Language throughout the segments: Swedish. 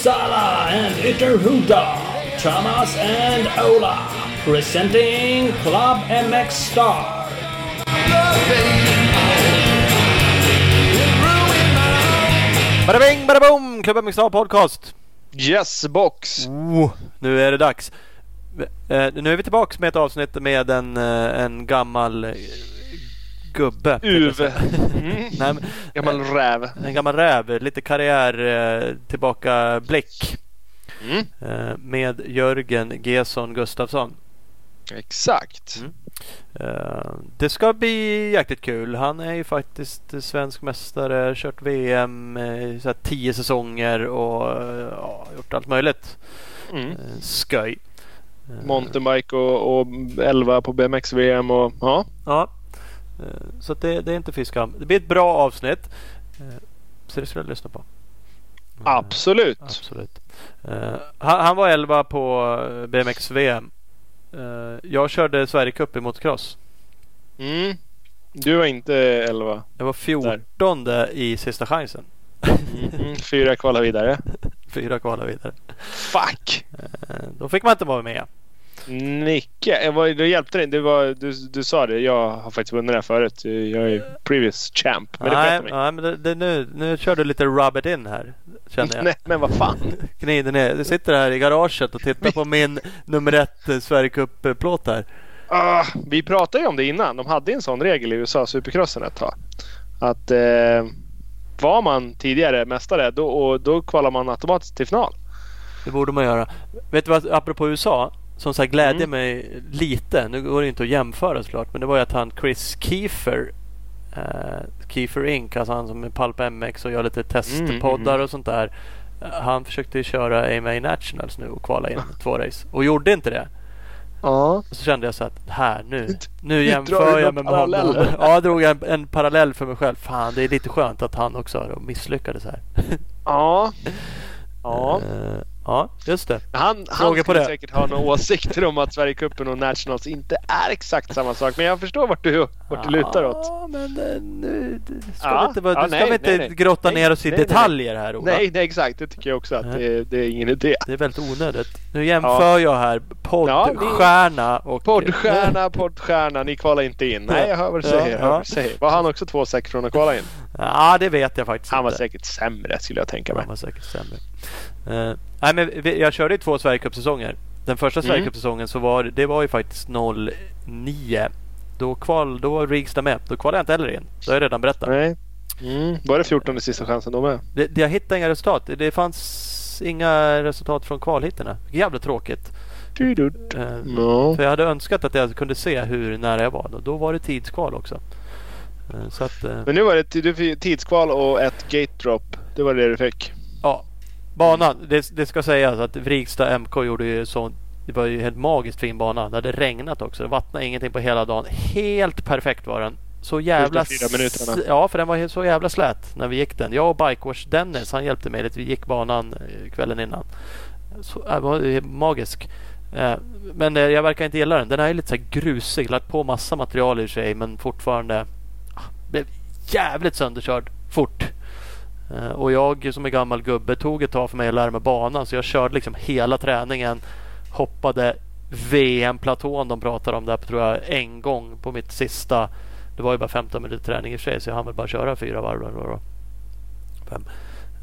Uppsala and Ytterhuda, Thomas and Ola, presenting Club MX Star. Bada bing, bada boom! Klubben Mixed Podcast. Yes box! Oh, nu är det dags. Eh, nu är vi tillbaka med ett avsnitt med en, eh, en gammal eh, gubbe. tänkte jag Uv. säga. Mm. Nej, men, Gammal räv. en gammal räv. Lite karriär eh, tillbaka blick. Mm. Eh, med Jörgen Gesson Gustafsson. Exakt. Mm. Eh, det ska bli jäkligt kul. Han är ju faktiskt svensk mästare, kört VM i så tio säsonger och eh, ja, gjort allt möjligt. Mm. Eh, Skoj. Eh, Mountainbike och, och 11 på BMX-VM och ja. Ja. Eh, Så det, det är inte fy skam. Det blir ett bra avsnitt. Eh, Så det ska du lyssna på. Eh, Absolut. Absolut. Han, han var 11 på BMX-VM. Jag körde Sverigecup i motocross. Mm. Du var inte 11. Jag var 14 i sista chansen. Mm. Fyra kvalar vidare. Fyra kvalar vidare. Fuck! Då fick man inte vara med. Nicke, jag var, du hjälpte dig. Du, var, du, du sa det. Jag har faktiskt vunnit det här förut. Jag är previous champ. Men det nej, mig. nej, men det, det, nu, nu kör du lite rub it in här. Känner jag. Nej, men vad fan. Gnider ner. Du sitter här i garaget och tittar på min nummer ett eh, Sverigecup-plåt här. Ah, vi pratade ju om det innan. De hade en sån regel i USA, Supercrossen ett tag. Att eh, var man tidigare mästare då, och då kvalar man automatiskt till final. Det borde man göra. Vet du vad, apropå USA. Som så här glädjer Mm. mig lite. Nu går det inte att jämföra såklart. Men det var ju att han Chris Kiefer. Uh, Kiefer Inc. Alltså han som är Pulp MX och gör lite testpoddar mm. och sånt där. Eh, han försökte ju köra AMA Nationals nu och kvala in två race. Och gjorde inte det. Ja. Så kände jag så att här nu. Nu jämför jag med honom. Ja, jag drog en, en parallell för mig själv. Fan, det är lite skönt att han också misslyckades här. Ja. Ja. Ja, just det. Han, han skulle det. säkert ha några åsikter om att Sverigecupen och Nationals inte är exakt samma sak. Men jag förstår vart du, vart du lutar åt. Ja, men eh, nu ska Ja, vi inte, ja, nu ska nej, vi inte nej, grotta Nej, ner oss i detaljer här Ola. Nej, nej, exakt. Det tycker jag också att det, det är ingen idé. Det är väldigt onödigt. Nu jämför jag här poddstjärna och... Poddstjärna, poddstjärna. Ni kvalar inte in. Nej, jag hör vad du säger. Hör vad du säger. Var han också två säck från att kvala in? Ja, det vet jag faktiskt Han var inte. säkert sämre skulle jag tänka mig. Han var säkert sämre. Eh, nej, men jag körde ju två Sverigecup-säsonger. Den första Mm. Sverigecup-säsongen så var det var ju faktiskt 09. Då, kval, då var Rigstad med. Då kvalade jag inte heller in. Det har jag redan berättat. Nej. Mm. Var det 14 i sista chansen då med? Det, det, jag hittade inga resultat. Det, det fanns inga resultat från kvalhitterna. Jävla tråkigt. Eh, No. För jag hade önskat att jag kunde se hur nära jag var. Då var det tidskval också. Så att, Men nu var det tidskval och ett gate drop. Det var det du fick. ja. Banan, det, det ska sägas att Vrigstad MK gjorde ju så. Det var ju helt magiskt fin bana. Det hade regnat också. Det vattnade ingenting på hela dagen. Helt perfekt var den. Så jävla... Första fyra minuterna. s- Ja, för den var så jävla slät när vi gick den. Jag och Bikewash Dennis, han hjälpte mig lite. Vi gick banan eh, kvällen innan. Så, äh, var magisk. Eh, Men jag verkar inte gilla den. Den är lite så här grusig. Lagt på massa material i sig men fortfarande ah, blev jävligt sönderkörd fort. Eh, Och jag som är gammal gubbe tog ett tag för mig att lära mig banan så jag körde liksom hela träningen. Hoppade VM-platån de pratar om där tror jag en gång på mitt sista. Det var ju bara 15 minuter träning i och för sig så jag hann väl bara köra fyra varv. Eller var. Fem.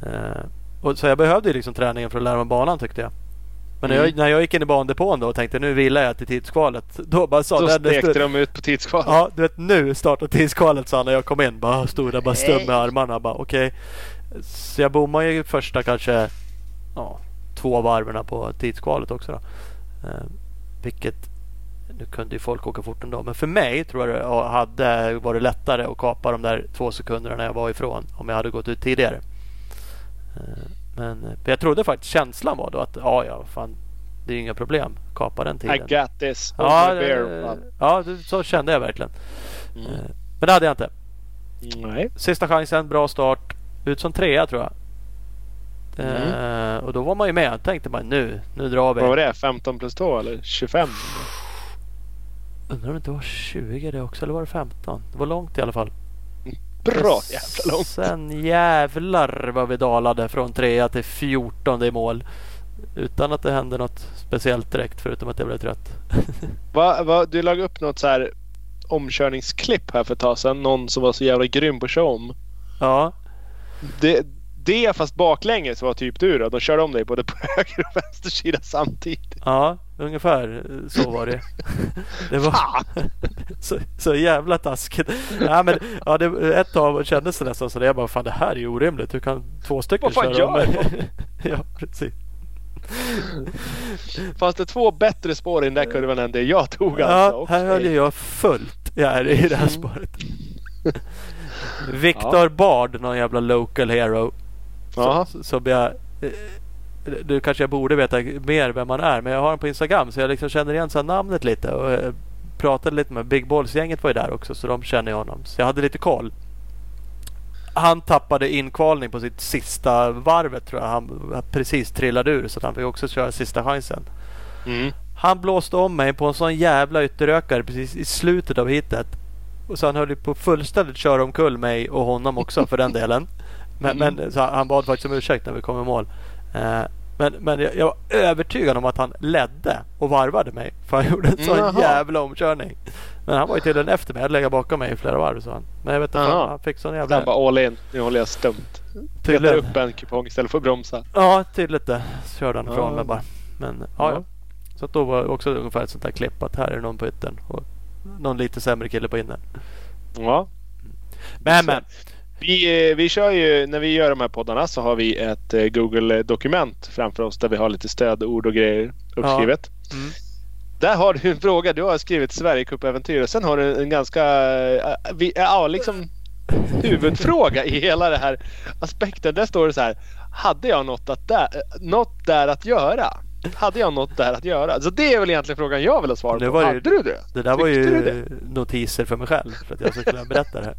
Eh, och så jag behövde ju liksom träningen för att lära mig banan tyckte jag. Men när, jag, Mm. när jag gick in i bandepån då och tänkte nu vilar jag till tidskvalet. Då bara sa Då stekte de ut på tidskval. Ja, du vet nu startar tidskvalet sa han när jag kom in. Bara stod där bara stum med armarna. Bara okej. Så jag bommade ju första kanske ja, två varven på tidskvalet också då. Eh, vilket nu kunde ju folk åka fort ändå. Men för mig tror jag det hade varit lättare att kapa de där två sekunderna när jag var ifrån. Om jag hade gått ut tidigare. Eh, men jag trodde faktiskt känslan var då att ja, ja, fan. Det är inga problem. Kapa den I tiden. got this. Ja, bear. eh, Ja. så kände jag verkligen. Mm. Men det hade jag inte. Nej. Sista chansen, bra start. Ut som trea tror jag. Eh, och då var man ju med. Tänkte man nu, nu drar vi. Vad var det? 15 plus 2 eller 25? Undrar om det inte var 20 det också eller var det 15? Det var långt i alla fall. bra jävla långt. Sen jävlar vad vi dalade från trea till 14 i mål. Utan att det hände något speciellt direkt förutom att jag blev trött. Va, va, du lade upp något så här omkörningsklipp här för ett tag sedan. Någon som var så jävla grym på att köra om. Ja, Det, det fast baklänges var typ du då. De körde om dig både på höger och vänster sida samtidigt. ja ungefär så var det. Det var så, så jävla taskigt. Ja, men, ja, det, ett tag kändes det nästan så. Jag bara, fan det här är ju orimligt. Hur kan två stycken köra om mig? ja, precis. Fanns det två bättre spår i den där kurvan än det jag tog Ja, alltså? här Okej. höll jag fullt jag är i det här spåret. Viktor Bard, någon jävla local hero. Så, som jag... eh, Nu kanske jag borde veta mer vem man är men jag har honom på Instagram så jag liksom känner igen så namnet lite. Och eh, pratade lite med Big Balls-gänget var ju där också så de känner jag honom. Så jag hade lite koll. Han tappade inkvalning på sitt sista varvet tror jag. Han precis trillade ur så att han fick också köra sista chansen. Mm. Han blåste om mig på en sån jävla ytterökare precis i slutet av hitet. Och så han höll ju på fullständigt köra omkull mig och honom också för den delen. Men, Mm. men så han bad faktiskt om ursäkt när vi kom i mål. Eh, men men jag, jag var övertygad om att han ledde och varvade mig. För han gjorde en sån Jaha. jävla omkörning. Men han var ju tydligen efter mig. Han legat bakom mig i flera varv sa han. Men jag vet inte. Fan, Han fick sån Han jävla... bara all in. Nu håller jag stumt. Petar upp en kupong istället för att bromsa. Ja, tydligt det. Så körde han ifrån mig bara. Men ja, Ja. ja. Så att då var också ungefär ett sånt där klipp att här är någon på yttern och någon lite sämre kille på innern. Ja. Men men. Vi, eh, vi kör ju, när vi gör de här poddarna så har vi ett eh, Google-dokument framför oss där vi har lite stödord och grejer uppskrivet. Mm. Där har du en fråga. Du har skrivit Sverigecupäventyr och sen har du en ganska, eh, vi, ja liksom huvudfråga i hela det här aspekten. Där står det så här. Hade jag något, att där, något där att göra? Hade jag något där att göra? Så det är väl egentligen frågan jag vill ha svar Det på. var ju- Hade du det? Det där var ju det? notiser för mig själv för att jag skulle berätta det här.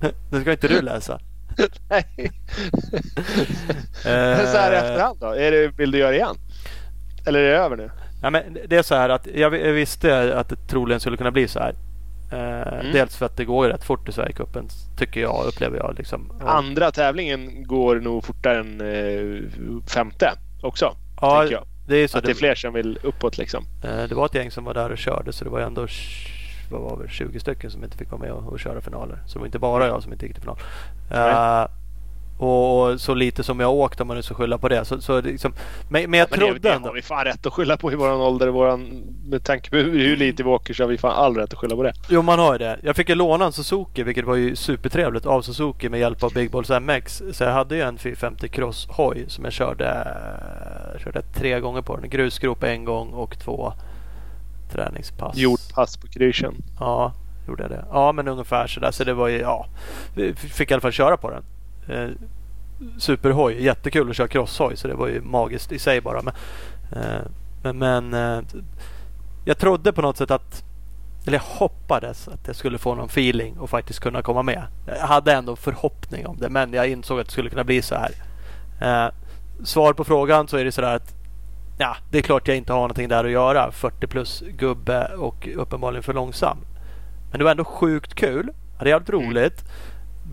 Det ska inte du läsa. Nej. Eh, så här i efterhand då? Är det, vill du göra igen? Eller är det över nu? Ja, men det är så här att jag visste att det troligen skulle kunna bli så här. Eh, Mm. Dels för att det går rätt fort i Sverigecupen tycker jag, upplever jag. Liksom. Andra tävlingen går nog fortare än eh, femte också. Ja, jag. det är så. Att det är fler som vill uppåt liksom. Eh, Det var ett gäng som var där och körde så det var ändå vad var det, 20 stycken som inte fick vara med och, och köra finaler. Så det var inte bara jag som inte gick till final. Nej. Och, så lite som jag åkt om man nu ska skylla på det. Så, så liksom, men, men jag Men trodde det, det ändå... har vi fan rätt att skylla på i våran ålder. Våran, med tanke på hur, lite vi åker så har vi fan all rätt att skylla på det. Jo man har ju det. Jag fick ju låna en Suzuki vilket var ju supertrevligt av Suzuki med hjälp av Big Balls MX. Så jag hade ju en 450 Cross hoj som jag körde, körde tre gånger på den. Grusgrop en gång och två träningspass. Gjort pass på kryschen. Ja, gjorde jag det? Ja, men ungefär sådär. Så det var ju, ja. Fick i alla fall köra på den. Eh, superhoj. Jättekul att köra crosshoj. Så det var ju magiskt i sig bara. Men, eh, men, eh, jag trodde på något sätt att eller jag hoppades att jag skulle få någon feeling och faktiskt kunna komma med. Jag hade ändå förhoppning om det men jag insåg att det skulle kunna bli så här. Eh, svar på frågan så är det sådär att ja, det är klart jag inte har någonting där att göra. 40 plus gubbe och uppenbarligen för långsam. Men det var ändå sjukt kul. Hade jävligt Mm. roligt. Eh,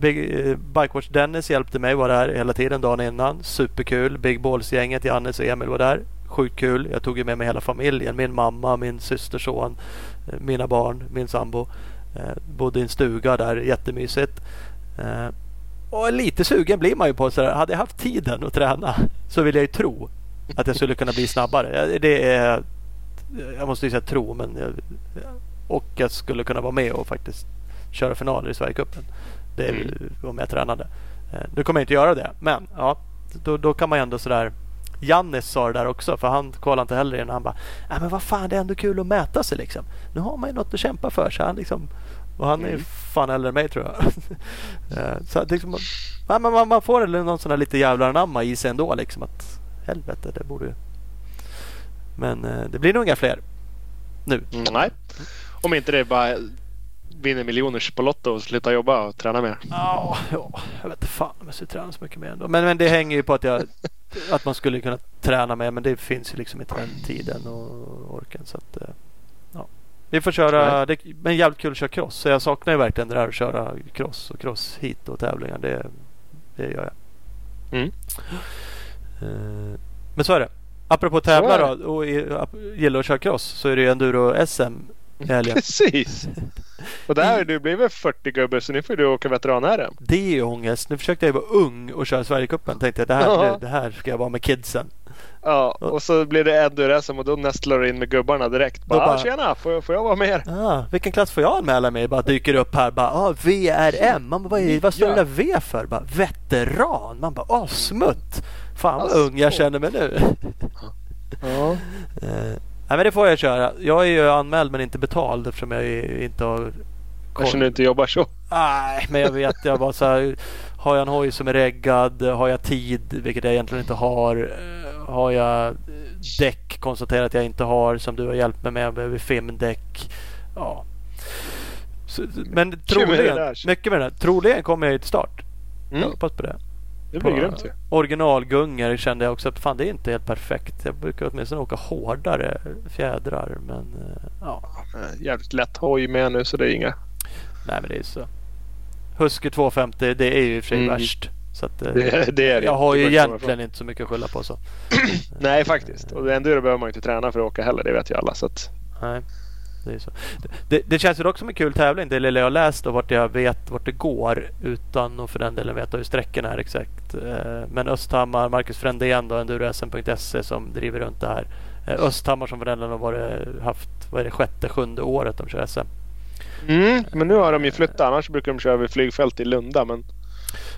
Eh, Bikewatch Dennis hjälpte mig, var där hela tiden dagen innan. Superkul. Big Balls-gänget, Jannes och Emil var där. Sjukt kul. Jag tog ju med mig hela familjen. Min mamma, min systerson, eh, mina barn, min sambo. Eh, bodde i en stuga där, jättemysigt. Och lite sugen blir man ju på sådär. Hade jag haft tiden att träna så vill jag ju tro att jag skulle kunna bli snabbare. Det är, jag måste ju säga tro, men jag, och jag skulle kunna vara med och faktiskt köra finaler i Sverigecupen. Det är Mm. om jag tränade. Eh, Nu kommer jag inte göra det, men ja, då, då kan man ju ändå sådär Jannis sa det där också för han kollade inte heller in. Han bara Nej men vad fan det är ändå kul att mäta sig liksom. Nu har man ju något att kämpa för. Så han liksom, och han är Mm. fan äldre än mig tror jag. Eh, så liksom, man, man, man får någon sån här lite jävlar anamma i sig ändå liksom att helvete det borde ju. Men eh, det blir nog inga fler nu. Mm, nej. Om inte det bara vinner miljoner på Lotto och slutar jobba och träna mer. Ja, ja, jag vet inte fan om jag skulle träna så mycket mer ändå. Men, men det hänger ju på att, jag, att man skulle kunna träna mer. Men det finns ju liksom inte den tiden och orken. Så att, eh, ja. Vi får köra. Det, men jävligt kul att köra cross. Så jag saknar ju verkligen det där att köra cross och cross hit och tävlingar. Det, det gör jag. Mm. Eh, men så är det. Apropå tävla då och gillar att köra cross så är det ju enduro-SM helgen. Precis. Och där har du blivit 40 gubbar så nu får du åka veteran-RM. Det är ju ångest. Nu försökte jag vara ung och köra Sverigecupen. Tänkte jag det här, Ja. det här ska jag vara med kidsen. Ja, och så blir det enduro-SM och då nästlar du in med gubbarna direkt. Bara, bara- "Ah, tjena, får jag, får jag vara med er? Ah, vilken klass får jag anmäla mig? Bara dyker upp här. Bara, ah, VRM. Man bara, vad, är, vad står det där V för? Bara, veteran. Man bara, ah, smutt. Fan vad Alltså. ung jag känner mig nu. Ja. Nej men det får jag köra. Jag är ju anmäld men inte betald eftersom jag inte har Eftersom du inte jobbar så. Nej, men jag vet. Jag bara så här, har jag en hoj som är reggad? Har jag tid? Vilket jag egentligen inte har. Eh, Har jag däck? Konstaterat att jag inte har. Som du har hjälpt mig med. Jag behöver filmdäck. Ja. Så, men troligen, mycket med det där. Troligen kommer jag ju till start. Jag Mm, hoppas på det. Det blir grymt ju. Originalgungor kände jag också att fan det är inte helt perfekt. Jag brukar åtminstone åka hårdare fjädrar. Men eh, ja. Eh, Jävligt lätt hoj med nu så det är inga... Nej men det är så. Husky 250 det är ju i och för sig Mm. värst. Så att, eh, Det, det är det jag har ju egentligen inte så mycket att skylla på så. Nej, faktiskt. Och enduro behöver man ju inte träna för att åka heller. Det vet ju alla. Så att... Nej, det, så. Det, det känns ju dock som en kul tävling. Det lilla jag läst och vart jag vet vart det går utan att för den delen veta hur sträckorna är exakt. Eh, Men Östhammar, Marcus Frändén då, endurosm.se som driver runt det här. Eh, Östhammar som för den delen har varit, haft vad är det, sjätte, sjunde året de kör SM. Mm, men nu har de ju flyttat. Annars brukar de köra vid flygfält i Lunda. Men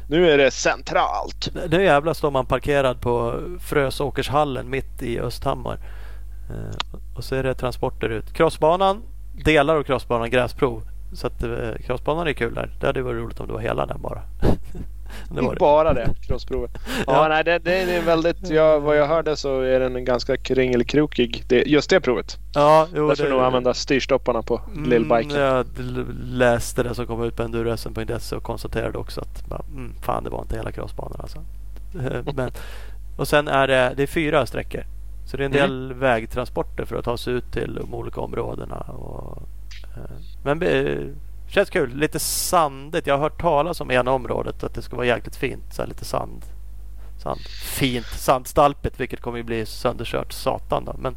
nu är det centralt. Nu jävlar står man parkerad på Frösåkershallen mitt i Östhammar. Eh, och så är det transporter ut. Crossbanan, delar av crossbanan gräsprov. Så att eh, crossbanan är kul där. Det hade varit roligt om det var hela den bara. det var det. Bara det, crossprovet. Ja, Ja. nej, det, det är väldigt... Ja, vad jag hörde så är den ganska kringelkrokig. Det, just det provet. Ja, jo, Där ska du nog använda styrstopparna på lillbiken. Mm, jag l- läste det som kom ut på endurosm.se och konstaterade också att mm, fan det var inte hela crossbanan alltså. Men, och sen är det, det är fyra sträckor. Så det är en Mm. del vägtransporter för att ta sig ut till de olika områdena. Och, eh, men eh, känns kul. Lite sandigt. Jag har hört talas om ena området att det ska vara jäkligt fint. Så lite sand. sand. Fint sandstalpet vilket kommer ju bli sönderkört satan då. Men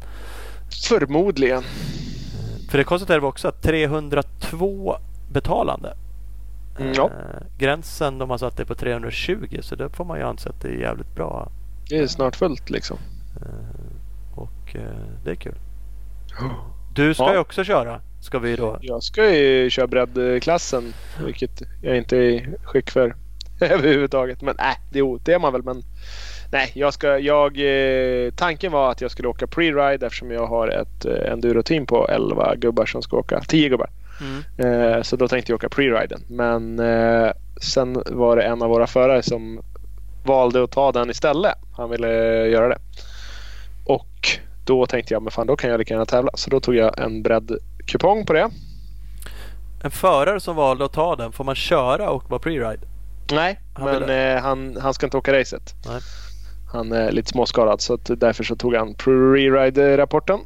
Förmodligen. för det konstaterade vi också att 302 betalande. Mm, ja. Eh, gränsen de har satt det på 320 så det får man ju anse att det är jävligt bra. Det är snart fullt liksom. Eh, och eh, det är kul. Du ska Ja. ju också köra. Ska vi då. Jag ska ju köra breddklassen. Vilket jag inte är i skick för överhuvudtaget. Men nej, det, är man väl. Men nej, jag ska, jag, eh, tanken var att jag skulle åka pre-ride eftersom jag har ett eh, enduro-team på 11 gubbar som ska åka. 10 gubbar. Mm. Eh, så då tänkte jag åka pre-riden. Men eh, sen var det en av våra förare som valde att ta den istället. Han ville göra det. Och då tänkte jag, men fan då kan jag lika gärna tävla. Så då tog jag en breddkupong på det. En förare som valde att ta den, får man köra och vara pre-ride? Nej, Han men eh, han, han ska inte åka racet. Nej. Han är lite småskadad så att därför så tog han pre-ride-rapporten.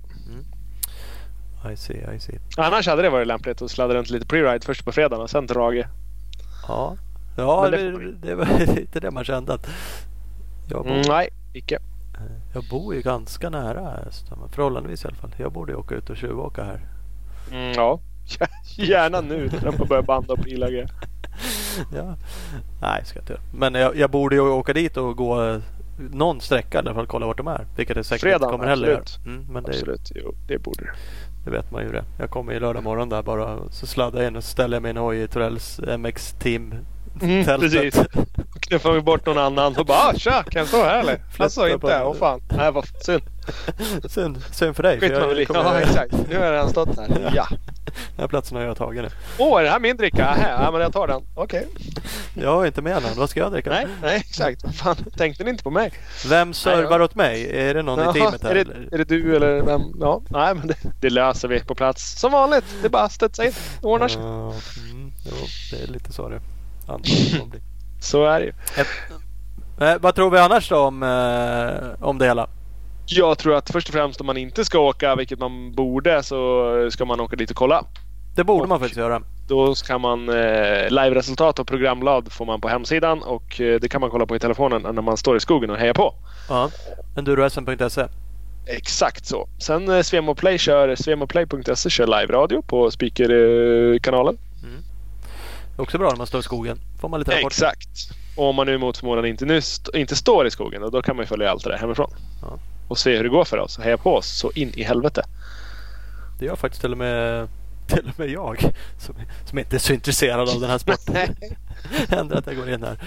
I see, I see. Annars hade det varit lämpligt att sladda runt lite pre-ride först på fredagen och sen drage. Ja, ja det det, var lite det man kände att jag Mm, nej, icke. Jag bor ju ganska nära Östhammar. Förhållandevis i alla fall. Jag borde ju åka ut och tjuvåka här. Mm, ja, gärna nu när man börjar banda och pila. Ja. Nej, ska inte. Men jag, jag borde ju åka dit och gå eh, någon sträcka i alla fall kolla vart de är. Vilket jag säkert Fredagen, inte kommer heller göra. Mm, men det, Absolut, jo, det borde du. det vet man ju det. Jag kommer ju lördag morgon där bara. Så sladdar jag in och ställer jag min hoj i Torells MX Team Mm, tältet. precis. Knuffar vi bort någon annan och bara ah, tja, kan jag stå här eller? Alltså inte, åh fan. Nej vad synd. synd, synd för dig. Skit man väl i. Ja exakt. Nu har jag redan stått här. Ja. Den här platsen har jag tagit nu. Åh, är det här min dricka? Aha, ja men jag tar den. Okej. Jag har inte med någon. Vad ska jag dricka? Nej, nej exakt. Fan, tänkte ni inte på mig? Vem servar åt mig? Är det någon i Jaha, teamet här? är, eller? det, är det du eller vem? Ja, nej men det, det löser vi på plats. Som vanligt. Det är bara att studsa in. Det ordnar sig. Mm, jo, det är lite så det. Så är det ju. Eh, vad tror vi annars då om, eh, om det hela? Jag tror att först och främst om man inte ska åka, vilket man borde, så ska man åka dit och kolla. Det borde Och- man faktiskt göra. Då kan man eh, live-resultat och programblad får man på hemsidan och eh, det kan man kolla på i telefonen när man står i skogen och hejar på. Ja. Endurosm.se. Exakt så. Sen eh, Svemo Play kör, svemoplay.se kör live-radio på speakerkanalen. Också bra när man står i skogen. Får man lite rapport. Exakt. Och om man nu mot förmodan inte, nu st- inte står i skogen, då, då kan man ju följa allt det där hemifrån. Ja. Och se hur det går för oss heja på oss så in i helvete. Det gör faktiskt till och med, till och med jag som, som inte är så intresserad av den här sporten. Händer att jag går in här.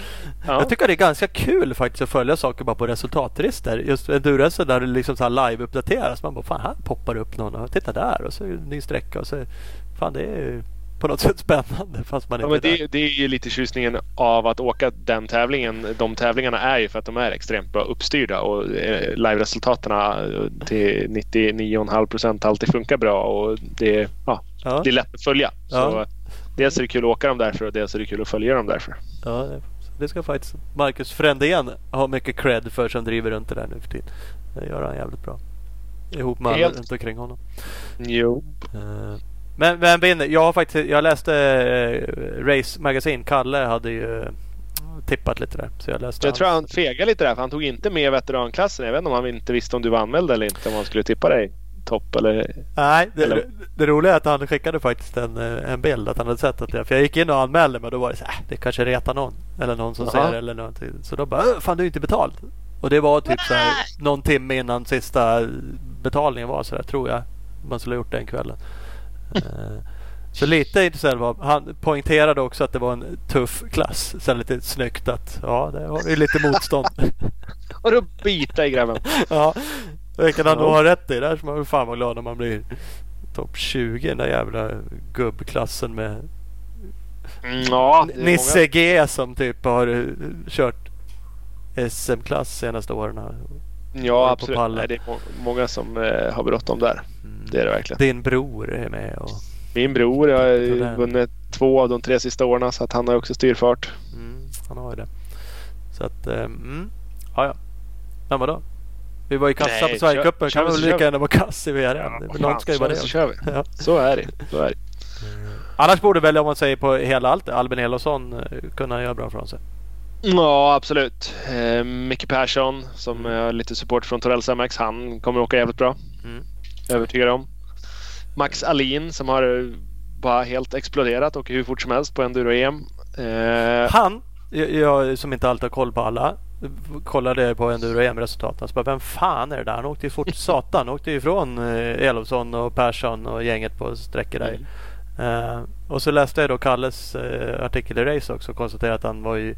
Ja. Jag tycker det är ganska kul faktiskt att följa saker bara på resultatregister. Just endurance där det liksom så live-uppdateras. Man bara fan här poppar upp någon och titta där och så är det en ny sträcka och så fan det är ju på något sätt spännande fast man Ja, inte men är det, det är ju lite tjusningen av att åka den tävlingen. De tävlingarna är ju för att de är extremt bra uppstyrda och eh, live-resultaten eh, till 99,5 procent alltid funkar bra och det, ja, Ja, det är lätt att följa. Så Ja. dels är det kul att åka dem därför och dels är det kul att följa dem därför. ja, det- ska faktiskt Marcus Frändén ha mycket cred för som driver runt det där nu för tiden. Det gör han jävligt bra. Ihop med alla runt omkring honom. Jo. Eh, Men, men vinner. Jag har faktiskt jag läste eh, Race Magazine. Kalle hade ju eh, tippat lite där. Så jag läste Jag tror han fegade lite där för han tog inte med veteranklassen. Jag vet inte om han inte visste om du var anmäld eller inte. Om han skulle tippa dig topp eller... Nej, det, Eller- det, det roliga är att han skickade faktiskt en, eh, en bild att han hade sett att det. För jag gick in och anmälde mig och då var det så här, "Äh, det kanske retar någon. Eller någon som Jaha. ser eller någonting. Så då bara, "Äh, fan du är inte betald. Och det var typ så här, någon timme innan sista betalningen var så där, tror jag. Man skulle ha gjort den kvällen. Eh, Så lite intresserad var Han poängterade också att det var en tuff klass. Sen lite snyggt att ja, det har ju lite motstånd. Och då bita i grabben. ja, vilket han Ja. nog har rätt i. Där ska man fan vara glad när man blir topp 20 den där jävla gubbklassen med Mm, ja, det Nisse G som typ har kört SM-klass senaste åren. här. Ja, absolut. Nej, det är må- många som eh, har bråttom där. Mm. Det är det verkligen. Din bror är med och Min bror har vunnit två av de tre sista åren så att han har också styrfart. mm, han har ju det. Så att, eh, mm, ja ja. Men vadå? Vi var ju kassa Nej, på Sverigecupen. Kan vi väl så lika gärna vara kass i VRM? Ja, Någon ska ju vara så det. kör vi. Ja. Så är det. Så är det. Annars borde väl om man säger på hela allt Albin Elofsson eh, kunna göra bra från sig. Ja, absolut. Eh, Micke Persson som är lite support från Torells MX. Han kommer åka jävligt bra. Mm. Övertygad om. Max Alin som har bara helt exploderat och hur fort som helst på enduro-EM. Eh, Han, jag, som inte alltid har koll på alla, kollade på enduro-EM-resultaten. Så bara, vem fan är det där? Han åkte ju fort satan. Han åkte ju ifrån eh, Elofsson och Persson och gänget på sträckor där. Eh, och så läste jag då Kalles eh, artikel i Race också och konstaterade att han var ju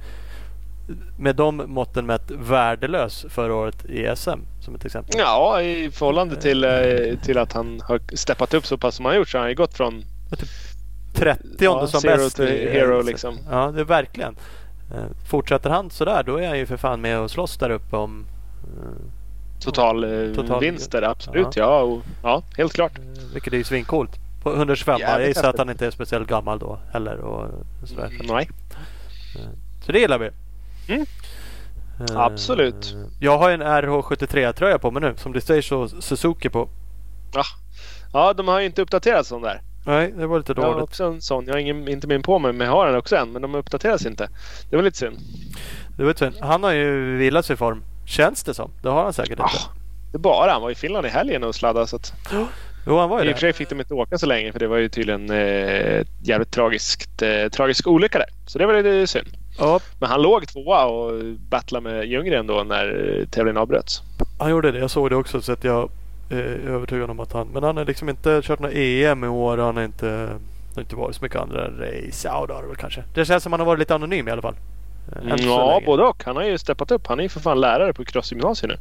med de måtten mätt värdelös förra året i SM som ett exempel. Ja, i förhållande till, eh, till att han har steppat upp så pass som han har gjort så har han ju gått från 30 Ja, som zero bäst. to hero, liksom. Ja, det är verkligen. Eh, Fortsätter han sådär då är han ju för fan med och slåss där uppe om eh, total, eh, Total- vinster. Absolut, ja. och, ja. Helt klart. Vilket är ju svincoolt. På 125 Jag Jävligt gissar att han inte är speciellt gammal då heller. Och sådär. Nej. Så det gillar vi. Mm. Eh, Absolut. Jag har en RH73 tröja på mig nu som det står Suzuki på. Ja, de har ju inte uppdaterats sån där. Nej, det var lite Jag har dåligt. också en sån. Jag har ingen, inte min på mig, men jag har den också än. Men de uppdateras inte. Det var lite synd. Det var lite synd. Han har ju vilat sig i form. Känns det som. Det har han säkert inte. Ah, det är bara. Han var i Finland i helgen och sladdade. Så att, Jo, han var I ju och för sig fick de inte åka så länge för det var ju tydligen eh, jävligt tragiskt, eh, tragisk olycka där. Så det var lite synd. Ja, Men han låg tvåa och battlade med Ljunggren då när eh, tävlingen avbröts. han gjorde det. Jag såg det också. Så att jag eh, är övertygad om att han... Men han har liksom inte kört några EM i år. Han har inte, har inte varit så mycket andra race. Ja, det har det väl kanske. Det känns som att han har varit lite anonym i alla fall. Eh, än Ja, både och. Han har ju steppat upp. Han är ju för fan lärare på crossgymnasiet nu.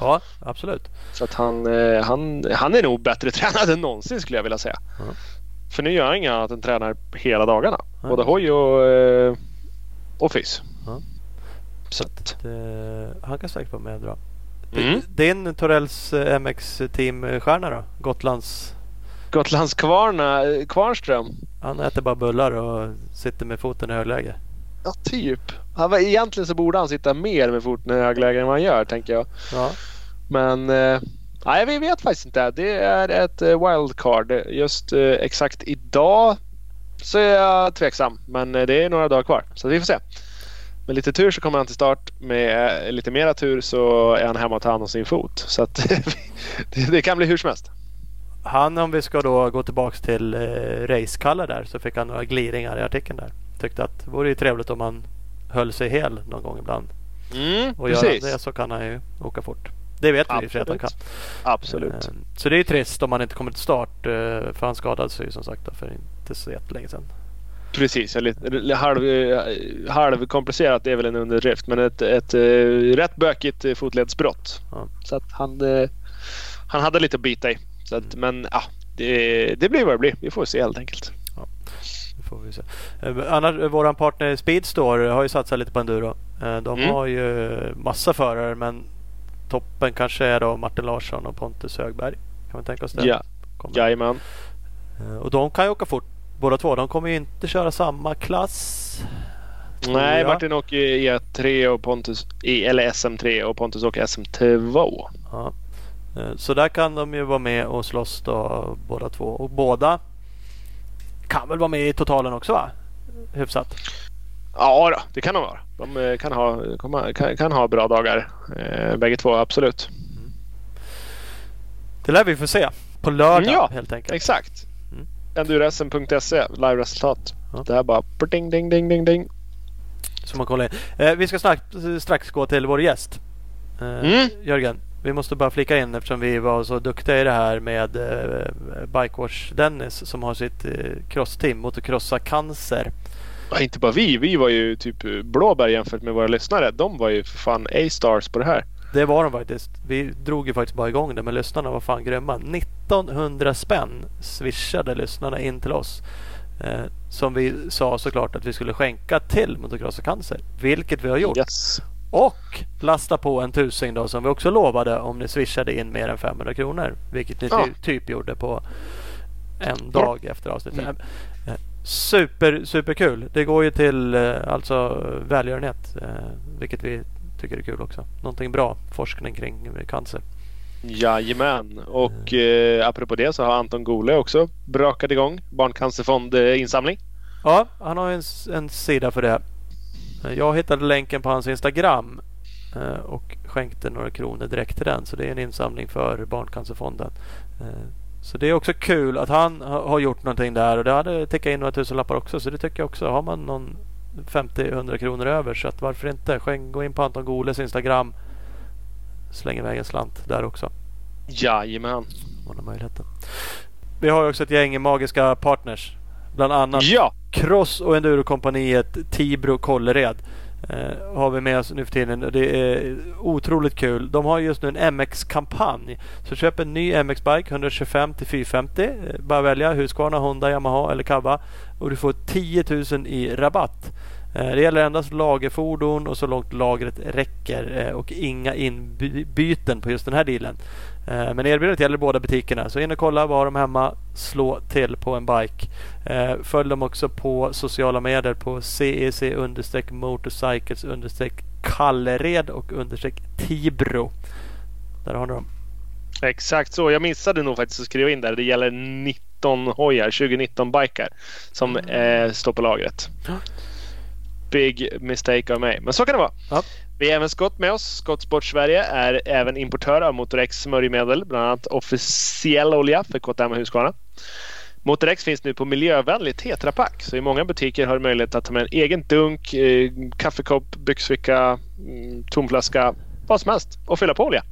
Ja, absolut. Så att han, han, han är nog bättre tränad än någonsin skulle jag vilja säga. Ja. För nu gör han inget annat än tränar hela dagarna. Ja. Både hoj och, och fys. Ja. Så att, Det, han kan säkert vara med och dra. Mm. Din Torells eh, MX-teamstjärna då? Gotlands... Gotlands Kvarna, eh, Kvarnström. Han äter bara bullar och sitter med foten i högläge. Ja, typ. Han, egentligen så borde han sitta mer med foten i högläge än vad han gör, tänker jag. Ja. Men eh, nej, vi vet faktiskt inte. Det är ett eh, wildcard. Just eh, exakt idag så är jag tveksam. Men eh, det är några dagar kvar så vi får se. Med lite tur så kommer han till start. Med eh, lite mera tur så är han hemma och tar hand om sin fot. Så att det, kan bli hur som helst. Han, om vi ska då gå tillbaks till eh, Racekalle där, så fick han några gliringar i artikeln där. Tyckte att det vore ju trevligt om han höll sig hel någon gång ibland. Mm, Och gör han det så kan han ju åka fort. Det vet vi ju att han kan. Absolut. Eh, Så det är ju trist om han inte kommer till start. För han skadade sig ju som sagt för inte så jättelänge sedan. Precis, ja, lite, halv, eh, halvkomplicerat är väl en underdrift men ett, ett, eh, rätt bökigt eh, fotledsbrott. Ja. Så att han, han hade lite att bita i. Så att, Men ja, det, det blir vad det blir. Vi får se helt enkelt. Det får vi se. Annars, våran partner Speedstore har ju satsat lite på enduro. De Mm. har ju massa förare men toppen kanske är då Martin Larsson och Pontus Högberg. Kan man tänka oss det? Ja, jajamän. Och de kan ju åka fort båda två. De kommer ju inte köra samma klass. Nej. Martin åker E3 och Pontus, eller SM3 och Pontus åker SM2. Ja. Eh, Så där kan de ju vara med och slåss då båda två. Och båda kan väl vara med i totalen också va? Hyfsat. Ja, då, det kan de vara. De eh, kan ha, komma- kan, kan ha bra dagar eh, bägge två, absolut. Det lär vi få se på lördag Mm, ja, helt enkelt. Exakt. Endurasm.se, live-resultat. Ja. Det här bara ding, ding, ding, ding, ding. Så man kollar in. Eh, vi ska strax, strax gå till vår gäst. Eh, Mm. Jörgen, vi måste bara flika in eftersom vi var så duktiga i det här med eh, Bikewash Dennis som har sitt eh, crossteam Motocrossa Cancer. Ja, inte bara vi. Vi var ju typ blåbär jämfört med våra lyssnare. De var ju för fan A-stars på det här. Det var de faktiskt. Vi drog ju faktiskt bara igång det men lyssnarna var fan grymma. 1900 spänn swishade lyssnarna in till oss. Eh, som vi sa såklart att vi skulle skänka till Motocrossa Cancer. Vilket vi har gjort. Yes. Och lasta på en tusing då som vi också lovade om ni swishade in mer än 500 kronor. Vilket ni Ja. ty- typ gjorde på en dag efter avsnittet. Mm. Eh, Super, superkul. Det går ju till eh, alltså välgörenhet. eh, Vilket vi tycker är kul också. Någonting bra. Forskning kring cancer. Jajamän. Och eh, apropå det så har Anton Gole också brakat igång Barncancerfond-insamling. Ja, han har en, en sida för det. Eh, Jag hittade länken på hans Instagram eh, och skänkte några kronor direkt till den. Så det är en insamling för Barncancerfonden. Eh, Så det är också kul att han ha- har gjort någonting där och det hade tickat in några tusen lappar också. Så det tycker jag också. Har man någon 50-100 kronor över så att varför inte? Skänk, gå in på Anton Goles Instagram. Släng iväg en slant där också. Jajamän. Man har möjligheten. Vi har också ett gäng magiska partners. Bland annat Ja! Cross och Endurokompaniet Tibro Kållered eh, har vi med oss nu för tiden. Det är otroligt kul. De har just nu en MX-kampanj. Så köp en ny MX-bike 125 till 450. Eh, bara välja Husqvarna, Honda, Yamaha eller Cabba. Och du får 10 000 i rabatt. Eh, det gäller endast lagerfordon och så långt lagret räcker eh, och inga inbyten på just den här dealen. Eh, Men erbjudandet gäller båda butikerna. Så in och kolla, vad har de hemma? Slå till på en bike. Eh, Följ dem också på sociala medier på CEC understreck motorcycles Kallered och Tibro. Där har ni dem. Exakt så. Jag missade nog faktiskt att skriva in där. Det gäller 19 hojar, 2019 bikar som eh, står på lagret. Big mistake av mig. Men så kan det vara. Ja. Vi har även Scott med oss. Scott Sport Sverige är även importör av Motorex smörjmedel, bland annat officiell olja för KTM och Husqvarna. Motorex finns nu på miljövänlig tetrapack så i många butiker har du möjlighet att ta med en egen dunk, eh, kaffekopp, byxficka, mm, tomflaska, vad som helst och fylla på olja.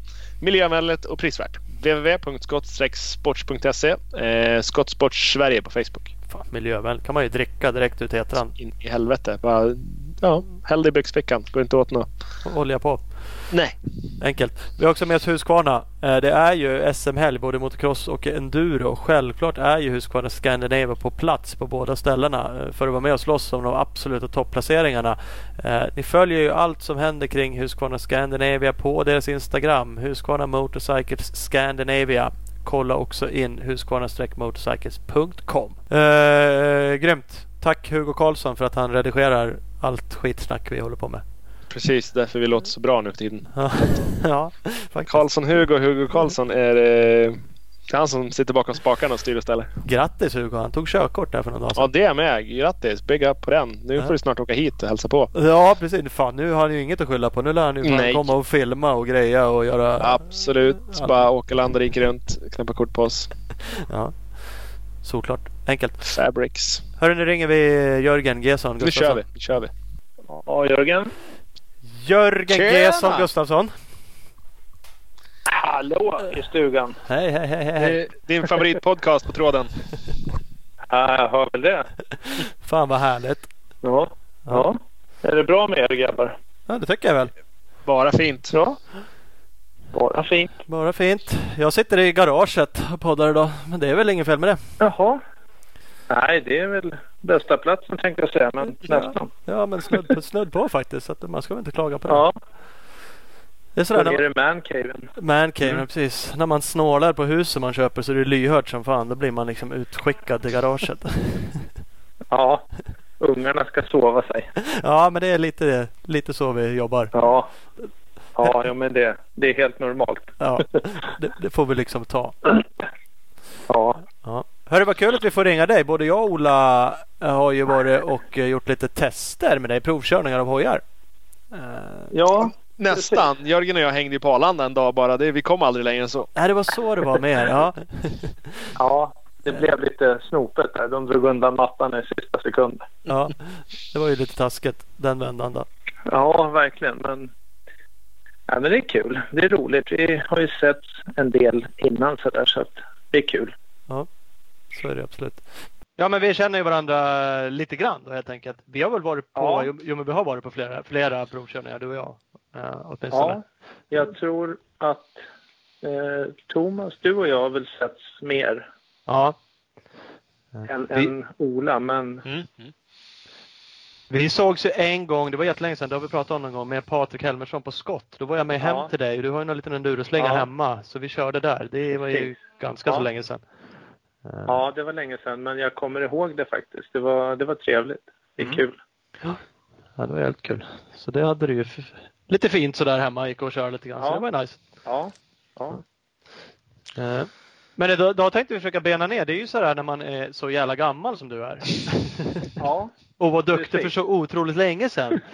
Miljövänligt och prisvärt. www.skott-sports.se eh, Skottsport Sverige på Facebook. Fan, miljövänligt kan man ju dricka direkt ur tetran. In i helvete. Bara, ja, häll det i byxfickan. Går inte åt något. Olja på. Nej. Enkelt. Vi har också med oss Husqvarna. Eh, Det är ju SM-helg både motocross och enduro. Självklart är ju Husqvarna Scandinavia på plats på båda ställena eh, för att vara med och slåss om de absoluta topplaceringarna. Eh, Ni följer ju allt som händer kring Husqvarna Scandinavia på deras Instagram. Husqvarna Motorcycles Scandinavia. Kolla också in husqvarna-motorcycles.com. Eh, grymt! Tack Hugo Karlsson för att han redigerar allt skitsnack vi håller på med. Precis därför vi låter så bra nu för tiden. Ja, ja faktiskt. Karlsson Hugo, Karlsson är eh, det är han som sitter bakom spakarna och styr och ställer. Grattis Hugo, han tog körkort där för någon dag sedan. Ja, det är med. Grattis! Big up på den. Nu Ja. får du snart åka hit och hälsa på. Ja precis, fan nu har han ju inget att skylla på. Nu lär han ju Nej. komma och filma och greja och göra... Absolut. Ja. Bara åka land och rike runt. Knäppa kort på oss. Ja. Såklart, enkelt. Fabrics. Hörru nu ringer vi Jörgen Gesson Nu Gustafsson. kör vi. Nu kör vi. Ja, Jörgen. Jörgen Tjena! Gesson Gustafsson. Hallå i stugan. Hej hej hej hej. Din favoritpodcast på tråden. Ja, jag hör väl det. Fan vad härligt. Ja. ja. Är det bra med er grabbar? Ja det tycker jag väl. Bara fint. Ja. Bara fint. Bara fint. Jag sitter i garaget och poddar idag. Men det är väl inget fel med det. Jaha. Nej, det är väl bästa platsen tänkte jag säga, men Ja. nästan. Ja men snudd på, snudd på faktiskt. Så att man ska väl inte klaga på det. Ja, Det är sådär när är det mancaven. Mancave, Mm. precis. När man snålar på huset man köper så är det lyhört som fan. Då blir man liksom utskickad till garaget. Ja, ungarna ska sova sig. ja men det är lite, lite så vi jobbar. Ja, ja, ja men det, det är helt normalt. Ja, det, det får vi liksom ta. Ja, Ja. Hörru vad kul att vi får ringa dig. Både jag och Ola eh, har ju varit och eh, gjort lite tester med dig. Provkörningar av hojar. Eh, ja, Nästan. Jörgen och jag hängde ju på Arlanda en dag bara. Det, vi kom aldrig längre än så. Nej det var så det var med er. Ja. ja, det blev lite snopet där. De drog undan mattan i sista sekund. ja. Det var ju lite taskigt den vändan då. Ja, verkligen. Men, ja, men det är kul. Det är roligt. Vi har ju sett en del innan så där så att det är kul. Så är det absolut. Ja men vi känner ju varandra lite grann då helt enkelt. Vi har väl varit på, Ja. jo, jo men vi har varit på flera, flera provkörningar du och jag. Uh, åtminstone. Ja, jag tror att eh, Thomas, du och jag har väl setts mer Ja. än, Vi- än Ola. Men Mm. Mm. Vi sågs ju en gång, det var jättelänge sedan, det har vi pratat om någon gång, med Patrik Helmersson på skott. Då var jag med hem Ja. till dig och du har ju någon liten enduroslinga Ja. hemma. Så vi körde där. Det var ju Precis. ganska så länge sedan. Eh, ja, det var länge sedan. Men jag kommer ihåg det faktiskt. Det var, det var trevligt. Det är Mm. kul. Ja, det var helt kul. Så det hade du ju lite fint sådär hemma, gick och körde lite grann. Så Ja. det var nice. Ja, ja. Eh, Men idag, idag tänkte vi försöka bena ner. Det är ju sådär när man är så jävla gammal som du är. ja. och var duktig Precis. för så otroligt länge sedan.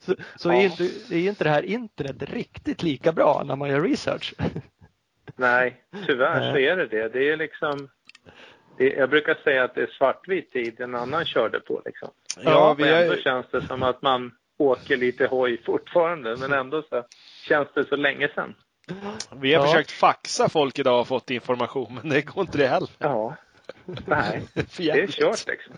Så, så är, Ja. inte, är ju inte det här internet riktigt lika bra när man gör research. Nej, tyvärr så är det det. Det är liksom... Det, jag brukar säga att det är svartvit tid en annan körde på. Liksom. Ja, Och vi ändå är, känns det som att man åker lite hoj fortfarande. Men ändå så känns det så länge sedan. vi har Ja. försökt faxa folk idag och fått information, men det går inte det heller. Ja. Nej, det är kört liksom.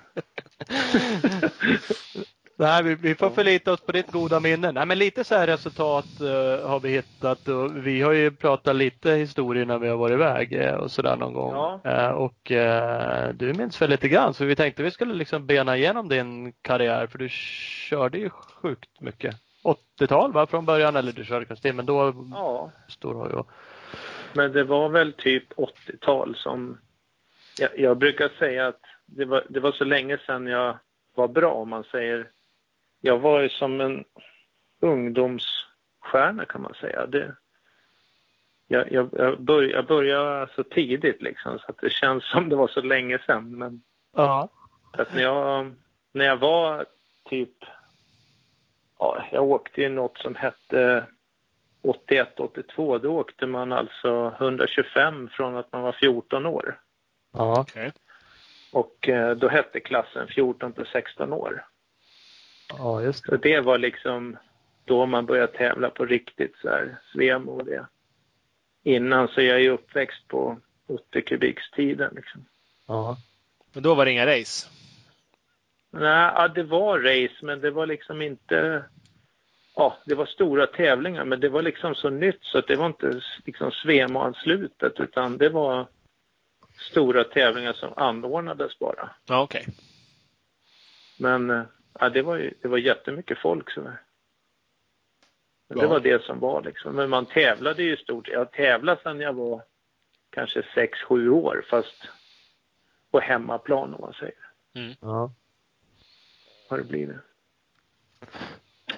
Nej, vi, vi får förlita oss på ditt goda minne. Nej, men lite så här resultat eh, har vi hittat och vi har ju pratat lite historier när vi har varit iväg eh, och sådär någon gång. Ja. Eh, och du minns väl lite grann så vi tänkte vi skulle liksom bena igenom din karriär för du körde ju sjukt mycket. 80-tal va från början eller du körde kanske men då Ja, stor har ju men det var väl typ 80-tal som... Jag, jag brukar säga att det var, det var så länge sedan jag var bra om man säger. Jag var ju som en ungdomsstjärna kan man säga. Det, jag, jag, jag, bör, jag började så tidigt liksom så att det känns som det var så länge sedan. Men Ja. att när, jag, när jag var typ... Ja, jag åkte ju något som hette 81, 82. Då åkte man alltså 125 från att man var 14 år. Ja. Okej. Och eh, då hette klassen 14 till 16 år. Ja, just Så det. det var liksom då man började tävla på riktigt så här, Svemo och det. Innan så jag är ju uppväxt på 80 kubikstiden liksom. Ja. Men då var det inga race. Nej, ja, det var race men det var liksom inte... Ja, det var stora tävlingar men det var liksom så nytt så att det var inte liksom Svemo-anslutet utan det var stora tävlingar som anordnades bara. Ja, okej. Men eh, ja, det var ju det var jättemycket folk. Men det Ja. var det som var liksom. Men man tävlade ju stort. Jag tävlade sedan jag var kanske 6-7 år fast på hemmaplan om man säger. ja. Har det blivit.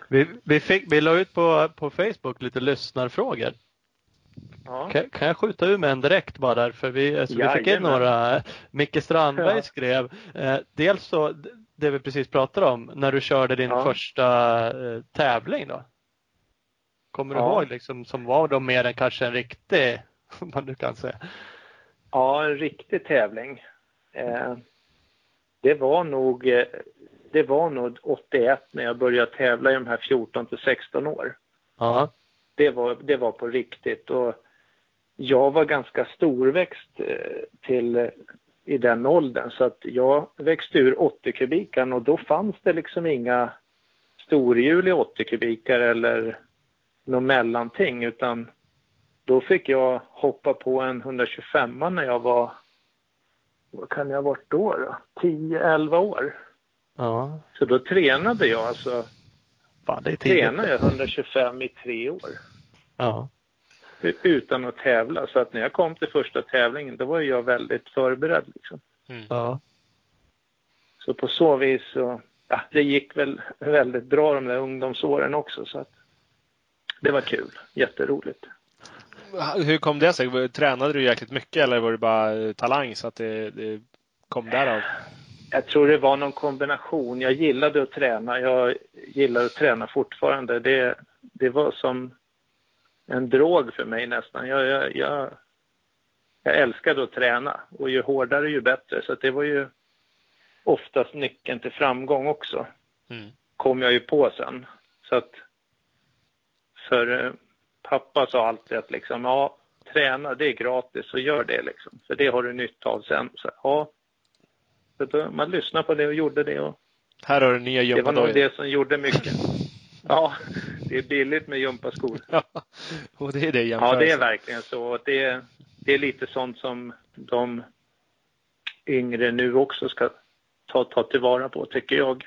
Vi, vi, fick, vi la ut på, på Facebook lite lyssnarfrågor. Ja. Kan, kan jag skjuta ur med en direkt bara där? För vi, alltså, vi fick in några. Micke Strandberg Ja. skrev eh, dels så det vi precis pratade om när du körde din Ja. första eh, tävling då. Kommer du Ja. ihåg liksom som var då mer än kanske en riktig, vad du kan säga. Ja, en riktig tävling. Eh, det var nog eh, det var nog 81 när jag började tävla i de här 14 till 16 år. Ja. Det var, det var på riktigt och jag var ganska storväxt eh, till i den åldern så att jag växte ur 80 kubikaren och då fanns det liksom inga storhjul i 80 kubikar eller något mellanting utan då fick jag hoppa på en 125 när jag var, vad kan jag ha varit då? då? 10-11 år. Ja. Så då tränade jag alltså, Fan, det är tidigt. tränade jag 125 i tre år Ja. Utan att tävla. Så att när jag kom till första tävlingen då var jag väldigt förberedd. Liksom. Ja. Så på så vis så, ja, det gick väl väldigt bra de där ungdomsåren också. Så att det var kul, jätteroligt. Hur kom det sig? Tränade du jäkligt mycket eller var det bara eh, talang så att det, det kom därav? Jag tror det var någon kombination. Jag gillade att träna. Jag gillar att träna fortfarande. Det, det var som en drog för mig nästan. Jag, jag, jag, jag älskade att träna och ju hårdare ju bättre. Så det var ju oftast nyckeln till framgång också. Mm. Kom jag ju på sen. Så att för eh, pappa sa alltid att liksom, ja, träna det är gratis och gör det liksom. För det har du nytta av sen. Så, ja, så då, man lyssnade på det och gjorde det och Här har du nya det var nog gympadojor. det som gjorde mycket. Ja, det är billigt med gympaskor. Ja, och det är det Ja, jämförelsen. det är verkligen så. Det, det är lite sånt som de yngre nu också ska ta, ta tillvara på, tycker jag.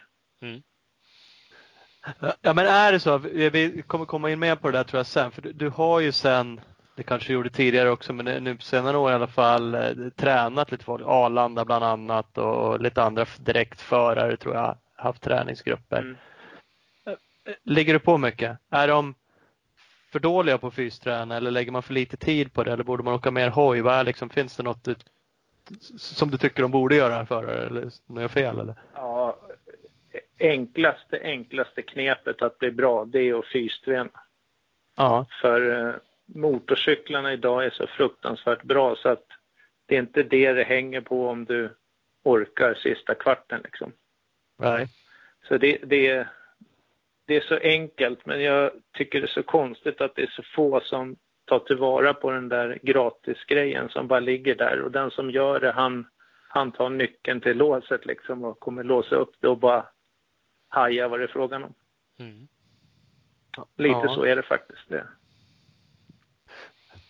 Ja men är det så, vi vi kommer komma in mer på det där tror jag sen, för du, du har ju sen, det kanske gjorde tidigare också, men nu på senare år i alla fall, eh, tränat lite folk, Arlanda bland annat och lite andra direktförare tror jag, haft träningsgrupper. Mm. Ligger du på mycket? Är de för dåliga på fysträna eller lägger man för lite tid på det eller borde man åka mer hoj? Vad är liksom, finns det något du, som du tycker de borde göra förare eller något jag fel eller? Ja, enklaste, enklaste knepet att bli bra, det är att fysträna. Ja, För eh, motorcyklarna idag är så fruktansvärt bra så att det är inte det det hänger på om du orkar sista kvarten liksom. nej. Så det, det, är- det är så enkelt men jag tycker det är så konstigt att det är så få som tar tillvara på den där gratisgrejen som bara ligger där och den som gör det han, han tar nyckeln till låset liksom och kommer låsa upp det och bara haja vad det är frågan om. Mm. Lite Ja. så är det faktiskt. Det.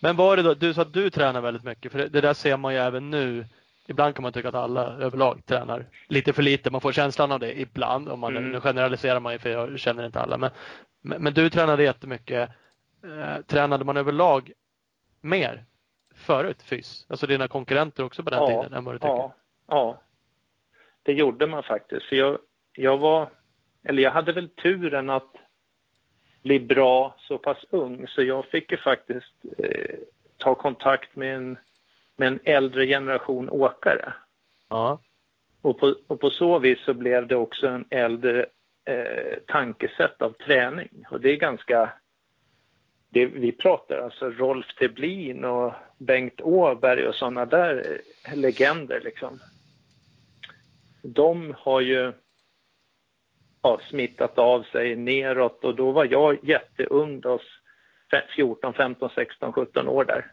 Men var det då, du sa att du tränar väldigt mycket, för det, det där ser man ju även nu. Ibland kan man tycka att alla överlag tränar lite för lite. Man får känslan av det ibland. Om man, Mm. Nu generaliserar man ju för jag känner inte alla. Men, men, men du tränade jättemycket. Eh, tränade man överlag mer förut fys? Alltså dina konkurrenter också på den Ja, tiden än vad du tycker? Ja, ja. Det gjorde man faktiskt. För jag, jag var, eller jag hade väl turen att bli bra så pass ung så jag fick ju faktiskt eh, ta kontakt med en, med en äldre generation åkare. Ja. Och på, och på så vis så blev det också en äldre eh, tankesätt av träning. Och det är ganska... Det, vi pratar alltså Rolf Teblin och Bengt Åberg och sådana där eh, legender liksom. De har ju ja, smittat av sig neråt och då var jag jätteung då, 14, 15, 16, 17 år där.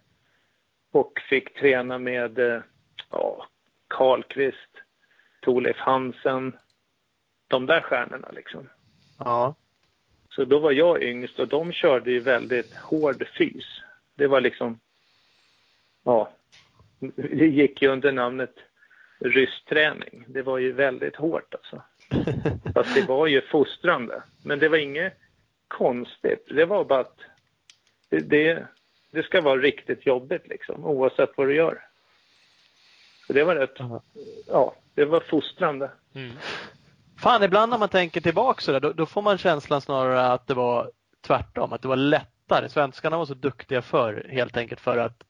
Och fick träna med eh, ja, Karlqvist, Thorleif Hansen, de där stjärnorna liksom. Ja. Så då var jag yngst och de körde ju väldigt hård fys. Det var liksom, ja, det gick ju under namnet ryssträning. Det var ju väldigt hårt alltså. Fast det var ju fostrande. Men det var inget konstigt. Det var bara att det, det, det ska vara riktigt jobbigt liksom, oavsett vad du gör. Så det var rätt, ja, det var fostrande. Mm. Fan, ibland när man tänker tillbaka så där, då, då får man känslan snarare att det var tvärtom, att det var lättare. Svenskarna var så duktiga förr helt enkelt för att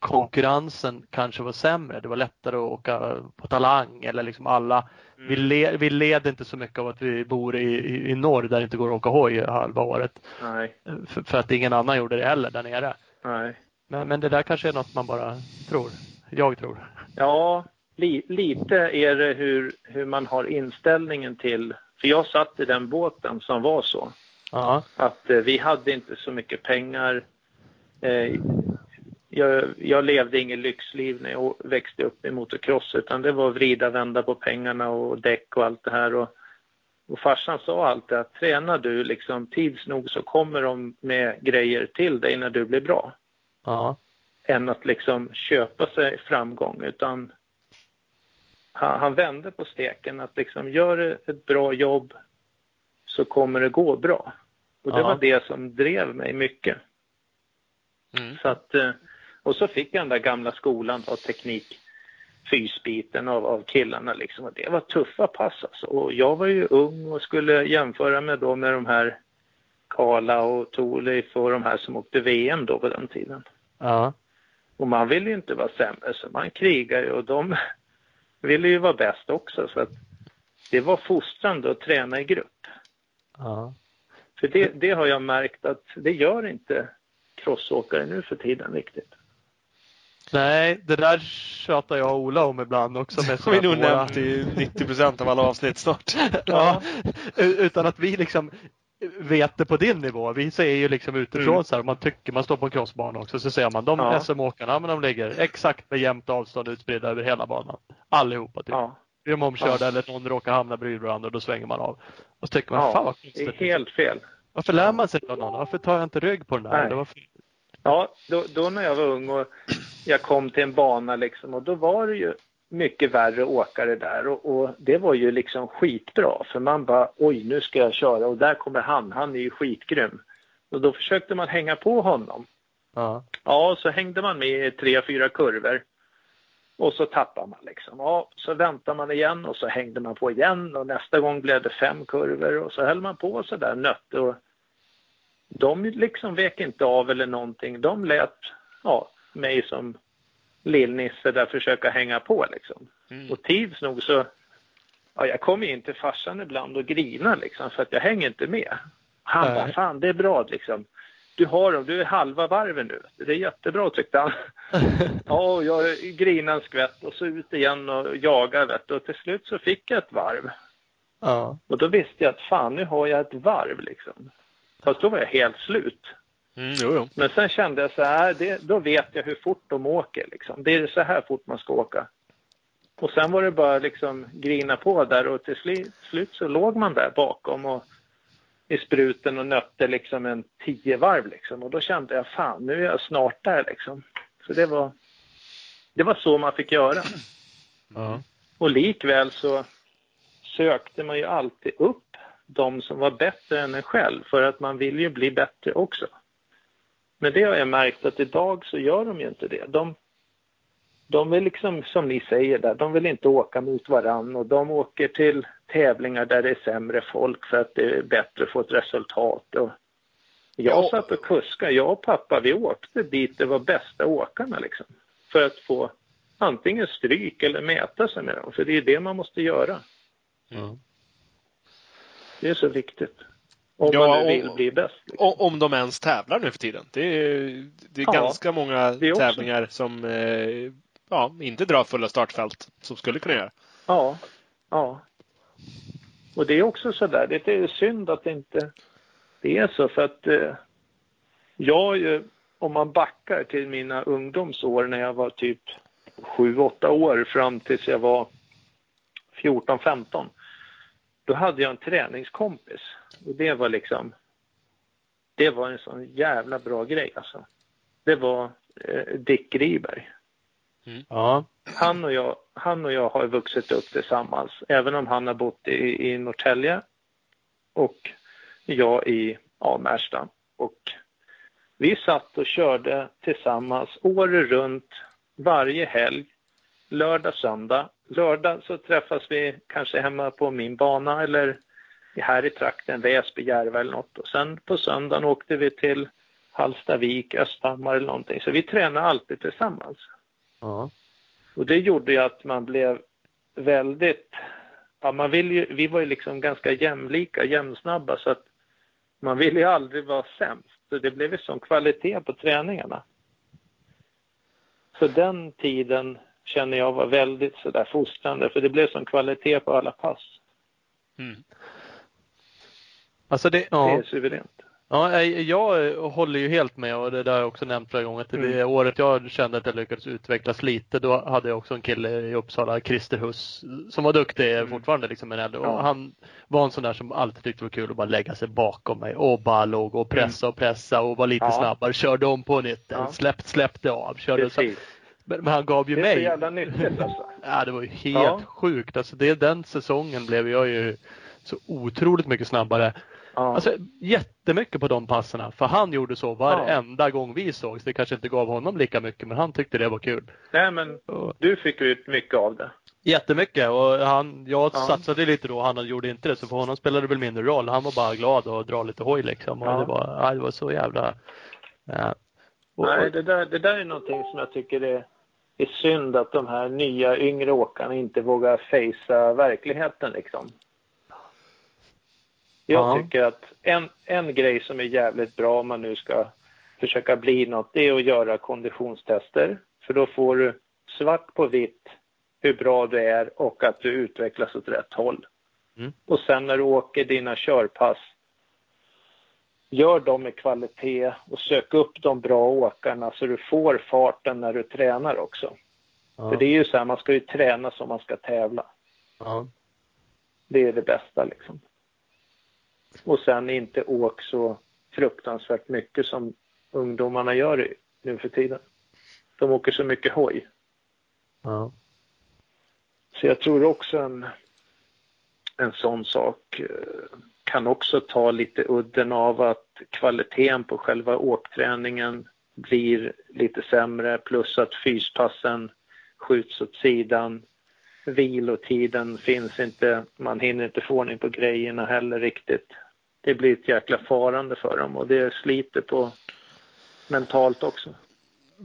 konkurrensen kanske var sämre. Det var lättare att åka på talang eller liksom alla. Mm. Vi, le, vi led inte så mycket av att vi bor i, i, i norr där det inte går att åka hoj halva året. För, för, att ingen annan gjorde det heller där nere. Nej. Men, men det där kanske är något man bara tror. Jag tror. Ja, li, lite är det hur, hur man har inställningen till, för jag satt i den båten som var så. Ja. Att eh, vi hade inte så mycket pengar. Eh, jag, jag, levde inget lyxliv när jag växte upp i motocross utan det var vrida, vända på pengarna och däck och allt det här. Och, och farsan sa alltid att tränar du liksom tids nog så kommer de med grejer till dig när du blir bra. Ja. Än att liksom köpa sig framgång utan han, han vände på steken att liksom gör ett bra jobb så kommer det gå bra. Och det ja. var det som drev mig mycket. Mm. Så att, eh, och så fick jag den där gamla skolan av teknik, fysbiten av, av killarna liksom. Och det var tuffa pass alltså. Och jag var ju ung och skulle jämföra mig då med de här Karla och Thorleif och de här som åkte VM då på den tiden. Ja. Och man ville ju inte vara sämre så man krigade ju och de ville ju vara bäst också så att det var fostrande att träna i grupp. Ja. För det, det har jag märkt att det gör inte crossåkare nu för tiden riktigt. Nej, det där tjatar jag och Ola om ibland också. Med har vi nog våra... nämnt i 90 procent av alla avsnitt snart. ja, utan att vi liksom vet det på din nivå. Vi ser ju liksom utifrån mm. så här, man tycker man står på en crossbana också, så ser man de ja. SM-åkarna, men de ligger exakt med jämnt avstånd utspridda över hela banan. Allihopa typ. Ja. Är de omkörda ja. eller någon råkar hamna bredvid varandra och då svänger man av. Och så tycker man, ja, fan vad konstigt. Det är helt fel. Varför lär man sig av någon? Varför tar jag inte rygg på den där? Varför... Ja, då, då, när jag var ung och jag kom till en bana liksom och då var det ju mycket värre åkare där. Och, och, det var ju liksom skitbra för man bara oj nu ska jag köra. Och där kommer han, han är ju skitgrym. Och då försökte man hänga på honom. Ja, ja så hängde man med i tre, fyra kurvor. Och så tappar man liksom. Ja, så väntar man igen och så hängde man på igen. Och nästa gång blev det fem kurvor. Och så höll man på så där nötte och de liksom vek inte av eller någonting. De lät ja, mig som lillnisse där försöka hänga på liksom. Mm. Och tids nog så, ja jag kommer in till farsan ibland och grinar liksom för att jag hänger inte med. Han äh. bara, fan det är bra liksom. Du har dem, du är halva varven nu. Det är jättebra tyckte han. ja, och jag grinade en skvätt och så ut igen och jaga vet du. Och till slut så fick jag ett varv. Ja. Och då visste jag att fan nu har jag ett varv liksom. Fast då var jag helt slut. Mm, jo, jo. Men sen kände jag så här, det, då vet jag hur fort de åker. Liksom. Det är så här fort man ska åka. Och sen var det bara liksom grina på där och till slut, slut så låg man där bakom och i spruten och nötte liksom en tio varv liksom. Och då kände jag fan, nu är jag snart där liksom. Så det var, det var så man fick göra. Mm. Och likväl så sökte man ju alltid upp de som var bättre än en själv för att man vill ju bli bättre också. Men det har jag märkt att idag så gör de ju inte det. De, de vill liksom, som ni säger där, de vill inte åka mot varann och de åker till tävlingar där det är sämre folk för att det är bättre att få ett resultat. Och jag ja. satt och kuskade, jag och pappa, vi åkte dit det var bästa åkarna liksom. För att få antingen stryk eller mäta sig med dem, för det är det man måste göra. Mm. Det är så viktigt. Om ja, man nu vill bli bäst. Liksom. Om de ens tävlar nu för tiden. Det är, det är ja, ganska många tävlingar som eh, ja, inte drar fulla startfält som skulle kunna göra. Ja, ja. Och det är också så där, det är synd att det inte det är så för att eh, jag om man backar till mina ungdomsår när jag var typ 7-8 år fram tills jag var 14-15 då hade jag en träningskompis. Och det var liksom, det var en sån jävla bra grej alltså. Det var eh, Dick Griberg. Mm. Ja. Han, och jag, han och jag har vuxit upp tillsammans, även om han har bott i, i Norrtälje och jag i ja, Märsta. Och vi satt och körde tillsammans året runt, varje helg, lördag, söndag, lördag så träffas vi kanske hemma på min bana eller här i trakten, Väsby, Järva eller något. Och sen på söndagen åkte vi till Hallstavik, Östhammar eller någonting. Så vi tränade alltid tillsammans. Ja. Och det gjorde ju att man blev väldigt, ja man vill ju, vi var ju liksom ganska jämlika, jämnsnabba så att man ville ju aldrig vara sämst. Så det blev ju sån kvalitet på träningarna. Så den tiden känner jag var väldigt sådär fostrande för det blev sån kvalitet på alla pass. Mm. Alltså det, Det ja. är suveränt. Ja, jag, håller ju helt med och det där har jag också nämnt flera gånger. Att Det Mm. året jag kände att jag lyckades utvecklas lite, då hade jag också en kille i Uppsala, Christer Huss, som var duktig Mm. fortfarande. Liksom, en äldre. Ja. Han var en sån där som alltid tyckte det var kul att bara lägga sig bakom mig och bara låg och pressa och pressa och var lite Mm. Ja. snabbare. Körde om på nytt, Ja. släppte, släppte av. Körde så, Precis. Men, men han gav ju Det är så mig jävla nyttigt alltså. Ja, det var ju helt Ja. sjukt. Alltså det, den säsongen blev jag ju så otroligt mycket snabbare. Ja. Alltså jättemycket på de passerna. För han gjorde så varenda gång vi sågs. Det kanske inte gav honom lika mycket men han tyckte det var kul. Nej men du fick ut mycket av det. jättemycket och han, jag Ja. satsade lite då han gjorde inte det så för honom spelade det väl mindre roll. Han var bara glad och dra lite hoj liksom. Och Ja. det, var, ja, det var så jävla... Ja. Och, Nej, det där, det där är någonting som jag tycker är, är synd att de här nya yngre åkarna inte vågar fejsa verkligheten liksom. Jag Ja. tycker att en, en grej som är jävligt bra om man nu ska försöka bli något, det är att göra konditionstester. För då får du svart på vitt hur bra du är och att du utvecklas åt rätt håll. Mm. Och sen när du åker dina körpass, gör dem med kvalitet och sök upp de bra åkarna så du får farten när du tränar också. ja, För det är ju så här, man ska ju träna som man ska tävla. ja. Det är det bästa liksom. Och sen inte åk så fruktansvärt mycket som ungdomarna gör nu för tiden. De åker så mycket hoj. ja. Så jag tror också en, en sån sak eh, kan också ta lite udden av att kvaliteten på själva åkträningen blir lite sämre plus att fyspassen skjuts åt sidan. Vilotiden finns inte, man hinner inte få ordning på grejerna heller riktigt. Det blir ett jäkla farande för dem och det sliter på mentalt också.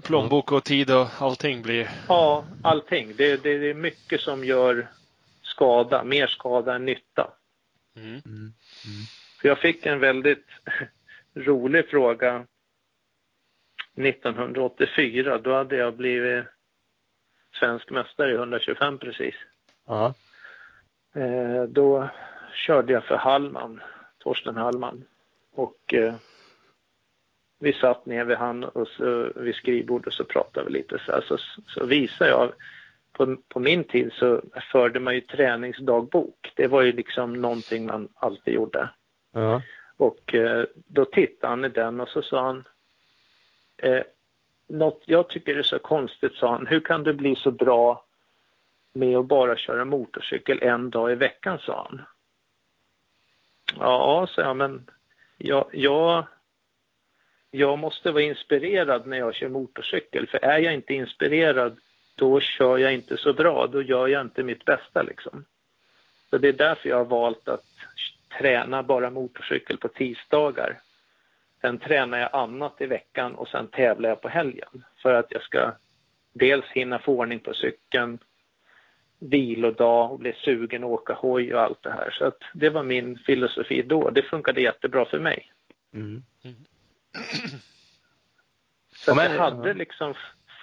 Plånbok och tid och allting blir... Ja, allting. Det, det, det är mycket som gör skada, mer skada än nytta. Mm. För jag fick en väldigt rolig fråga 1984. Då hade jag blivit svensk mästare i 125 precis. ja. Eh, då körde jag för Hallman, Torsten Hallman. Och eh, vi satt ner vid han och så, vid skrivbordet och så pratade vi lite. Så, här, så, så visade jag, på, på min tid så förde man ju träningsdagbok. Det var ju liksom någonting man alltid gjorde. ja. Och eh, då tittade han i den och så sa han eh, något jag tycker är så konstigt, sa han. Hur kan du bli så bra med att bara köra motorcykel en dag i veckan, sa han. Ja, sa jag, men jag, jag, jag måste vara inspirerad när jag kör motorcykel. För är jag inte inspirerad, då kör jag inte så bra. Då gör jag inte mitt bästa liksom. Så det är därför jag har valt att träna bara motorcykel på tisdagar. Sen tränar jag annat i veckan och sen tävlar jag på helgen. För att jag ska dels hinna få ordning på cykeln, vilodag och bli sugen att åka hoj och allt det här. Så att det var min filosofi då. Det funkade jättebra för mig. Mm. Så att men- jag hade liksom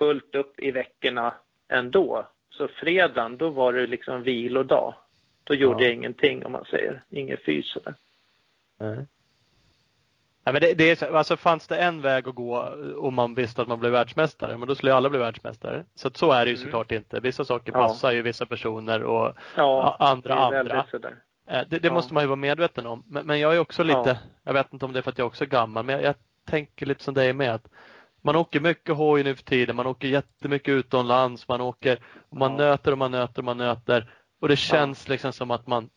fullt upp i veckorna ändå. Så fredagen, då var det liksom vilodag. Då gjorde Ja. jag ingenting om man säger. Ingen fys. sådär. Nej. Nej, men det, det är, så- alltså fanns det en väg att gå om man visste att man blev världsmästare, men då skulle ju alla bli världsmästare. Så att så är det ju Mm. såklart inte. Vissa saker Ja. passar ju vissa personer och Ja, andra andra. sådär. Eh, Det, det Ja. måste man ju vara medveten om. Men, men jag är också lite, Ja. jag vet inte om det är för att jag också är gammal, men jag, jag tänker lite som dig med. att Man åker mycket hoj nu för tiden, man åker jättemycket utomlands, man åker, man Ja. nöter och man nöter och man nöter. Och det känns liksom som att man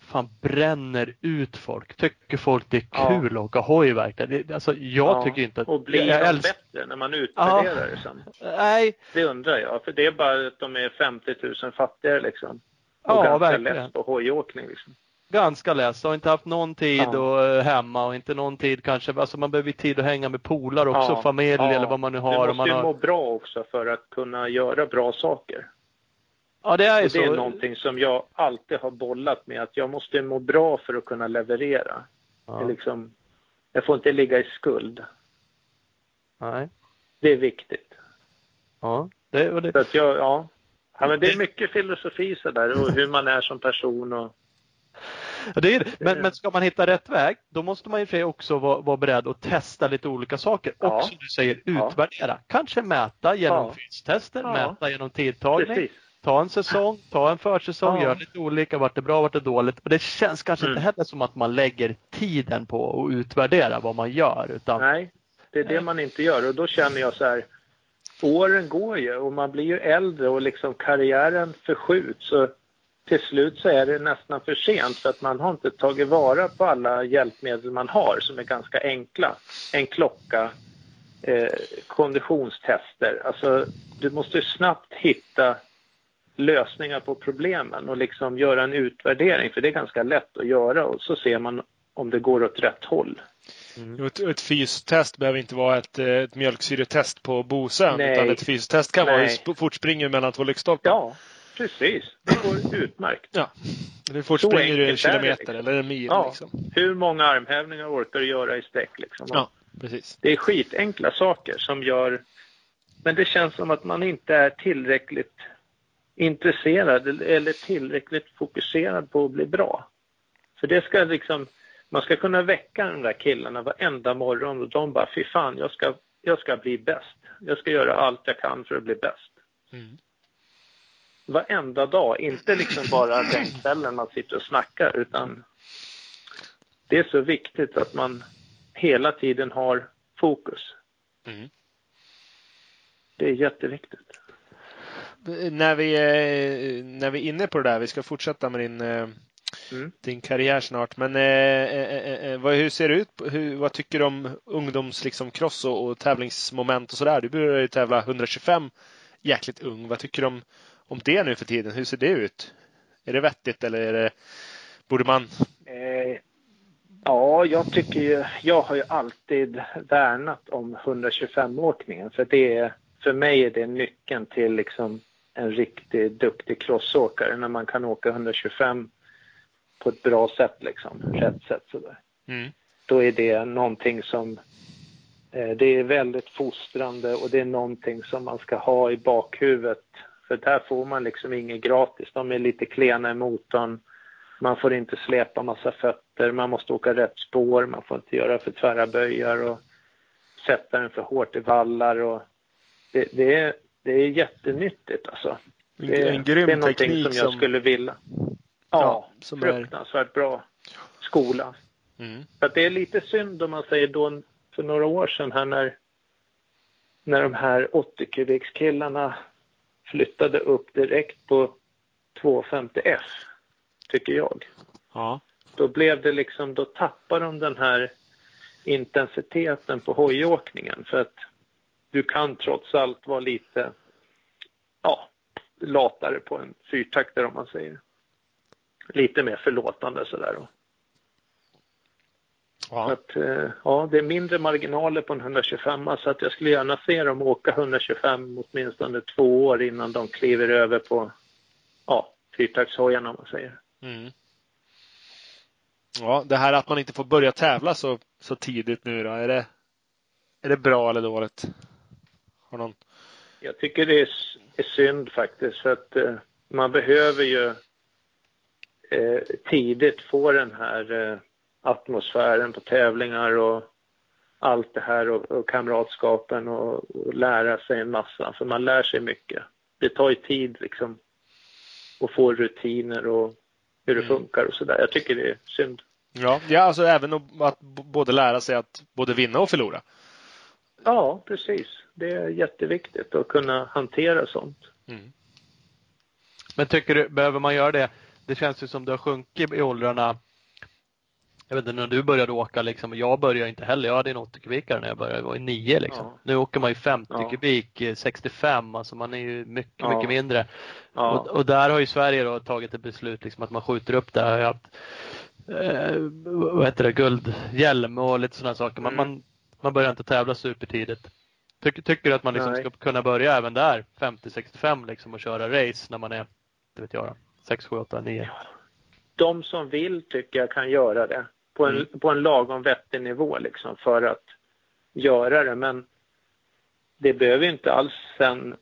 fan bränner ut folk? Tycker folk det är Ja. kul att åka hoj verkligen? Det, alltså, jag Ja, tycker inte att... Och blir jag de älsk- bättre när man utvärderar det sen? Nej, Det undrar jag. För det är bara att de är 50 000 fattigare liksom. Och ja ganska verkligen. less på hojåkning liksom. Ganska less. Har inte haft någon tid Ja. och, eh, hemma och inte någon tid kanske. Alltså man behöver tid att hänga med polare också, Ja, familj ja. eller vad man nu har. Du måste man ju har... må bra också för att kunna göra bra saker. Ja, det är Och det är så. någonting som jag alltid har bollat med. Att jag måste må bra för att kunna leverera. Ja, liksom, jag får inte ligga i skuld. nej. Det är viktigt. Ja, det, och det, Så att jag, ja. ja men det är mycket filosofi sådär och hur man är som person. Och, det är. Men, men ska man hitta rätt väg, då måste man ju också vara, vara beredd att testa lite olika saker. Ja. Och som du säger, Ja. utvärdera. Kanske mäta genom Ja. fystester, Ja. mäta genom tidtagning. precis. Ta en säsong, ta en försäsong, Ja. gör lite olika, vart det bra, vart det dåligt. Och det känns kanske Mm. inte heller som att man lägger tiden på att utvärdera vad man gör. Utan, Nej, det är det man inte gör. Och då känner jag så här. Åren går ju och man blir ju äldre och liksom karriären förskjuts. Så till slut så är det nästan för sent för att man har inte tagit vara på alla hjälpmedel man har som är ganska enkla. En klocka, eh, konditionstester. Alltså, du måste ju snabbt hitta lösningar på problemen och liksom göra en utvärdering för det är ganska lätt att göra och så ser man om det går åt rätt håll. Och Ett, ett fystest behöver inte vara ett, ett mjölksyretest på Bosön. Nej. Utan ett fystest kan vara hur Nej. fort springer mellan två lyktstolpar. Ja, precis. Det går utmärkt. Ja. Hur fort Så springer du en kilometer liksom. eller en mil? Ja. Liksom. Hur många armhävningar orkar du göra i sträck? Liksom? Ja, precis. Det är skitenkla saker som gör... Men det känns som att man inte är tillräckligt intresserad eller tillräckligt fokuserad på att bli bra. För det ska liksom... Man ska kunna väcka de där killarna varenda morgon och de bara, fy fan, jag ska, jag ska bli bäst. Jag ska göra allt jag kan för att bli bäst. Mm. Varenda dag, inte liksom bara den kvällen man sitter och snackar utan det är så viktigt att man hela tiden har fokus. Mm. Det är jätteviktigt. När vi, är, när vi är inne på det där, vi ska fortsätta med din, eh, Mm. din karriär snart. Men eh, eh, eh, vad, hur ser det ut? Hur, vad tycker du om ungdoms liksom, cross och, och tävlingsmoment och sådär? Du började ju tävla 125 jäkligt ung. Vad tycker du om, om det nu för tiden? Hur ser det ut? Är det vettigt eller är det, borde man? Eh, ja, jag tycker ju, jag har ju alltid värnat om 125-åkningen för det är, för mig är det nyckeln till liksom en riktigt duktig crossåkare när man kan åka 125 på ett bra sätt liksom, rätt sätt sådär. Mm. då är det någonting som eh, det är väldigt fostrande och det är någonting som man ska ha i bakhuvudet. För där får man liksom inget gratis. De är lite klena i motorn. Man får inte släpa massa fötter. Man måste åka rätt spår. Man får inte göra för tvära böjar och sätta den för hårt i vallar. Och det, det, är, det är jättenyttigt alltså. Det, en grym det är någonting som jag som- skulle vilja. Ja, Ja, som är- fruktansvärt bra skola. Mm. Att det är lite synd om man säger då för några år sedan här när, när de här 80 kubikskillarna flyttade upp direkt på 250F, tycker jag. Ja. Då blev det liksom, då tappade de den här intensiteten på hojåkningen för att du kan trots allt vara lite, ja, latare på en fyrtaktare om man säger. Lite mer förlåtande sådär. då. Ja. att, eh, ja, det är mindre marginaler på en 125 så att jag skulle gärna se dem åka 125 åtminstone två år innan de kliver över på ja, fyrtaktshojarna om man säger. Mm. Ja, det här att man inte får börja tävla så, så tidigt nu då. Är det, är det bra eller dåligt? Har någon... Jag tycker det är, är synd faktiskt för att eh, man behöver ju eh, tidigt få den här eh, atmosfären på tävlingar och allt det här och, och kamratskapen och, och lära sig en massa för man lär sig mycket. Det tar ju tid liksom att få rutiner och hur det Mm. funkar och sådär. Jag tycker det är synd. Ja, ja alltså även att, både lära sig att både vinna och förlora. Ja, precis. Det är jätteviktigt att kunna hantera sånt. Mm. Men tycker du, behöver man göra det det känns ju som det har sjunkit i åldrarna. Jag vet inte när du började åka liksom, jag började inte heller. Jag hade en 80 kubikare när jag började, jag var i 9 liksom. Ja. Nu åker man ju 50 Ja. kubik, eh, 65, alltså man är ju mycket, Ja. mycket mindre. Och, och där har ju Sverige då tagit ett beslut liksom att man skjuter upp det. Jag ju haft, eh, vad heter det, guldhjälm och lite sådana saker. Man, Mm. man, man börjar inte tävla supertidigt. Tycker, tycker du att man liksom Nej. ska kunna börja även där 50-65 liksom och köra race när man är, det vet jag då, 6, 7, 8, 9? de som vill tycker jag kan göra det på en, Mm. på en lagom vettig nivå liksom för att göra det. Men det behöver inte alls sen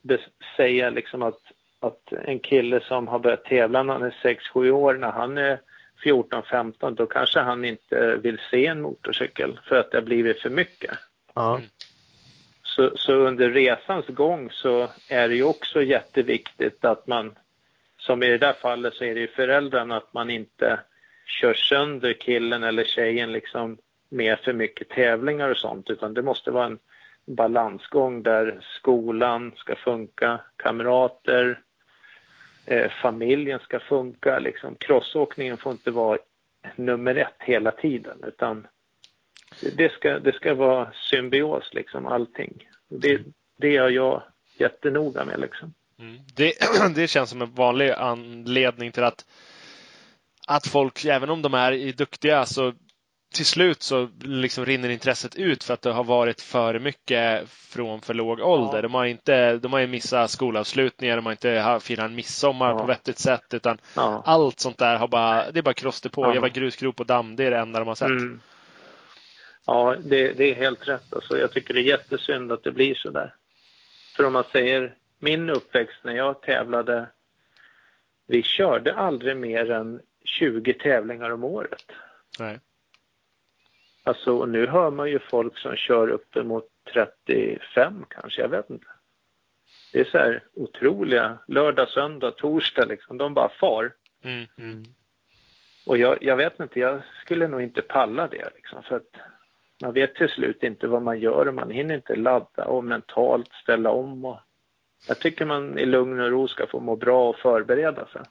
säga liksom att, att en kille som har börjat tävla när han är 6-7 år, när han är 14-15, då kanske han inte vill se en motorcykel för att det har blivit för mycket. Ja. Så, så under resans gång så är det ju också jätteviktigt att man, som i det där fallet så är det ju föräldrarna, att man inte kör sönder killen eller tjejen liksom med för mycket tävlingar och sånt, utan det måste vara en balansgång där skolan ska funka, kamrater, eh, familjen ska funka. Liksom. Crossåkningen får inte vara nummer ett hela tiden, utan det ska, det ska vara symbios, liksom, allting. Det, det är jag jättenoga med. Liksom. Mm. Det, det känns som en vanlig anledning till att, att folk, även om de är duktiga, så till slut så liksom rinner intresset ut för att det har varit för mycket från för låg ålder. Ja. De har inte, de har ju missat skolavslutningar, de har inte firat en midsommar Ja. på vettigt sätt, utan Ja. allt sånt där har bara, det är bara kross på. Ja. Jag var grusgrop och damm, det är det enda de har sett. Mm. Ja, det, det är helt rätt. Alltså, jag tycker det är jättesynd att det blir så där. För om man säger min uppväxt när jag tävlade, vi körde aldrig mer än 20 tävlingar om året. Nej. Alltså, och nu hör man ju folk som kör uppemot 35 kanske, jag vet inte. Det är så här otroliga, lördag, söndag, torsdag liksom, de bara far. Mm. Mm. Och jag, jag vet inte, jag skulle nog inte palla det liksom, för att man vet till slut inte vad man gör och man hinner inte ladda och mentalt ställa om. Och jag tycker man i lugn och ro ska få må bra och förbereda sig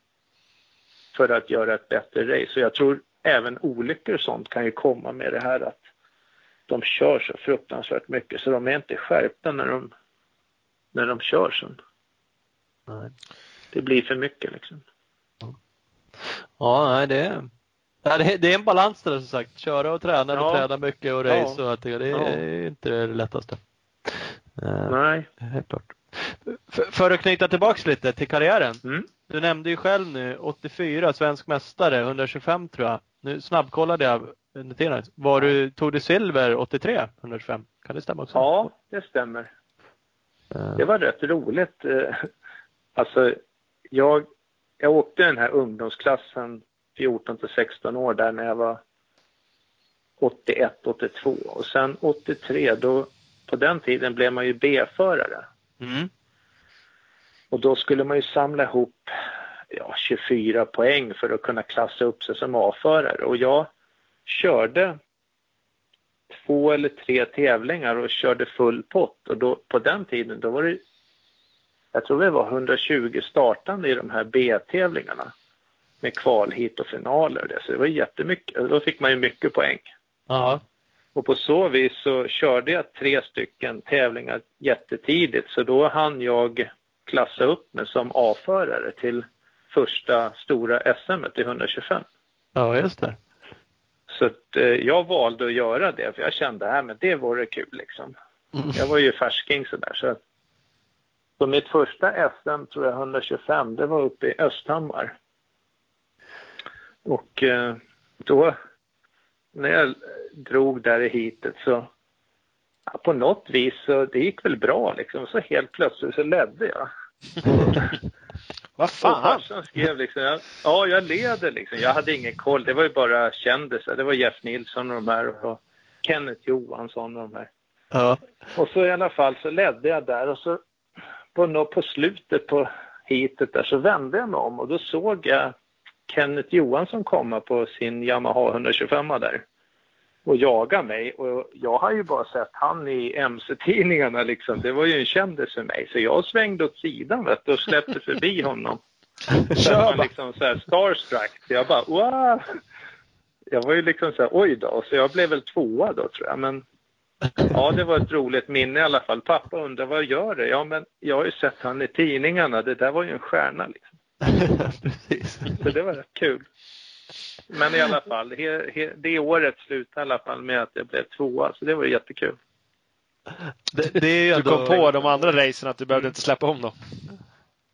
för att göra ett bättre race. Och jag tror även olyckor och sånt kan ju komma med det här att de kör så fruktansvärt mycket så de är inte skärpta när de, när de kör sen. Nej. Det blir för mycket liksom. Ja, nej, det är, det, är, en balans där som sagt. Köra och träna Ja. träna mycket och race och allt det. Det är Ja. inte det lättaste. Eh, Nej. Helt klart. För, för att knyta tillbaks lite till karriären. Mm. Du nämnde ju själv nu 84, svensk mästare, 125 tror jag. Nu snabbkollade jag tiden. Var du, tog du silver 83, 125? Kan det stämma också? Ja, det stämmer. Eh, Det var rätt roligt. Eh, Alltså, jag, jag åkte den här ungdomsklassen 14 till 16 år där när jag var 81, 82 och sen 83 då på den tiden blev man ju B-förare Mm. Och då skulle man ju samla ihop ja, 24 poäng för att kunna klassa upp sig som A-förare och jag körde två eller tre tävlingar och körde full pott och då på den tiden då var det jag tror det var 120 startande i de här B-tävlingarna med kvalhit och finaler och det, så det var jättemycket. Då fick man ju mycket poäng. Ja. Och på så vis så körde jag tre stycken tävlingar jättetidigt så då hann jag klassa upp mig som A-förare till första stora SM i 125. ja, just det. Så att, eh, jag valde att göra det för jag kände att men det vore kul liksom. Mm. Jag var ju färsking sådär. Så, så mitt första SM, tror jag 125, det var uppe i Östhammar. Och eh, då, när jag drog där i hitet så, på något vis så, det gick väl bra liksom. Så helt plötsligt så ledde jag. Vad fan! farsan skrev liksom, ja, ja jag leder liksom. Jag hade ingen koll. Det var ju bara kändisar. Det var Jeff Nilsson och de här och Kenneth Johansson och de här. Ja. Och så i alla fall så ledde jag där och så på, på slutet på hitet där så vände jag mig om och då såg jag Kenneth Johansson komma på sin Yamaha 125 där och jaga mig och jag har ju bara sett han i MC-tidningarna liksom. Det var ju en kändis för mig så jag svängde åt sidan vet du, och släppte förbi honom. Så man liksom så här starstruck. Så jag bara wow! Jag var ju liksom så här, oj då. Så jag blev väl tvåa då tror jag. Men ja, det var ett roligt minne i alla fall. Pappa undrar vad gör du? Ja, men jag har ju sett han i tidningarna. Det där var ju en stjärna liksom. Precis. Så det var rätt kul. Men i alla fall, he, he, det året slutade i alla fall med att jag blev tvåa. Så det var jättekul. Det, det är ju Du ändå... kom på de andra racen att du behövde inte släppa om dem.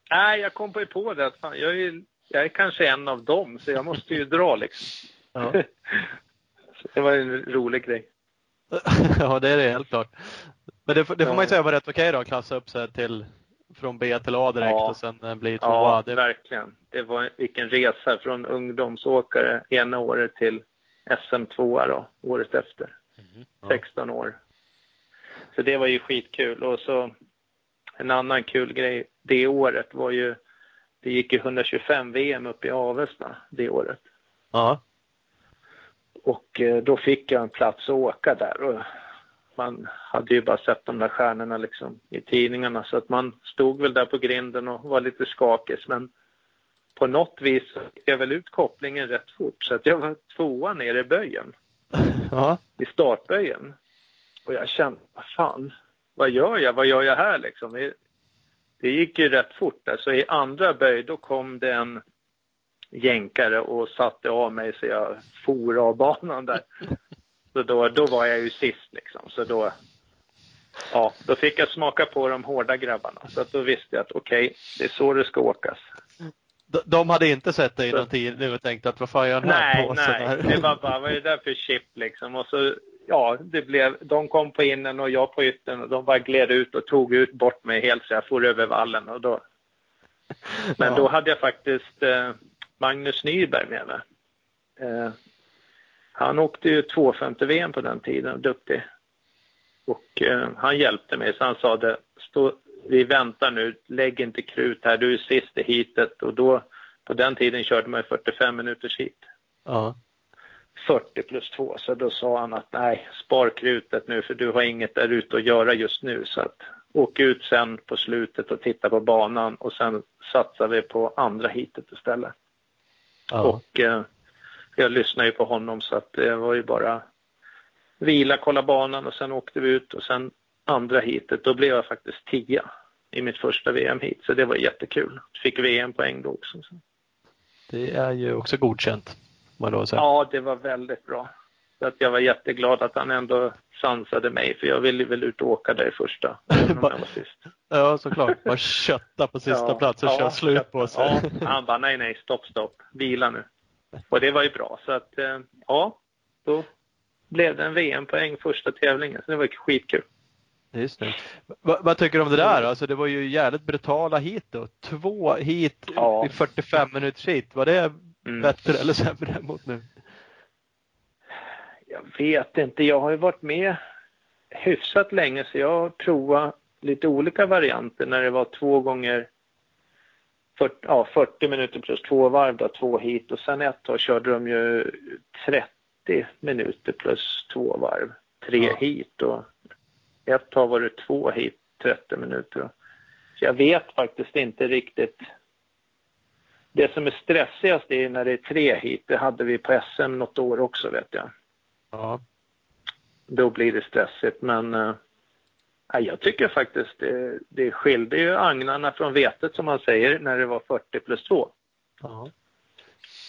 Nej, jag kom på ju på det att fan, jag, är, jag är kanske en av dem, så jag måste ju dra liksom. Ja. Det var en rolig grej. ja, det är det helt klart. Men det, får- det får Ja. man ju säga var rätt okej då, att klassa upp sig till från B till A direkt Ja. och sen eh, bli tvåa. Ja, det, verkligen. Det var vilken resa från ungdomsåkare ena året till SM2 då, året efter. Ja. 16 år. Så det var ju skitkul. Och så en annan kul grej det året var ju, det gick ju 125 VM uppe i Avesta det året. ja. Och eh, då fick jag en plats att åka där. Och man hade ju bara sett de där stjärnorna liksom i tidningarna så att man stod väl där på grinden och var lite skakig. Men på något vis jag väl ut kopplingen rätt fort så att jag var tvåa nere i böjen, ja. i startböjen. Och jag kände, vad fan, vad gör jag? Vad gör jag här liksom? Det, det gick ju rätt fort där. Så i andra böj då kom det en jänkare och satte av mig så jag for av banan där. Så då, då var jag ju sist liksom. Så då, ja, då fick jag smaka på de hårda grabbarna. Så att då visste jag att okej, det är så det ska åkas. De, de hade inte sett dig i Så- någon tid nu och tänkt att vad fan gör den här Nej, påsen nej. här? Det var bara, vad är det där för chip liksom? Och så, ja, det blev, de kom på innen och jag på yttern och de bara gled ut och tog ut bort mig helt så jag for över vallen och då. Men Ja. då hade jag faktiskt eh, Magnus Nyberg med mig. Eh, han åkte ju 250 VM på den tiden, duktig. Och eh, han hjälpte mig så han sa det, stå, vi väntar nu, lägg inte krut här, du är sist i heatet och då på den tiden körde man ju 45 minuters heat. Ja. 40 plus 2. Så då sa han att nej, spar krutet nu för du har inget där ute att göra just nu. Så att åk ut sen på slutet och titta på banan och sen satsar vi på andra heatet istället. Ja. Och eh, jag lyssnade ju på honom så att det var ju bara vila, kolla banan och sen åkte vi ut och sen andra heatet då blev jag faktiskt tia i mitt första VM-heat. Så det var jättekul. Fick VM-poäng då också. Så. Det är ju också godkänt. Ja, det var väldigt bra. Så att jag var jätteglad att han ändå sansade mig, för jag ville väl ut och åka där i första, sist. Ja, såklart. Bara kötta på sista Ja, plats och ja, köra slut på sig. Ja, han bara, nej, nej, stopp, stopp, vila nu. Och det var ju bra, så att eh, ja, då blev det en VM-poäng första tävlingen, så det var skitkul. Just det. Va, vad tycker du om det där? Alltså det var ju jävligt brutala hit då. Två hit Ja. i 45 minuters hit. Var det Mm. bättre eller sämre mot nu? Jag vet inte, jag har ju varit med hyfsat länge så jag har provat lite olika varianter när det var två gånger 40, ja, 40 minuter plus två varv, då, två hit och sen ett tag körde de ju 30 minuter plus två varv, tre Ja. hit och ett tag var det två hit, 30 minuter. Så jag vet faktiskt inte riktigt. Det som är stressigast är när det är tre hit, det hade vi på SM något år också vet jag Ja. då blir det stressigt. Men nej, jag tycker faktiskt det, det skilde ju agnarna från vetet som man säger när det var 40 plus 2. ja.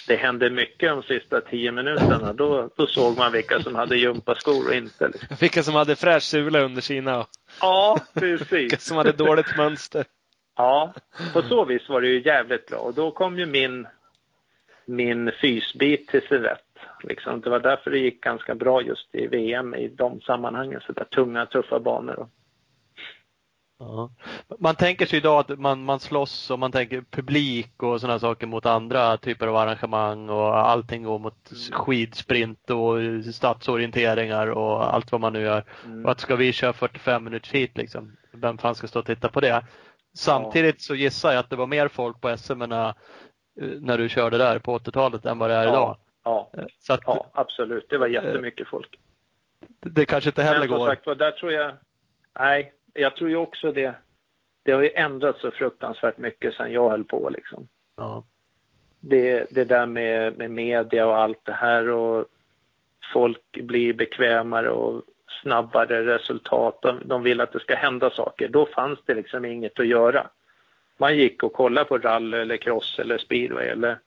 Det hände mycket de sista 10 minuterna. Då, då såg man vilka som hade gympaskor och inte. Liksom. Vilka som hade fräsch sula under sina Ja, vilka precis. som hade dåligt mönster. Ja, på så vis var det ju jävligt bra. Och då kom ju min, min fysbit till sin rätt. Liksom. Det var därför det gick ganska bra just i VM i de sammanhangen. Så där tunga, tuffa banor. Ja. Man tänker sig idag att man, man slåss och man tänker publik och sådana saker mot andra typer av arrangemang och allting går mot skidsprint och stadsorienteringar och allt vad man nu gör. Och att ska vi köra 45 minuters hit liksom, vem fan ska stå och titta på det? Samtidigt så gissar jag att det var mer folk på SM när, du körde där på 80-talet än vad det är idag. Ja, Så att ja, absolut. Det var jättemycket folk. det kanske inte heller Men går. sagt där tror jag... Nej, jag tror ju också det. Det har ju ändrats så fruktansvärt mycket sedan jag höll på liksom. Ja. Det, det där med, med media och allt det här och folk blir bekvämare och snabbare resultat. De, de vill att det ska hända saker. Då fanns det liksom inget att göra. Man gick och kollade på rally eller cross eller speedway eller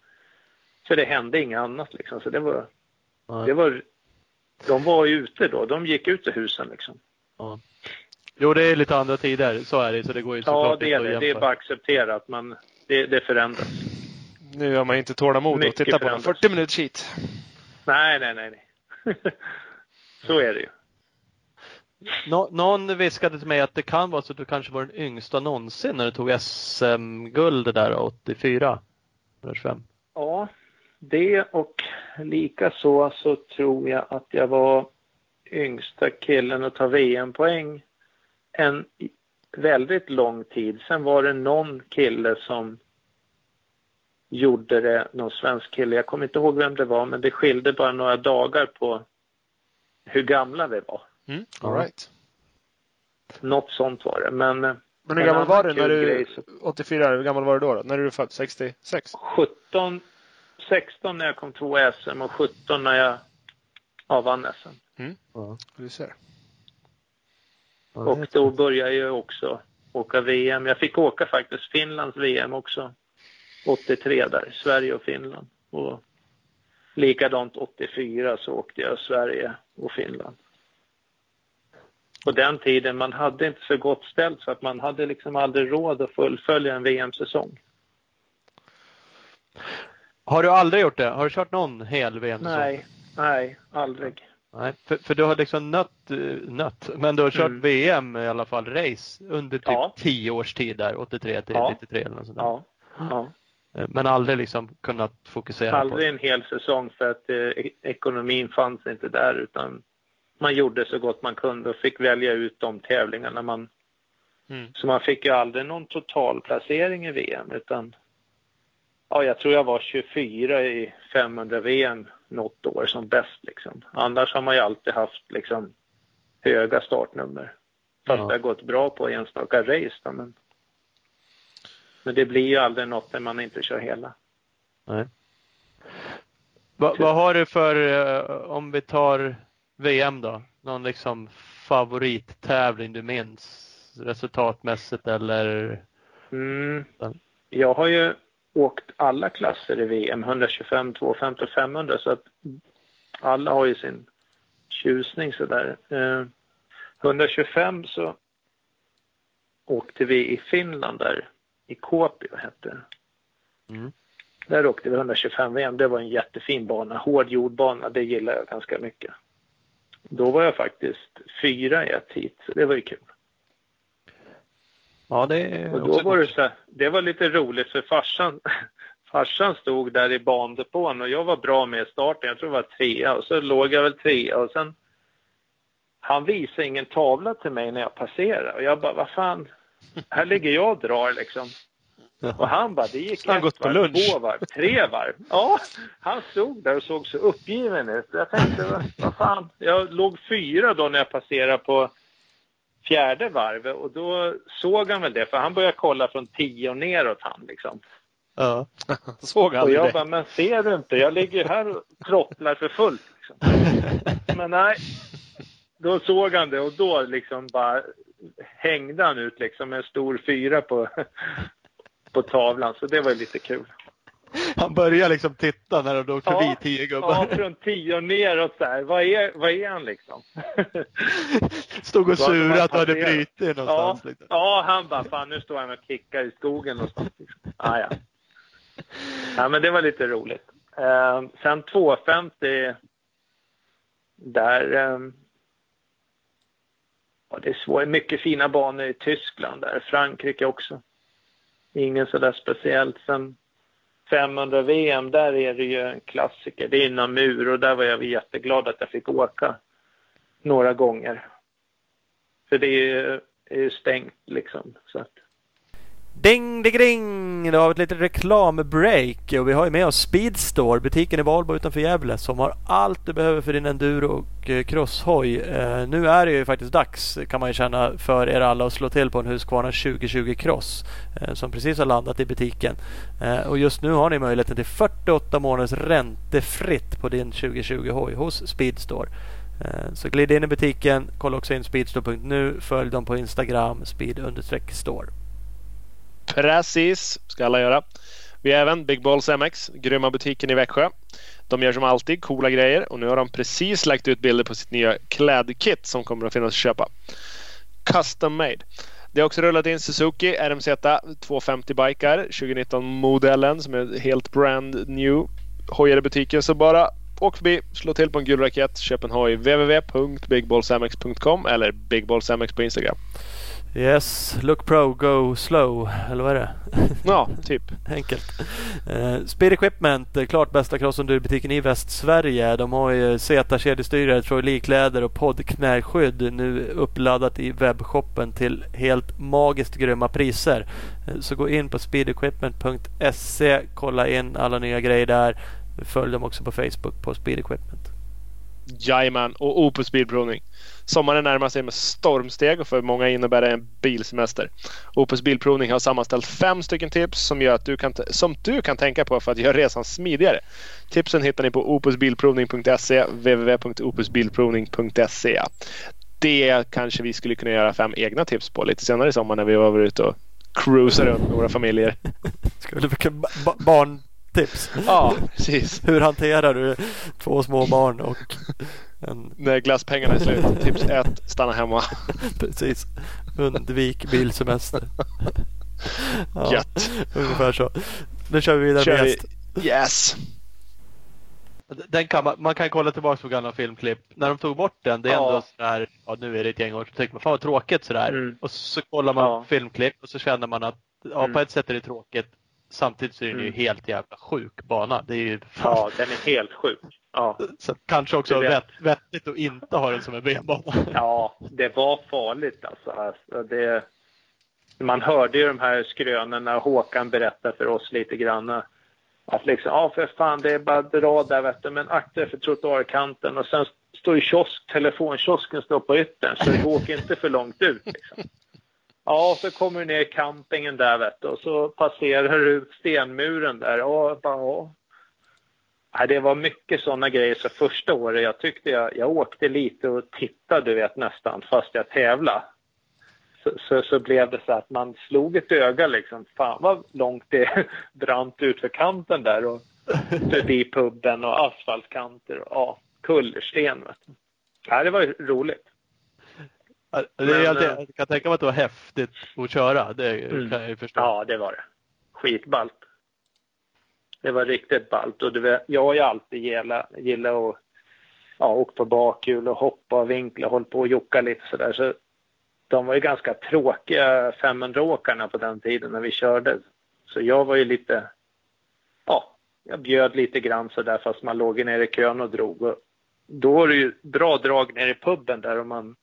för det hände inget annat liksom. Så det var, Ja. det var, de var ju ute då. De gick ut ur husen liksom. Ja. Jo, det är lite andra tider. Så är det. Så det går ju Ja, det är det. att Det är bara accepterat. Men det, det förändras. Nu har man inte tålamod att titta på en förändras. 40 minuters heat. Nej, nej, nej. nej. Så är det ju. Nå, någon viskade till mig att det kan vara så att du kanske var den yngsta någonsin när du tog SM-guld där 84. eller 25. Ja, det och lika så så tror jag att jag var yngsta killen att ta VM-poäng en väldigt lång tid. Sen var det någon kille som gjorde det, någon svensk kille. Jag kommer inte ihåg vem det var, men det skilde bara några dagar på hur gamla vi var. Mm, all right. Något sånt var det. Men Men hur gammal var du när du... grej så- 84, hur gammal var du då? då? När är du född? 66? 17, 16 när jag kom två i SM och 17 när jag ja, vann SM. Ja. Du ser. Och då började jag också åka VM. Jag fick åka faktiskt Finlands VM också. 83 där, Sverige och Finland. Och likadant 84 så åkte jag Sverige och Finland. På den tiden man hade inte så gott ställt så att man hade liksom aldrig råd att fullfölja en VM-säsong. Har du aldrig gjort det? Har du kört någon hel VM? Nej, nej, aldrig. Nej, för, för du har liksom nött, eh, nött, men du har kört Mm. VM i alla fall, race, under typ Ja. 10 års tid där, 83 till Ja. 93 eller något sånt. Ja, ja. Eh, Men aldrig liksom kunnat fokusera på Aldrig en hel säsong för att eh, e- ekonomin fanns inte där utan man gjorde så gott man kunde och fick välja ut de tävlingarna man... Mm. Så man fick ju aldrig någon totalplacering i VM utan... Ja, jag tror jag var 24 i 500 VM något år som bäst liksom. Annars har man ju alltid haft liksom höga startnummer. Fast Ja. det har gått bra på enstaka race då, men... Men det blir ju aldrig något när man inte kör hela. Nej. Va, vad har du för, eh, om vi tar VM då, någon liksom favorittävling du minns resultatmässigt eller? Mm. Ja. Jag har ju åkt alla klasser i VM, 125, 250 och 500 så att alla har ju sin tjusning sådär. Eh, 125 så åkte vi i Finland där, i Kuopio hette. Mm. Där åkte vi 125 VM. Det var en jättefin bana, hård jordbana. Det gillar jag ganska mycket. Då var jag faktiskt fyra i ett hit, så det var ju kul. Ja, det Och då var det så här, det var lite roligt för farsan, farsan stod där i bandepån och jag var bra med i starten. Jag tror det var trea och så låg jag väl trea och sen han visade ingen tavla till mig när jag passerade och jag bara, vad fan, här ligger jag och drar liksom. Och han bara, det gick Han ett gått på varv, lunch. två varv, tre varv. Ja, han stod där och såg så uppgiven ut. Jag tänkte, vad, vad fan, jag låg fyra då när jag passerade på fjärde varvet och då såg han väl det för han började kolla från tio och neråt han liksom. Ja. Såg Och aldrig jag det. bara, men ser du inte? Jag ligger här och trottlar för fullt. Liksom. Men nej, då såg han det och då liksom bara hängde han ut liksom en stor fyra på, på tavlan. Så det var ju lite kul. Han börjar liksom titta när de åkt förbi Ja, tio gubbar. Ja, från tio och neråt här. Vad är, vad är han liksom? Stod och man surat och hade brutit Ja, någonstans. Liksom. ja, han bara, fan nu står han och kickar i skogen någonstans. Ah, ja. ja, men det var lite roligt. Eh, sen 250, där... Eh, ja, det är svårt. Mycket fina banor i Tyskland där, Frankrike också. Ingen sådär speciellt. Sen 500 VM, där är det ju en klassiker. Det är inom mur och där var jag jätteglad att jag fick åka några gånger. För det är ju, är ju stängt liksom. Så att, Ding, ding, ding! Då har vi ett litet reklambreak och vi har ju med oss Speedstore, butiken i Valbo utanför Gävle som har allt du behöver för din enduro och eh, crosshoj. Eh, nu är det ju faktiskt dags kan man ju känna för er alla att slå till på en Husqvarna 2020 Cross eh, som precis har landat i butiken. Eh, och just nu har ni möjligheten till 48 månaders räntefritt på din 2020 hoj hos Speedstore. Eh, så glid in i butiken, kolla också in speedstore.nu, följ dem på Instagram, speed-store. Precis, ska alla göra. Vi har även Big Balls MX, grymma butiken i Växjö. De gör som alltid coola grejer och nu har de precis lagt ut bilder på sitt nya klädkit som kommer att finnas att köpa. Custom made. Det har också rullat in Suzuki RMZ 250 bikar 2019 modellen som är helt brand new. Hojar i butiken så bara åk förbi, slå till på en gul raket, köp en hoj www.bigballsmx.com eller bigballsmx på Instagram. Yes, look pro, go slow. Eller vad är det? Ja, typ. Enkelt. Uh, Speed Equipment, eh, klart bästa crossenduro-butiken i Västsverige. De har ju Z-kedjestyrare, trojlikläder och poddknäskydd nu uppladdat i webbshoppen till helt magiskt grymma priser. Uh, så gå in på speedequipment.se, kolla in alla nya grejer där. Följ dem också på Facebook på Speed Equipment. Jajamän, och Opus Bilprovning. Sommaren närmar sig med stormsteg och för många innebär det en bilsemester. Opus Bilprovning har sammanställt fem stycken tips som, gör att du kan som du kan tänka på för att göra resan smidigare. Tipsen hittar ni på opusbilprovning.se, www.opusbilprovning.se. Det kanske vi skulle kunna göra fem egna tips på lite senare i sommar när vi var ute och cruisar runt med våra familjer. Skulle vi barn tips. Ja, precis. Hur hanterar du två små barn och en... När glasspengarna är slut. Tips 1. Stanna hemma. Precis. Undvik bilsemester. Ja, Gött. Ungefär så. Nu kör vi vidare kör med vi. gäst. Yes. Den kan man, man kan kolla tillbaka på gamla filmklipp. När de tog bort den, det är Ja. ändå sådär, ja nu är det ett gäng år, så tycker man fan vad tråkigt sådär. Mm. Och så kollar man Ja. filmklipp och så känner man att ja, Mm. på ett sätt är det tråkigt. Samtidigt så är det ju Mm. helt jävla sjuk bana. Det är ju fan, Ja, den är helt sjuk. Ja. så kanske också vet. vett, vettigt att inte ha den som en benbana. Ja, det var farligt alltså. alltså det, man hörde ju de här skrönorna Håkan berättade för oss lite grann. Att liksom, ja för fan det är bara att dra där vet du, men akta för trottoarkanten och sen står ju kiosk, telefonkiosken står på yttern så du åker inte för långt ut. Liksom. Ja, så kommer du ner i campingen där vet du, och så passerar du stenmuren där. Ja, bara, ja. Det var mycket sådana grejer. Så första året jag tyckte jag, jag åkte lite och tittade du vet nästan fast jag tävlade. Så, så, så blev det så att man slog ett öga liksom. Fan vad långt det brant ut för kanten där och förbi puben och asfaltkanter och ja, kullersten. Vet du. Ja, det var roligt. Ja, Det är Men, alltid, eh, jag kan tänka mig att det var häftigt att köra. Det Mm. kan jag ju förstå. Ja, det var det. Skitballt. Det var riktigt ballt. Och vet, jag har ju alltid gillat, gillat att ja, åka på bakhjul och hoppa och vinkla och hålla på och jocka lite sådär. Så de var ju ganska tråkiga 500-åkarna på den tiden när vi körde. Så jag var ju lite, ja, jag bjöd lite grann sådär fast man låg ju nere i kön och drog. Och då var det ju bra drag ner i puben där om man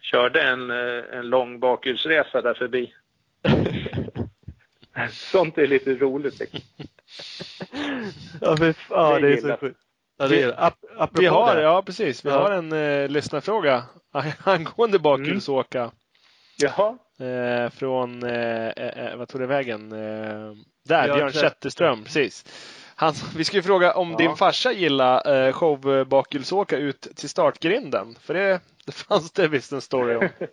körde en, eh, en lång bakhjulsresa där förbi. Sånt är lite roligt. Ja, fy fan, Det det är så sjukt. Ja, det är, ap, Vi har, det. ja precis. Vi Ja. har en eh, lyssnarfråga angående bakhjulsåka. Jaha. Eh, från, eh, eh, vad tog det vägen? Eh, där, Björn Björn Zetterström. Precis. Han, vi skulle fråga om Ja. din farsa gillar eh, show bakhjulsåka ut till startgrinden. För det, det fanns det visst en story om.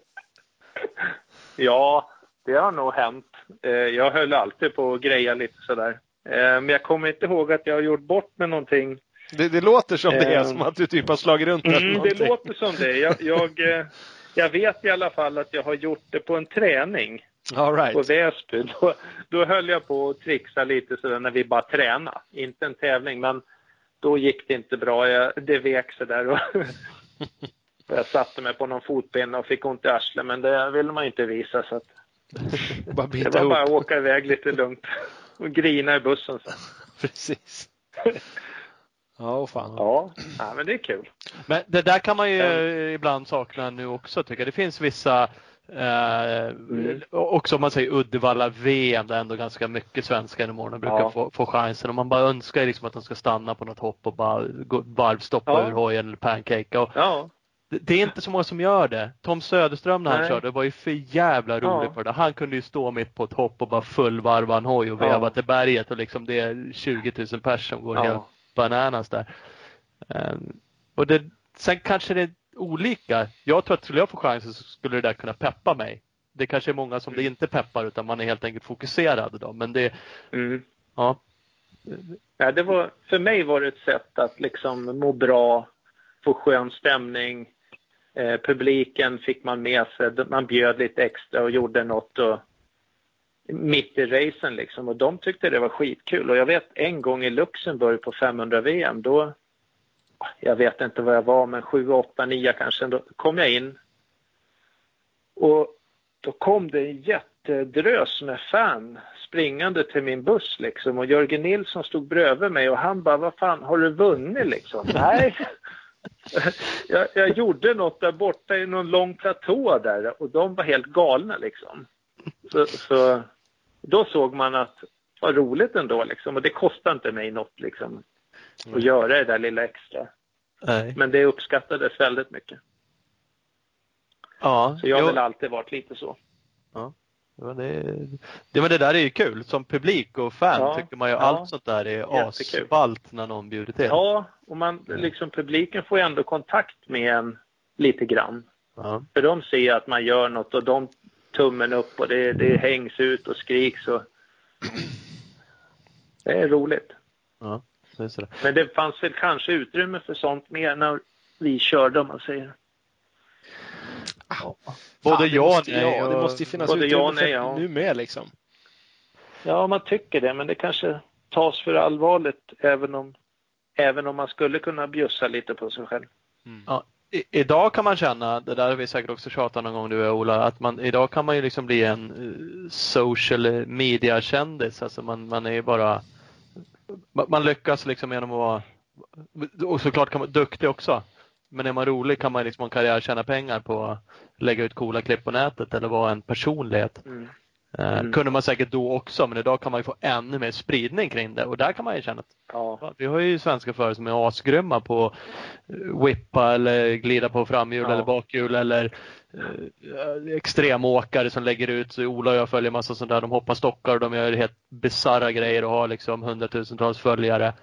Ja, det har nog hänt. Eh, Jag höll alltid på att greja lite sådär. Eh, Men jag kommer inte ihåg att jag har gjort bort med någonting. Det, det låter som det är, Eh. som att du typ har slagit runt Mm, det låter som det. Jag, jag, eh, jag vet i alla fall att jag har gjort det på en träning All right. på Väsby. Då, då höll jag på att trixa lite sådär när vi bara tränade. Inte en tävling, men då gick det inte bra. Jag, det vek sådär. Och jag satte mig på någon fotpinne och fick ont i arslet, men det ville man inte visa. Så att Bara det var bara att åka iväg lite lugnt och grina i bussen sen. Precis. Ja, oh, fan. Ja, ja men det är kul. Men det där kan man ju Ja. ibland sakna nu också tycker jag. Det finns vissa Eh, mm. Också om man säger Uddevalla-VM där ändå ganska mycket svenskar genom åren brukar ja. få, få chansen. Och man bara önskar liksom att de ska stanna på något hopp och bara varvstoppa ja. ur hojen eller pancake. Och ja. Det, det, är inte så många som gör det. Tom Söderström när han Nej. körde var ju för jävla rolig ja. för det. Han kunde ju stå mitt på ett hopp och bara fullvarva en hoj och veva till berget och liksom det är 20 000 pers som går helt bananas där. Um, och det, sen kanske det olika. Jag tror att skulle jag få chansen så skulle det där kunna peppa mig. Det kanske är många som det mm. inte peppar utan man är helt enkelt fokuserad då. Men det, mm. ja. ja det var, för mig var det ett sätt att liksom må bra, få skön stämning. Eh, publiken fick man med sig, man bjöd lite extra och gjorde något och, mitt i racen liksom och de tyckte det var skitkul och jag vet en gång i Luxemburg på 500 VM då jag vet inte vad jag var, men 7, 8, 9 kanske. Då kom jag in. Och då kom det en jättedrös med fan springande till min buss liksom. Och Jörgen Nilsson stod bredvid mig och han bara, vad fan, har du vunnit liksom? Nej jag, jag gjorde något där borta i någon lång platå där och de var helt galna liksom. Så, så då såg man att vad roligt ändå liksom och det kostade inte mig något liksom och göra det där lilla extra. Nej. Men det uppskattades väldigt mycket. Ja, så jag har väl alltid varit lite så. Ja. Det, det, men det där är ju kul. Som publik och fan ja, tycker man ju ja, allt sånt där är asballt när någon bjuder till. Ja, och man, liksom, publiken får ju ändå kontakt med en lite grann. Ja. För de ser att man gör något och de tummen upp och det, det hängs ut och skriks. Och... Det är roligt. Ja. Men det fanns väl kanske utrymme för sånt mer när vi körde om man säger. Ja. Både ja och nej. Det måste ju finnas Både utrymme ja, nej, ja. nu med liksom. Ja, man tycker det, men det kanske tas för allvarligt även om, även om man skulle kunna bjussa lite på sig själv. Mm. Ja, i, idag kan man känna, det där har vi säkert också tjatat någon gång du och Ola, att man, idag kan man ju liksom bli en uh, social media-kändis. Alltså man, man är ju bara man lyckas liksom genom att vara, och såklart kan man vara duktig också. Men är man rolig kan man liksom ha en karriär tjäna pengar på att lägga ut coola klipp på nätet eller vara en personlighet. Mm. Eh, mm. kunde man säkert då också men idag kan man få ännu mer spridning kring det och där kan man ju känna att ja. vi har ju svenska förare som är asgrymma på att whippa eller glida på framhjul ja. eller bakhjul eller eh, extremåkare som lägger ut, så Ola och jag följer massa sånt där, de hoppar stockar och de gör helt bisarra grejer och har liksom hundratusentals följare.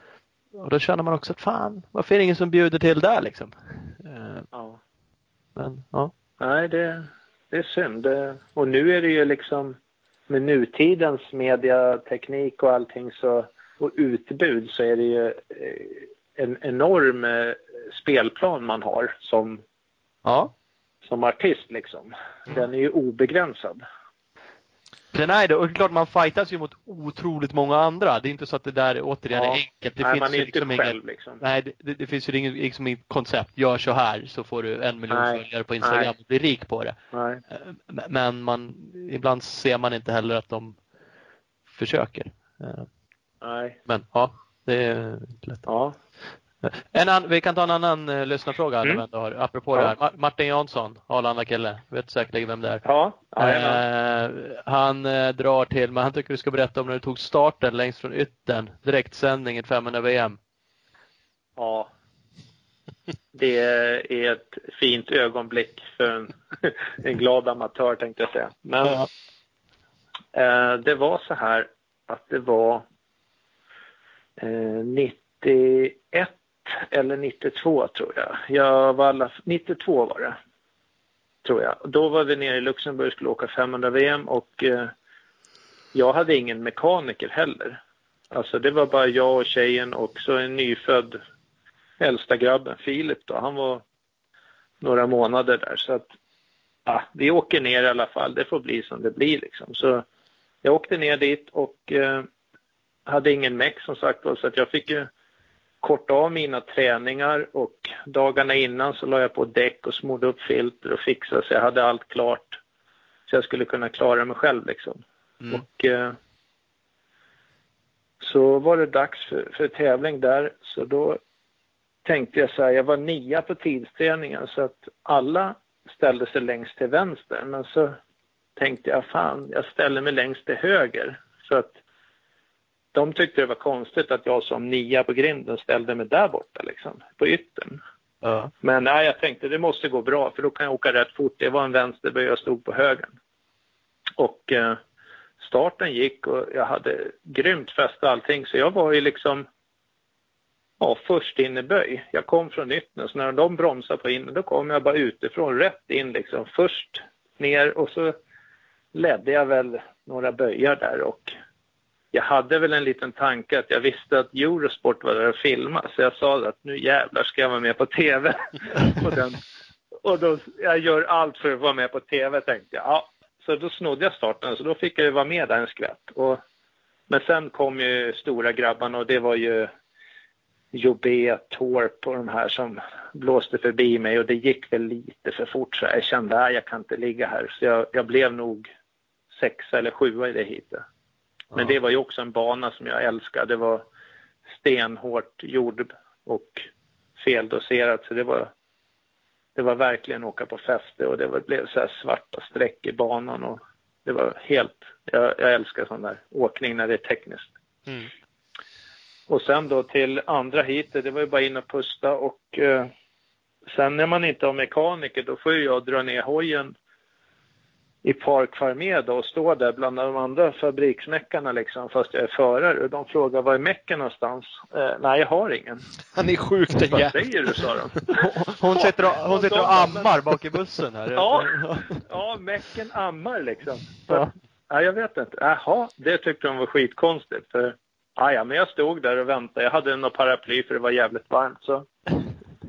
Och då känner man också att fan, varför är det ingen som bjuder till där liksom? Eh, ja. Men ja. Nej, det, det är synd. Och nu är det ju liksom med nutidens mediateknik och allting så, och utbud så är det ju eh, en enorm eh, spelplan man har som, ja. som artist liksom. Den är ju obegränsad. Den är det och det är klart man fightas ju mot otroligt många andra. Det är inte så att det där återigen ja. är enkelt. Det nej, finns man är inte liksom själv ingen, liksom. Nej, det, det, finns ju inget liksom, koncept. Gör så här så får du en miljon nej. följare på Instagram nej. och blir rik på det. Nej. Eh, men man, ibland ser man inte heller att de försöker. Eh, nej. Men ja, det är lätt. Ja. En an, vi kan ta en annan uh, lyssnarfråga mm. har, apropå ja. det här. Martin Jansson, Arlanda-kille, vet säkerligen vem det är. Ja, uh, han uh, drar till, men han tycker du ska berätta om när du tog starten längst från yttern, direktsändning i 500 VM. Ja, det är ett fint ögonblick för en, en glad amatör tänkte jag säga. Men ja. det var så här att det var 91 eller 92 tror jag. Jag var alla, 92 var det. Tror jag. Då var vi nere i Luxemburg och skulle åka 500 VM och eh, jag hade ingen mekaniker heller. Alltså det var bara jag och tjejen och så en nyfödd äldsta grabben, Filip då. Han var några månader där så att ja, vi åker ner i alla fall. Det får bli som det blir liksom. Så jag åkte ner dit och eh, hade ingen meck som sagt så att jag fick ju korta av mina träningar och dagarna innan så la jag på däck och smorde upp filter och fixade så jag hade allt klart. Så jag skulle kunna klara mig själv liksom. Mm. Och eh, så var det dags för, för tävling där så då tänkte jag så här, jag var nia på tidsträningen så att alla ställde sig längst till vänster. Men så tänkte jag, fan, jag ställer mig längst till höger. Så att de tyckte det var konstigt att jag som nia på grinden ställde mig där borta liksom, på yttern. Ja. Men nej, jag tänkte det måste gå bra för då kan jag åka rätt fort. Det var en vänsterböj, jag stod på högen. Och eh, starten gick och jag hade grymt fäste allting så jag var ju liksom ja, först in i böj. Jag kom från yttern så när de bromsade på in då kom jag bara utifrån rätt in liksom. Först ner och så ledde jag väl några böjar där och jag hade väl en liten tanke att jag visste att Eurosport var där och filmade så jag sa att nu jävlar ska jag vara med på TV. och, den, och då, jag gör allt för att vara med på TV tänkte jag. Ja, så då snodde jag starten så då fick jag ju vara med där en skvätt. Och, men sen kom ju stora grabbarna och det var ju Jobé, Torp och de här som blåste förbi mig och det gick väl lite för fort så jag kände att jag kan inte ligga här. Så jag, jag blev nog sexa eller sjua i det hitet. Men det var ju också en bana som jag älskade. Det var stenhårt jord och feldoserat så det var det var verkligen åka på fäste och det var, blev så här svarta streck i banan och det var helt, jag, jag älskar sån där åkning när det är tekniskt. Mm. Och sen då till andra heatet, det var ju bara in och pusta och eh, sen när man inte har mekaniker då får ju jag dra ner hojen i Park Farmed och stå där bland de andra fabriksmeckarna liksom fast jag är förare och de frågar var är mecken någonstans? Eh, nej, jag har ingen. Han är sjukt den Vad säger du, sa de. Hon sitter och, hon sitter och ammar bak i bussen här. Ja. Ja, mecken ammar liksom. Så, Ja. ja, jag vet inte. Jaha, det tyckte de var skitkonstigt. För, ja, ja, men jag stod där och väntade. Jag hade något paraply för det var jävligt varmt. Så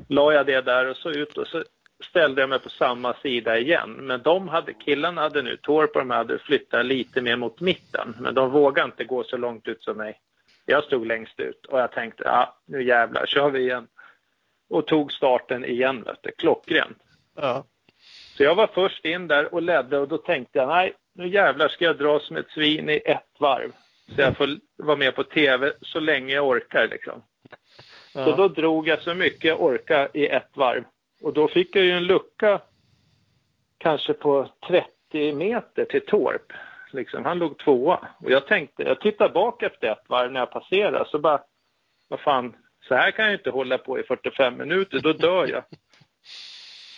la jag det där och så ut och så ställde jag mig på samma sida igen. Men de hade, killarna hade nu, Torp hade flyttat lite mer mot mitten. Men de vågade inte gå så långt ut som mig. Jag stod längst ut och jag tänkte, ja, nu jävlar kör vi igen. Och tog starten igen, vet du. Klockrent. Ja. Så jag var först in där och ledde och då tänkte jag, nej, nu jävlar ska jag dra som ett svin i ett varv. Så jag får vara med på TV så länge jag orkar liksom. Så Ja. då drog jag så mycket jag orkade i ett varv. Och då fick jag ju en lucka kanske på 30 meter till Torp. Liksom, han låg tvåa. Och jag tänkte, jag tittade bak efter ett varv när jag passerade så bara, vad fan, så här kan jag ju inte hålla på i 45 minuter, då dör jag.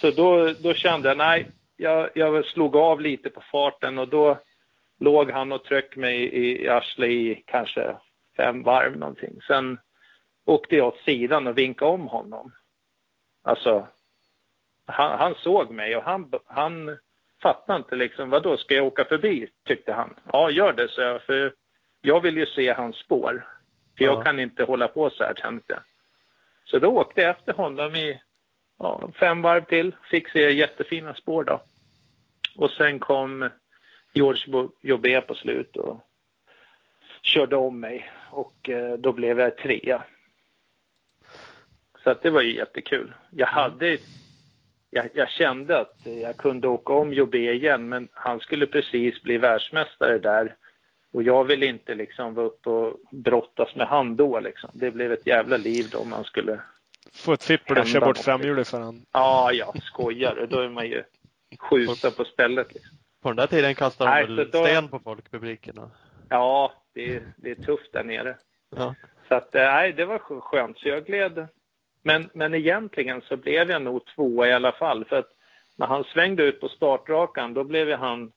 Så då, då kände jag, nej, jag, jag slog av lite på farten och då låg han och tryck mig i, i arslet i kanske fem varv någonting. Sen åkte jag åt sidan och vinkade om honom. Alltså, han, han såg mig och han, han fattade inte liksom, vad då ska jag åka förbi, tyckte han. Ja, gör det, så jag, för jag vill ju se hans spår. För Ja. jag kan inte hålla på så här, tänkte jag. Så då åkte jag efter honom i ja, fem varv till, fick se jättefina spår då. Och sen kom George Jobé på slut och körde om mig och eh, då blev jag trea. Så att det var ju jättekul. Jag hade jag, jag kände att jag kunde åka om Jobé igen men han skulle precis bli världsmästare där och jag ville inte liksom vara uppe och brottas med han då liksom. Det blev ett jävla liv då om man skulle Få ett fippel och köra bort framhjulet för han. Ja, ja, skojar du? Då är man ju skjuta på stället. Liksom. På den där tiden kastade Nej, de väl då- sten på folk, publiken. och- Ja, det är, det är tufft där nere. Ja. Så att, eh, nej, det var sk- skönt. Så jag gled. Men, men egentligen så blev jag nog tvåa i alla fall. För att när han svängde ut på startrakan, då blev han,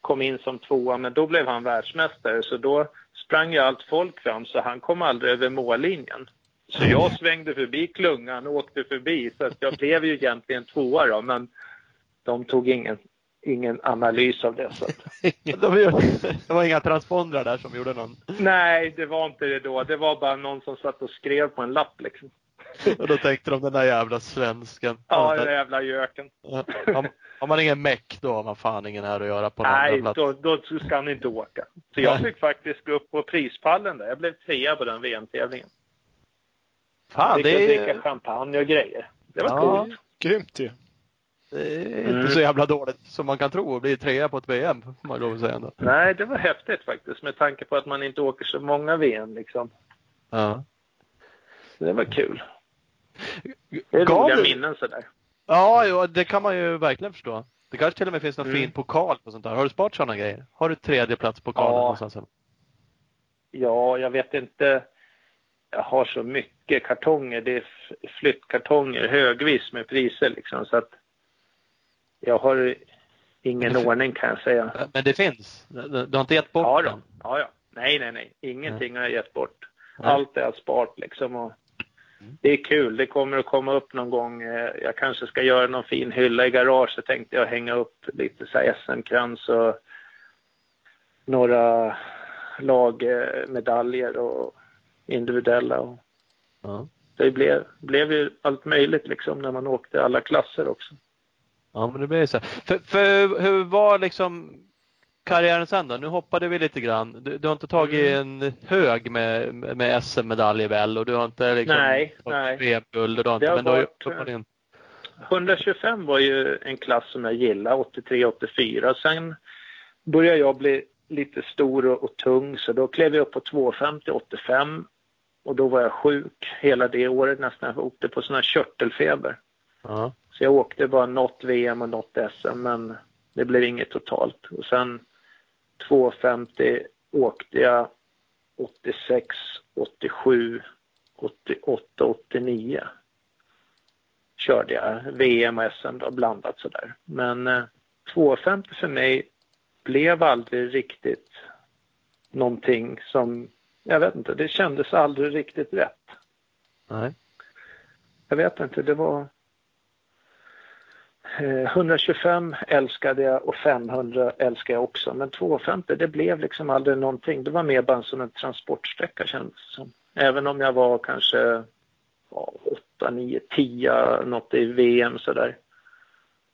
kom in som tvåa, men då blev han världsmästare. Så då sprang ju allt folk fram, så han kom aldrig över mållinjen. Så jag svängde förbi klungan och åkte förbi, så att jag blev ju egentligen tvåa då, men de tog ingen, ingen analys av det. Så Det var inga transpondrar där som gjorde någon. nej, det var inte det då. Det var bara någon som satt och skrev på en lapp liksom. Och då tänkte de den där jävla svensken. Ja, den där jävla göken. Har, har man ingen meck då har man fan ingen här att göra på Nej, då, då ska han inte åka. Så jag fick faktiskt gå upp på prispallen där. Jag blev trea på den VM-tävlingen. Fan, det jag dricka är, champagne och grejer. Det var Ja. coolt. Grymt ju. det är Mm. inte så jävla dåligt som man kan tro att bli trea på ett VM. Får man lov att säga ändå. Nej, det var häftigt faktiskt med tanke på att man inte åker så många VM liksom. Ja. Så det var kul. Det är roliga du- minnen sådär. Ja, jo, det kan man ju verkligen förstå. Det kanske till och med finns någon Mm. fin pokal och sånt där. Har du sparat sådana grejer? Har du tredje plats pokalen Ja. någonstans? Ja, jag vet inte. Jag har så mycket kartonger. Det är flyttkartonger högvis med priser liksom. Så att jag har ingen för- ordning kan jag säga. Men det finns? Du har inte gett bort Ja, då. den? ja, ja. Nej, nej, nej. Ingenting har jag gett bort. Nej. Allt är jag sparat liksom. Och. Det är kul. Det kommer att komma upp någon gång. Eh, Jag kanske ska göra någon fin hylla i garaget. tänkte jag hänga upp lite så SM-krans och några lagmedaljer och individuella. Och Ja. det blev, blev ju allt möjligt liksom när man åkte alla klasser också. Ja, men det blir så. För, för hur var liksom karriären sen då? Nu hoppade vi lite grann. Du, du har inte tagit en hög med, med SM-medaljer väl? Och du har inte liksom Nej, nej. VM-guld Det har men du har ju varit, uppenbarligen 125 var ju en klass som jag gillade, 83-84. Sen började jag bli lite stor och, och tung så då klev jag upp på 250-85 och då var jag sjuk hela det året nästan. Jag åkte på sån här körtelfeber. Ja. Så jag åkte bara något VM och något SM men det blev inget totalt. Och sen 250 åkte jag 86, 87, 88, 89 körde jag VM och SM då, blandat sådär. Men eh, 250 för mig blev aldrig riktigt någonting som, jag vet inte, det kändes aldrig riktigt rätt. Nej. Jag vet inte, det var 125 älskade jag och 500 älskade jag också. Men 250 det blev liksom aldrig någonting. Det var mer bara som en transportsträcka kändes det som. Även om jag var kanske ja, 8, 9, 10 något i VM sådär.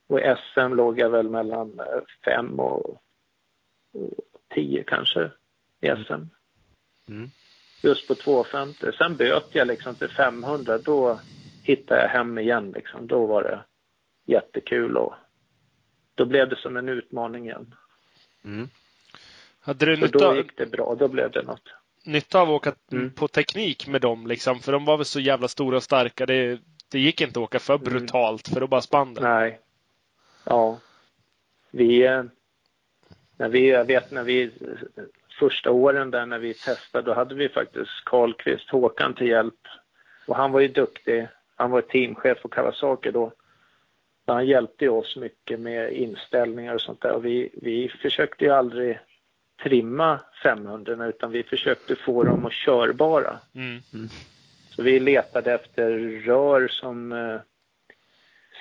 Och i SM låg jag väl mellan 5 och, och 10 kanske i SM. Mm. Just på 250. Sen böt jag liksom till 500. Då hittade jag hem igen liksom. Då var det jättekul och då blev det som en utmaning igen. Mm. Hade du Så då nytta, gick det bra. Då blev det något. nytta av att åka Mm. på teknik med dem liksom? För de var väl så jävla stora och starka. Det, det gick inte att åka för Mm. brutalt för då bara spann det. Nej. Ja. Vi, när vi, jag vet när vi, första åren där när vi testade, då hade vi faktiskt Karlqvist, Håkan till hjälp. Och han var ju duktig. Han var teamchef på Kawasaki då. Så han hjälpte oss mycket med inställningar och sånt där. Och vi, vi försökte ju aldrig trimma 500 utan vi försökte få dem att körbara. Mm. Så vi letade efter rör som eh,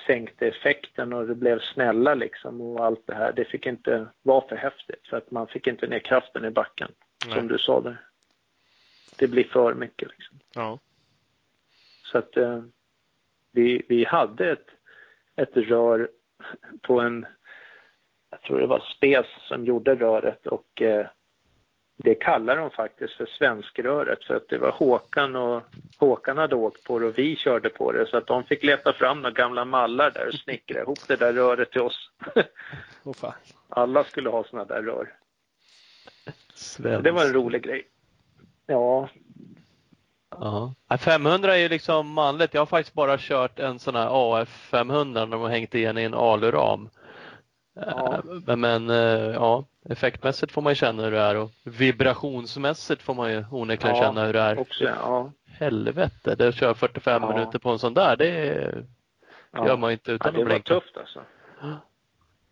sänkte effekten och det blev snälla liksom och allt det här. Det fick inte vara för häftigt för att man fick inte ner kraften i backen Nej. som du sa där. Det blir för mycket liksom. Ja. Så att eh, vi, vi hade ett, ett rör på en, jag tror det var Spes som gjorde röret och eh, det kallar de faktiskt för svenskröret för att det var Håkan och Håkan hade åkt på det och vi körde på det så att de fick leta fram några gamla mallar där och snickra ihop det där röret till oss. Fan. Alla skulle ha såna där rör. Svensk. Det var en rolig grej. Ja, Ja. Nej, 500 är ju liksom manligt. Jag har faktiskt bara kört en sån här AF 500 när de har hängt igen i en aluram. Ja. Eh, Men, eh, ja, effektmässigt får man ju känna hur det är och vibrationsmässigt får man ju onekligen Ja, känna hur det är. också ja. Helvete, det kör 45 Ja. minuter på en sån där. Det gör man ju inte utan det att var blinka. tufft alltså.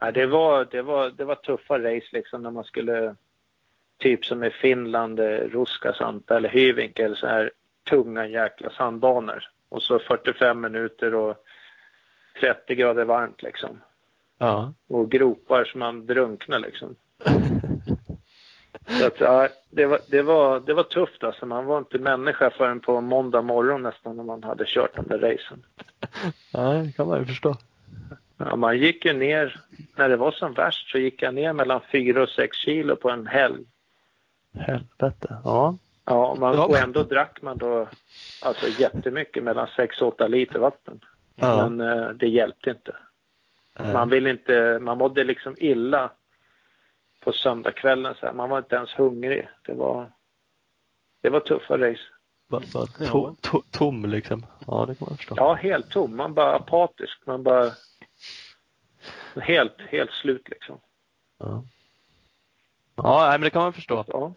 Ja, det, var, det, var, det var tuffa race liksom när man skulle, typ som i Finland, eh, Ruskasanta eller Hyvinkö, eller så här tunga jäkla sandbanor. Och så 45 minuter och 30 grader varmt liksom. Ja. Och gropar som man drunknar liksom. Så att, ja, det, var, det, var, det var tufft alltså. Man var inte människa förrän på måndag morgon nästan när man hade kört de där racen. Nej, det kan man ju förstå. Ja, man gick ju ner, när det var som värst så gick jag ner mellan 4 och 6 kilo på en helg. Helvete. Ja. Ja, man, Ja. och ändå drack man då alltså jättemycket, mellan 6 och 8 liter vatten. Ja. Men eh, det hjälpte inte. Eh, Man vill inte, man mådde liksom illa på söndagskvällen så här. Man var inte ens hungrig. Det var, det var tuffa race. Bara, bara to, to, tom liksom. Ja, det kan man förstå. Ja, helt tom. Man bara apatisk. Man bara... Helt, helt slut liksom. Ja, ja nej, men det kan man förstå. Ja.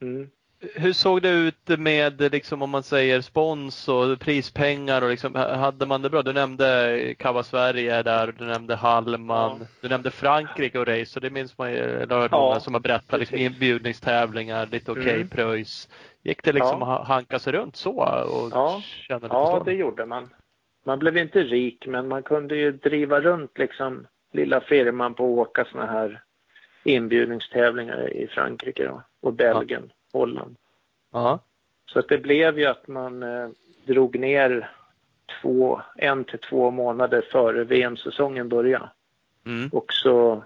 Mm. Hur såg det ut med, liksom, om man säger spons och prispengar och liksom, hade man det bra? Du nämnde Kava Sverige där, du nämnde Hallman, Ja. du nämnde Frankrike och race och det minns man ju, Ja, som har berättat, liksom, inbjudningstävlingar, lite okej Mm. pröjs. Gick det liksom Ja. att hanka sig runt så och Ja. känna lite Ja, det gjorde man. Man blev inte rik, men man kunde ju driva runt liksom lilla firman på att åka såna här inbjudningstävlingar i Frankrike då, och Belgien, Holland. Ja. Så att det blev ju att man eh, drog ner två, en till två månader före VM-säsongen började. Mm. Och så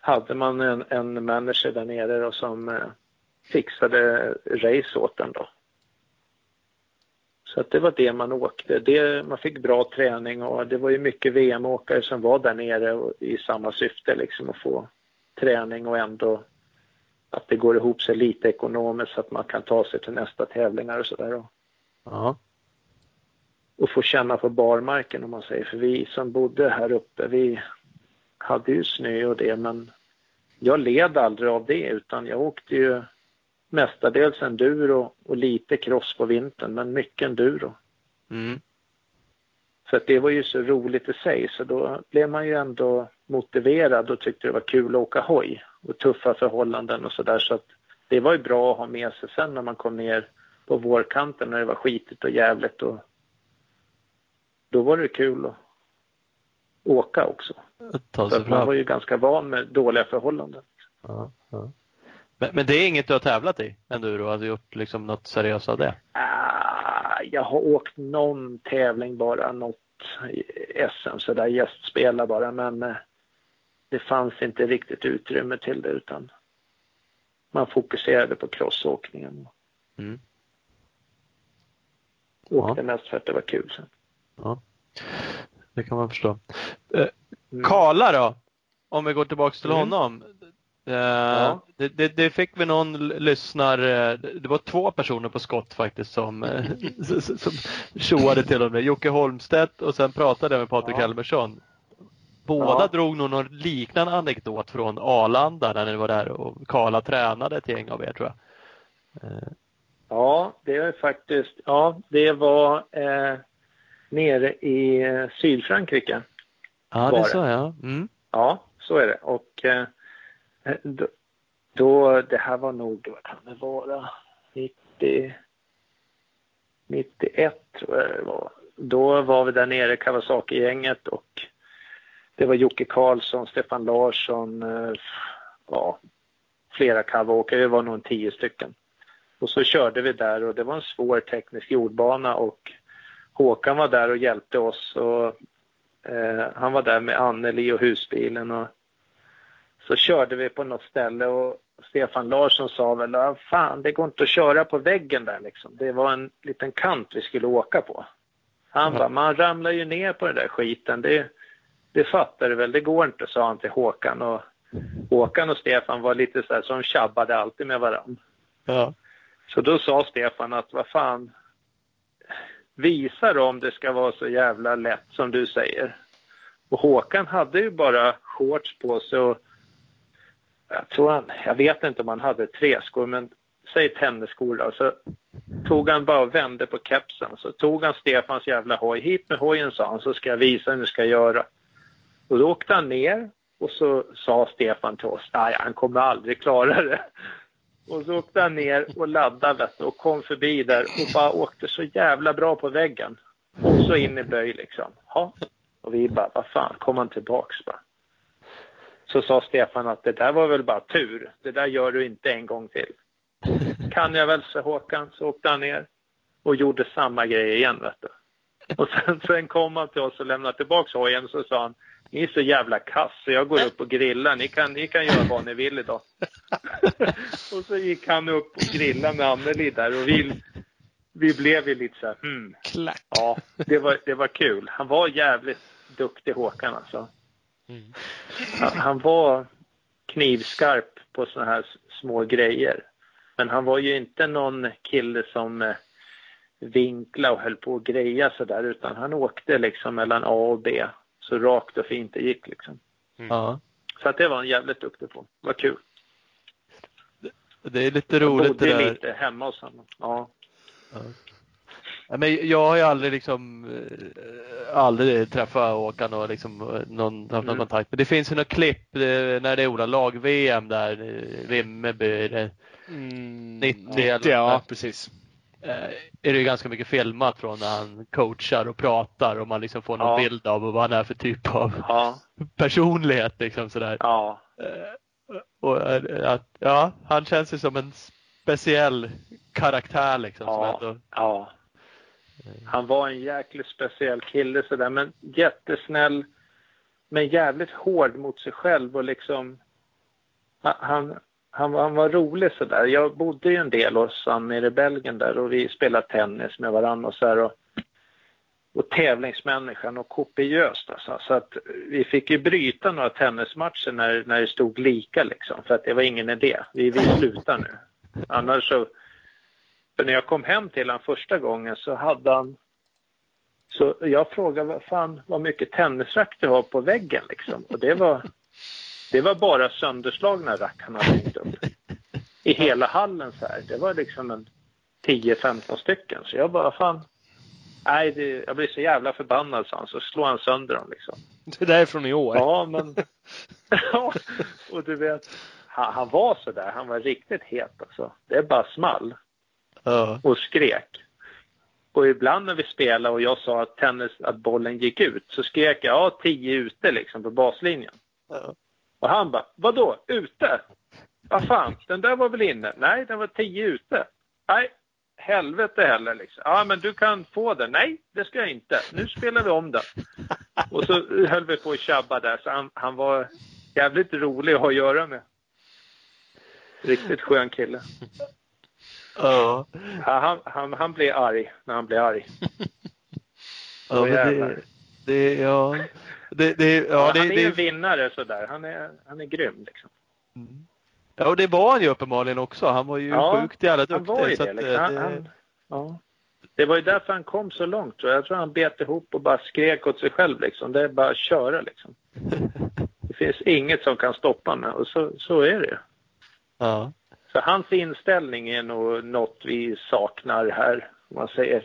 hade man en, en manager där nere då, som eh, fixade race åt den då. Så att det var det man åkte. Det, man fick bra träning och det var ju mycket VM-åkare som var där nere och, i samma syfte liksom att få träning och ändå att det går ihop sig lite ekonomiskt så att man kan ta sig till nästa tävlingar och sådär. Ja. Och få känna på barmarken om man säger. För vi som bodde här uppe, vi hade ju snö och det men jag led aldrig av det utan jag åkte ju mestadels enduro och lite cross på vintern men mycket enduro. Mm. Så att det var ju så roligt i sig så då blev man ju ändå motiverad och tyckte det var kul att åka hoj och tuffa förhållanden och sådär så att det var ju bra att ha med sig sen när man kom ner på vårkanten när det var skitigt och jävligt och då var det kul att åka också. Ta sig man var ju ganska van med dåliga förhållanden. Ja, ja. Men, men det är inget du har tävlat i enduro? Har du gjort liksom något seriöst av det? Ah, jag har åkt någon tävling bara, något SM sådär, gästspela bara, men eh, det fanns inte riktigt utrymme till det utan man fokuserade på crossåkningen. Mm. Åkte mest för att det var kul sen. Ja. Det kan man förstå. Eh, Mm. Kala då? Om vi går tillbaks till Mm. honom. Eh, det, det, det fick vi någon lyssnare, det var två personer på skott faktiskt som, eh, som- tjoade till honom. Jocke Holmstedt och sen pratade jag med Patrik Ja. Helmersson. Båda Ja. drog nog någon liknande anekdot från Arlanda när ni var där och Kala tränade ett gäng av er tror jag. Eh, Ja, det är faktiskt, ja, det var eh, nere i eh, Sydfrankrike. Ja, det är det. så ja. Mm. Ja, så är det. Och eh, då, då, det här var nog, vad kan det vara, 90, 91 tror jag det var. Då var vi där nere, Kawasaki-gänget och det var Jocke Karlsson, Stefan Larsson, eh, ja, flera Kawa-åkare, det var nog tio stycken. Och så körde vi där och det var en svår teknisk jordbana och Håkan var där och hjälpte oss och Eh, han var där med Anneli och husbilen och så körde vi på något ställe och Stefan Larsson sa väl, ah, fan det går inte att köra på väggen där liksom. Det var en liten kant vi skulle åka på. Han Ja. bara, man ramlar ju ner på den där skiten. Det, det fattar du väl, det går inte, sa han till Håkan. Och Håkan och Stefan var lite så här, som tjabbade alltid med varandra. Ja. Så då sa Stefan att vad fan, visa då om det ska vara så jävla lätt som du säger. Och Håkan hade ju bara shorts på sig och jag tror han, jag vet inte om han hade träskor men säg tennisskor då. Så tog han bara och vände på kepsen så tog han Stefans jävla hoj. Hit med hojen sa han så ska jag visa hur du ska göra. Och då åkte han ner och så sa Stefan till oss, nej han kommer aldrig klara det. Och så åkte han ner och laddade och kom förbi där och bara åkte så jävla bra på väggen. Och så in i böj liksom. Ja. Och vi bara, vad fan, kom han tillbaks bara. Så sa Stefan att det där var väl bara tur. Det där gör du inte en gång till. Kan jag väl, sa Håkan. Så åkte han ner och gjorde samma grej igen vet du. Och sen, sen kom han till oss och lämnade tillbaks hojen så sa han, ni är så jävla kass så jag går upp och grillar. Ni kan, ni kan göra vad ni vill idag. och så gick han upp och grillade med Anneli där och vi, vi blev ju lite så här, hmm. Klack. Ja, det var, det var kul. Han var jävligt duktig Håkan alltså. Mm. Han, han var knivskarp på såna här små grejer. Men han var ju inte någon kille som eh, vinkla och höll på att greja sådär utan han åkte liksom mellan A och B så rakt och fint det gick liksom. Ja. Så att det var han jävligt duktig på. Vad kul. Det är lite Jag roligt det bodde där. lite hemma hos honom. Ja. Ja, men jag har ju aldrig liksom eh, aldrig träffat Håkan och liksom eh, någon, haft någon Mm. kontakt. Men det finns ju något klipp eh, när det är Ola lag-VM där, Vimmerby. det- Mm, 90 eller ja, precis. Eh, är det ju ganska mycket filmat från när han coachar och pratar och man liksom får någon Ja. bild av vad han är för typ av Ja. personlighet liksom sådär. Ja. Eh, Och eh, att, ja, han känns ju som en speciell karaktär liksom. Som Ja. ändå, Ja. Han var en jäkligt speciell kille sådär, men jättesnäll. Men jävligt hård mot sig själv och liksom... Han, han, han, var, rolig sådär. Jag bodde ju en del hos han nere i Belgien där och vi spelade tennis med varandra och så här och, och tävlingsmänniskan och kopiöst alltså. Så att vi fick ju bryta några tennismatcher när, när det stod lika liksom. För att det var ingen idé. Vi, vi slutar nu. Annars så för när jag kom hem till honom första gången så hade han... Så jag frågade vad fan vad mycket tennisrack du har på väggen liksom. Och det var, det var bara sönderslagna rack han hade hängt upp. I hela hallen så här. Det var liksom en 10-15 stycken. Så jag bara fan. Nej, det, jag blir så jävla förbannad sa han. Så slår han sönder dem liksom. Det där är från i år. Ja, men... ja, och du vet. Han, han var så där. Han var riktigt het alltså. Det bara small ja. och skrek. Och ibland när vi spelade och jag sa att tennis, att bollen gick ut så skrek jag ja, tio ute liksom på baslinjen. Ja. Och han bara, vadå, ute? Vad fan, den där var väl inne? Nej, den var tio ute. Nej, helvete heller liksom. Ja, men du kan få den. Nej, det ska jag inte. Nu spelar vi om den. Och så höll vi på att tjabba där, så han, han var jävligt rolig att ha att göra med. Riktigt skön kille. Ja. Han, han, han blir arg när han blir arg. Ja, det, det, ja, det, det, ja, Ja, det, han är det, en vinnare sådär. Han är, han är grym liksom. ja, och det var han ju uppenbarligen också. Han var ju Ja, sjukt jävla Han duktig. var ju så det. att, Liksom. eh, Han, det- han, ja. Det var ju därför han kom så långt. Tror jag. jag tror han bet ihop och bara skrek åt sig själv. Liksom. Det är bara att köra liksom. Det finns inget som kan stoppa mig och så, så är det ju. ja. Så hans inställning är nog något vi saknar här, om man säger.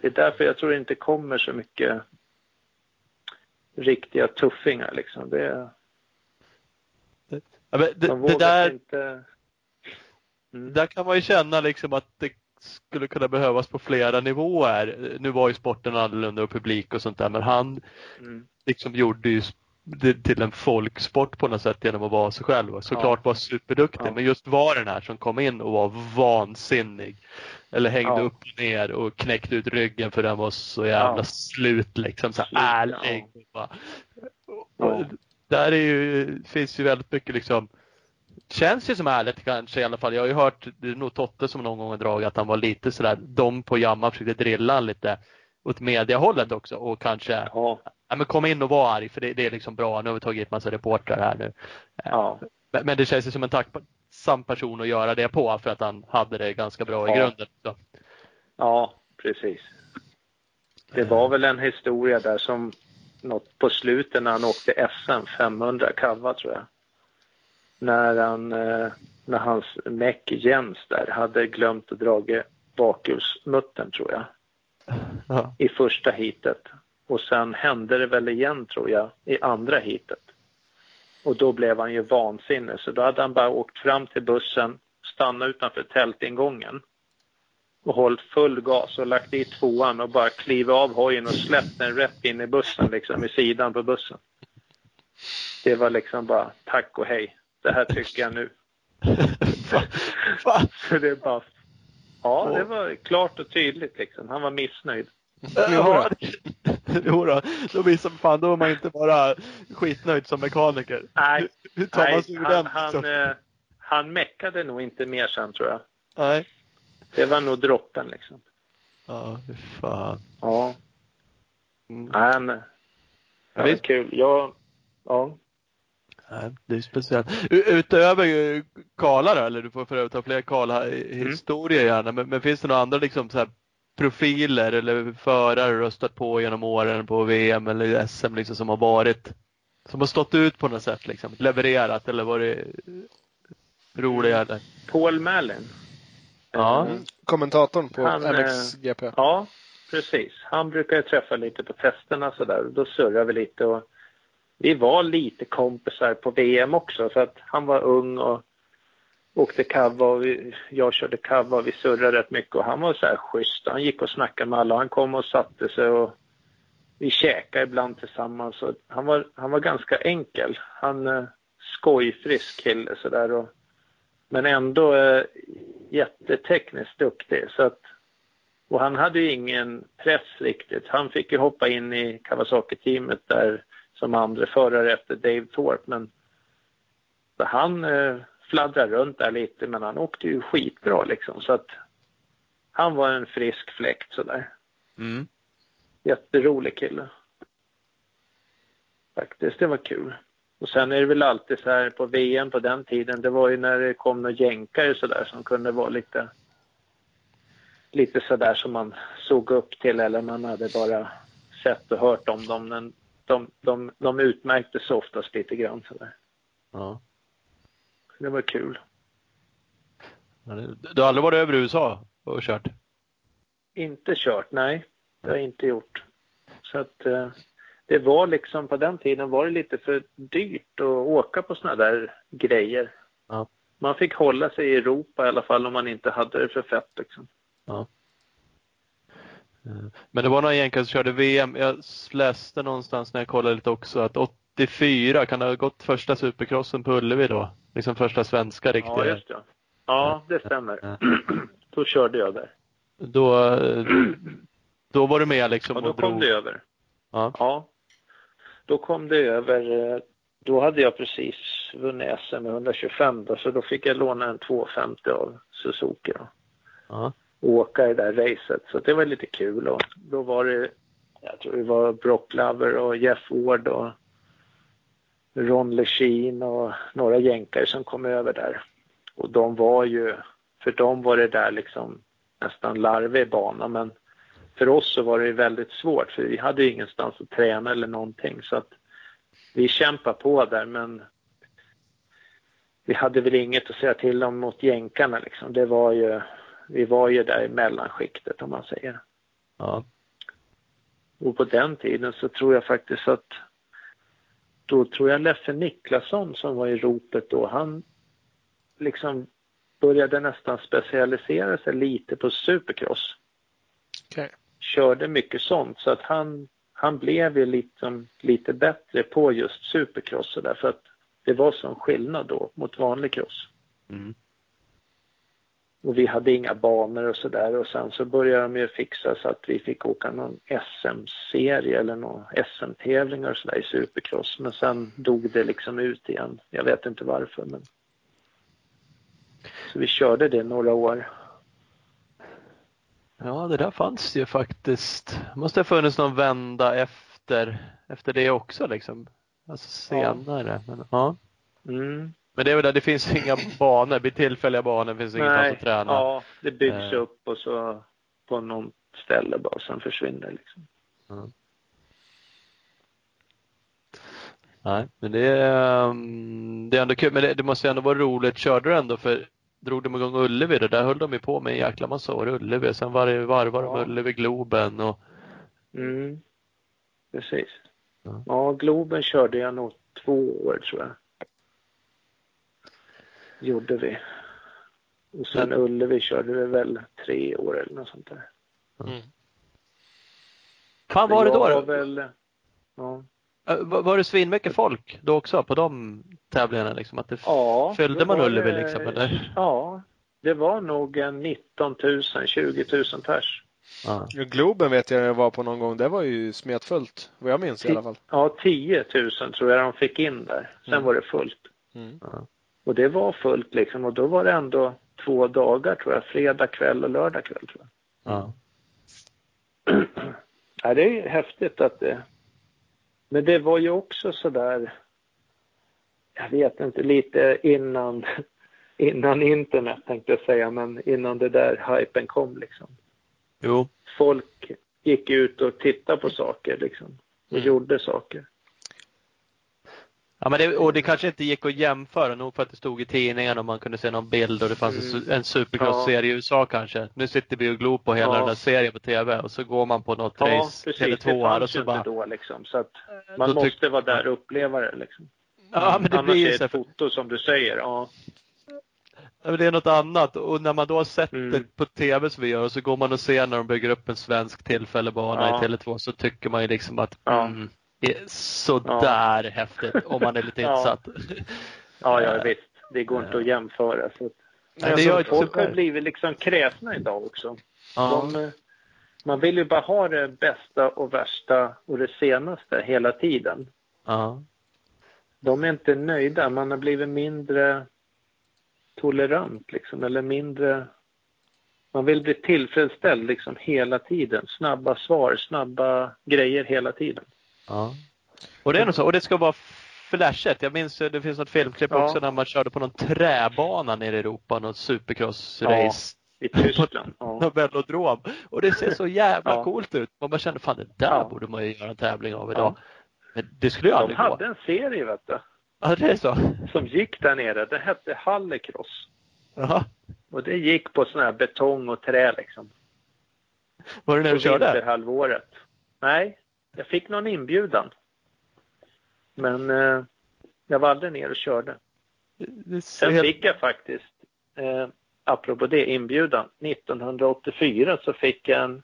Det är därför jag tror det inte kommer så mycket riktiga tuffingar liksom. Det, Ja, det, de det vågar där, inte... Mm. där kan man ju känna liksom att det skulle kunna behövas på flera nivåer. Nu var ju sporten annorlunda och publik och sånt där men han Mm. liksom gjorde ju det till en folksport på något sätt genom att vara sig själv. Såklart var superduktig Ja. men just var den här som kom in och var vansinnig. Eller hängde Ja. upp och ner och knäckte ut ryggen för den var så jävla Ja. slut liksom. Så ärlig. Bara- och Ja. Där är ju, finns ju väldigt mycket liksom Känns ju som ärligt kanske i alla fall. Jag har ju hört, det är nog Totte som någon gång har dragit att han var lite sådär, de på Jamma försökte drilla lite åt mediahållet också och kanske Ja, Ja, men kom in och var arg för det, det är liksom bra. Nu har vi tagit hit massa reportrar här nu. ja. Men, men det känns ju som en tacksam person att göra det på för att han hade det ganska bra i Ja. grunden. Så. Ja, precis. Det var väl en historia där som något på slutet när han åkte SM 500 kava tror jag. När han, eh, när hans meck Jens där hade glömt att dra bakhjulsmuttern tror jag Ja. i första heatet. Och sen hände det väl igen tror jag i andra heatet. Och då blev han ju vansinnig så då hade han bara åkt fram till bussen, stannat utanför tältingången och hållit full gas och lagt i tvåan och bara klivit av hojen och släppt den rätt in i bussen liksom i sidan på bussen. Det var liksom bara tack och hej. Det här tycker jag nu. Så det är bara Ja, det var klart och tydligt liksom. Han var missnöjd. Ja, jo då, då visar fan, då är man inte bara skitnöjd som mekaniker. Nej, Hur tar man Nej sig ur han, den? han, liksom? eh, han meckade nog inte mer sen tror jag. Nej. Det var nog droppen liksom. Ja, fy fan. Ja. Mm. Nej, men, det var kul. Jag, ja. Nej, det är speciellt. Utöver Karla då, eller du får för övrigt ha fler Karla-historier gärna, men, men finns det några andra liksom så här profiler eller förare röstat på genom åren på VM eller SM liksom som har varit som har stått ut på något sätt liksom, levererat eller varit roliga eller? Paul Mallin. Ja. Mm. Kommentatorn på Han, eh, MXGP. Ja, precis. Han brukar jag träffa lite på testerna så där. Då surrar vi lite och vi var lite kompisar på VM också för att han var ung och åkte kava och vi, jag körde kava och vi surrade rätt mycket och han var så här schysst. Han gick och snackade med alla. Han kom och satte sig och vi käkade ibland tillsammans. Och han, var, han var ganska enkel. Han eh, skojfrisk kille sådär och men ändå eh, jättetekniskt duktig. Så att, och han hade ju ingen press riktigt. Han fick ju hoppa in i Kawasaki-teamet där som andra förare efter Dave Thorpe. Men han eh, fladdrade runt där lite men han åkte ju skitbra liksom. Så att han var en frisk fläkt sådär. Mm. Jätterolig kille. Faktiskt, det var kul. Och sen är det väl alltid så här på VM på den tiden, det var ju när det kom några jänkare sådär som kunde vara lite lite sådär som man såg upp till eller man hade bara sett och hört om dem. Men de, de, de utmärkte sig oftast lite grann sådär. Ja. Det var kul. Du har aldrig varit över USA och kört? Inte kört, nej. Det har jag inte gjort. Så att eh, det var liksom, på den tiden var det lite för dyrt att åka på såna där grejer. Ja. Man fick hålla sig i Europa i alla fall om man inte hade det för fett liksom. Ja. Men det var några jänkare som körde VM. Jag läste någonstans när jag kollade lite också att 84 kan det ha gått första supercrossen på Ullevi då? Liksom första svenska riktiga. Ja, just det. Ja, det stämmer. Då körde jag där. Då, då var du med liksom Ja, då och kom drog. det över. Ja. Ja. Då kom det över. eh, Då hade jag precis vunnit SM med 125 då, så då fick jag låna en 250 av Suzuki då. Ja åka det där racet. Så det var lite kul. Och då var det, jag tror det var Brock Lover och Jeff Ward och Ron Lechine och några jänkare som kom över där. Och de var ju, för dem var det där liksom nästan larvig bana men för oss så var det ju väldigt svårt för vi hade ju ingenstans att träna eller någonting så att vi kämpade på där men vi hade väl inget att säga till om mot jänkarna liksom. Det var ju, vi var ju där i mellanskiktet om man säger. Ja. Och på den tiden så tror jag faktiskt att då tror jag Leffe Niklasson som var i ropet då, han liksom började nästan specialisera sig lite på supercross. Okej. Körde mycket sånt så att han, han blev ju liksom lite bättre på just supercross så därför att det var sån skillnad då mot vanlig cross. Mm. Och vi hade inga banor och sådär och sen så började de ju fixa så att vi fick åka någon SM-serie eller någon SM-tävlingar och sådär i supercross. Men sen dog det liksom ut igen. Jag vet inte varför men. Så vi körde det några år. ja, det där fanns ju faktiskt. måste ha funnits någon vända efter, efter det också liksom. Alltså senare. Men, ja. Mm. Men det är väl där, det finns inga banor, det blir tillfälliga banor, det finns ingenstans att träna. ja, det byggs Eh. upp och så på någon ställe bara sen försvinner det liksom. Nej, men det är, um, det är ändå kul. Men det, det måste ändå vara roligt. Körde du ändå för drog de igång Ullevi då? Där höll de ju på med en jäkla massa år Ullevi. Sen var det varvade de Ja. Ullevi Globen och Mm. Precis. Ja. Ja, Globen körde jag nog två år tror jag. Gjorde vi. Och sen Ullevi körde vi väl tre år eller något sånt där. Fan var det då? Jag då? var väl, ja. Var, var det svinmycket folk då också på de tävlingarna liksom? Att det ja Följde det man var Ullevi det- liksom, eller? Ja, det var nog en 19 000, 20 000 pers. ja. Ja, Globen vet jag jag var på någon gång. Det var ju smetfullt. Vad jag minns i alla fall. Ja, 10 000 tror jag de fick in där. Sen Mm. var det fullt. Mm. Och det var fullt liksom och då var det ändå två dagar tror jag. Fredag kväll och lördag kväll tror jag. Ja. Ja, det är häftigt att det... Men det var ju också så där... jag vet inte, lite innan, innan internet tänkte jag säga, men innan det där hypen kom liksom. Jo. Folk gick ut och tittade på saker liksom och Mm. gjorde saker. Ja, men det, och det kanske inte gick att jämföra nog för att det stod i tidningen och man kunde se någon bild och det fanns en, Mm. en supercross-serie i USA kanske. Nu sitter vi och glor på hela Ja. den där serien på TV och så går man på något Ja, race, precis. Tele2 Det här och så bara... då liksom. Så att man Då måste vara där och uppleva det liksom. Ja, men det Annars blir är ju det ett foto som du säger. Ja, Ja, det är något annat och när man då har sett Mm. det på TV som vi gör och så går man och ser när de bygger upp en svensk tillfällebana Ja. i Tele2 så tycker man ju liksom att Ja. mm, är sådär häftigt om man är lite Ja. insatt. ja, ja visst. Det går inte att jämföra. Så Nej, det gör inte folk har blivit liksom kräsna idag också. Ja. De, eh, man vill ju bara ha det bästa och värsta och det senaste hela tiden. Ja. De är inte nöjda. Man har blivit mindre tolerant liksom, eller mindre... Man vill bli tillfredsställd liksom hela tiden. Snabba svar, snabba grejer hela tiden. Ja. Och det är nog så. Och det ska vara flashigt. Jag minns eh, det finns något filmklipp Ja. också när man körde på någon träbana nere i Europa, något supercross-race. I Tyskland. Ja. Någon velodrom. Och det ser så jävla Ja. coolt ut. Man bara känner fan det där Ja. borde man ju göra en tävling av idag. Men det skulle ju De aldrig gå. hade en serie vet du, Ja, det är så. som gick där nere. Det hette Hallecross. Jaha. Och det gick på sån här betong och trä liksom. Var det när du körde? vinterhalvåret. Nej, jag fick någon inbjudan. Men eh, jag var aldrig ner och körde. Sen helt... fick jag faktiskt, eh, apropå det, inbjudan. 1984 så fick jag en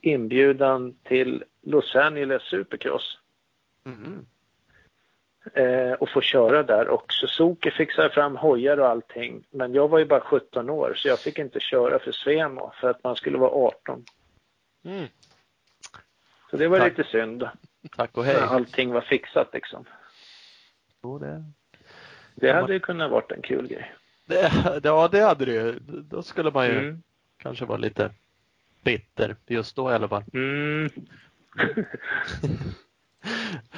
inbjudan till Los Angeles Supercross Mhm. eh, och få köra där. Och Suzuki fixade fram hojar och allting. Men jag var ju bara 17 år så jag fick inte köra för Svemo för att man skulle vara 18. Mm. Så det var Tack. lite synd. Tack och hej. Allting var fixat liksom. Jo, det... Det hade ju kunnat varit en kul grej. Det, ja, det hade det ju. Då skulle man ju Mm. kanske vara lite bitter just då i alla fall. Mm.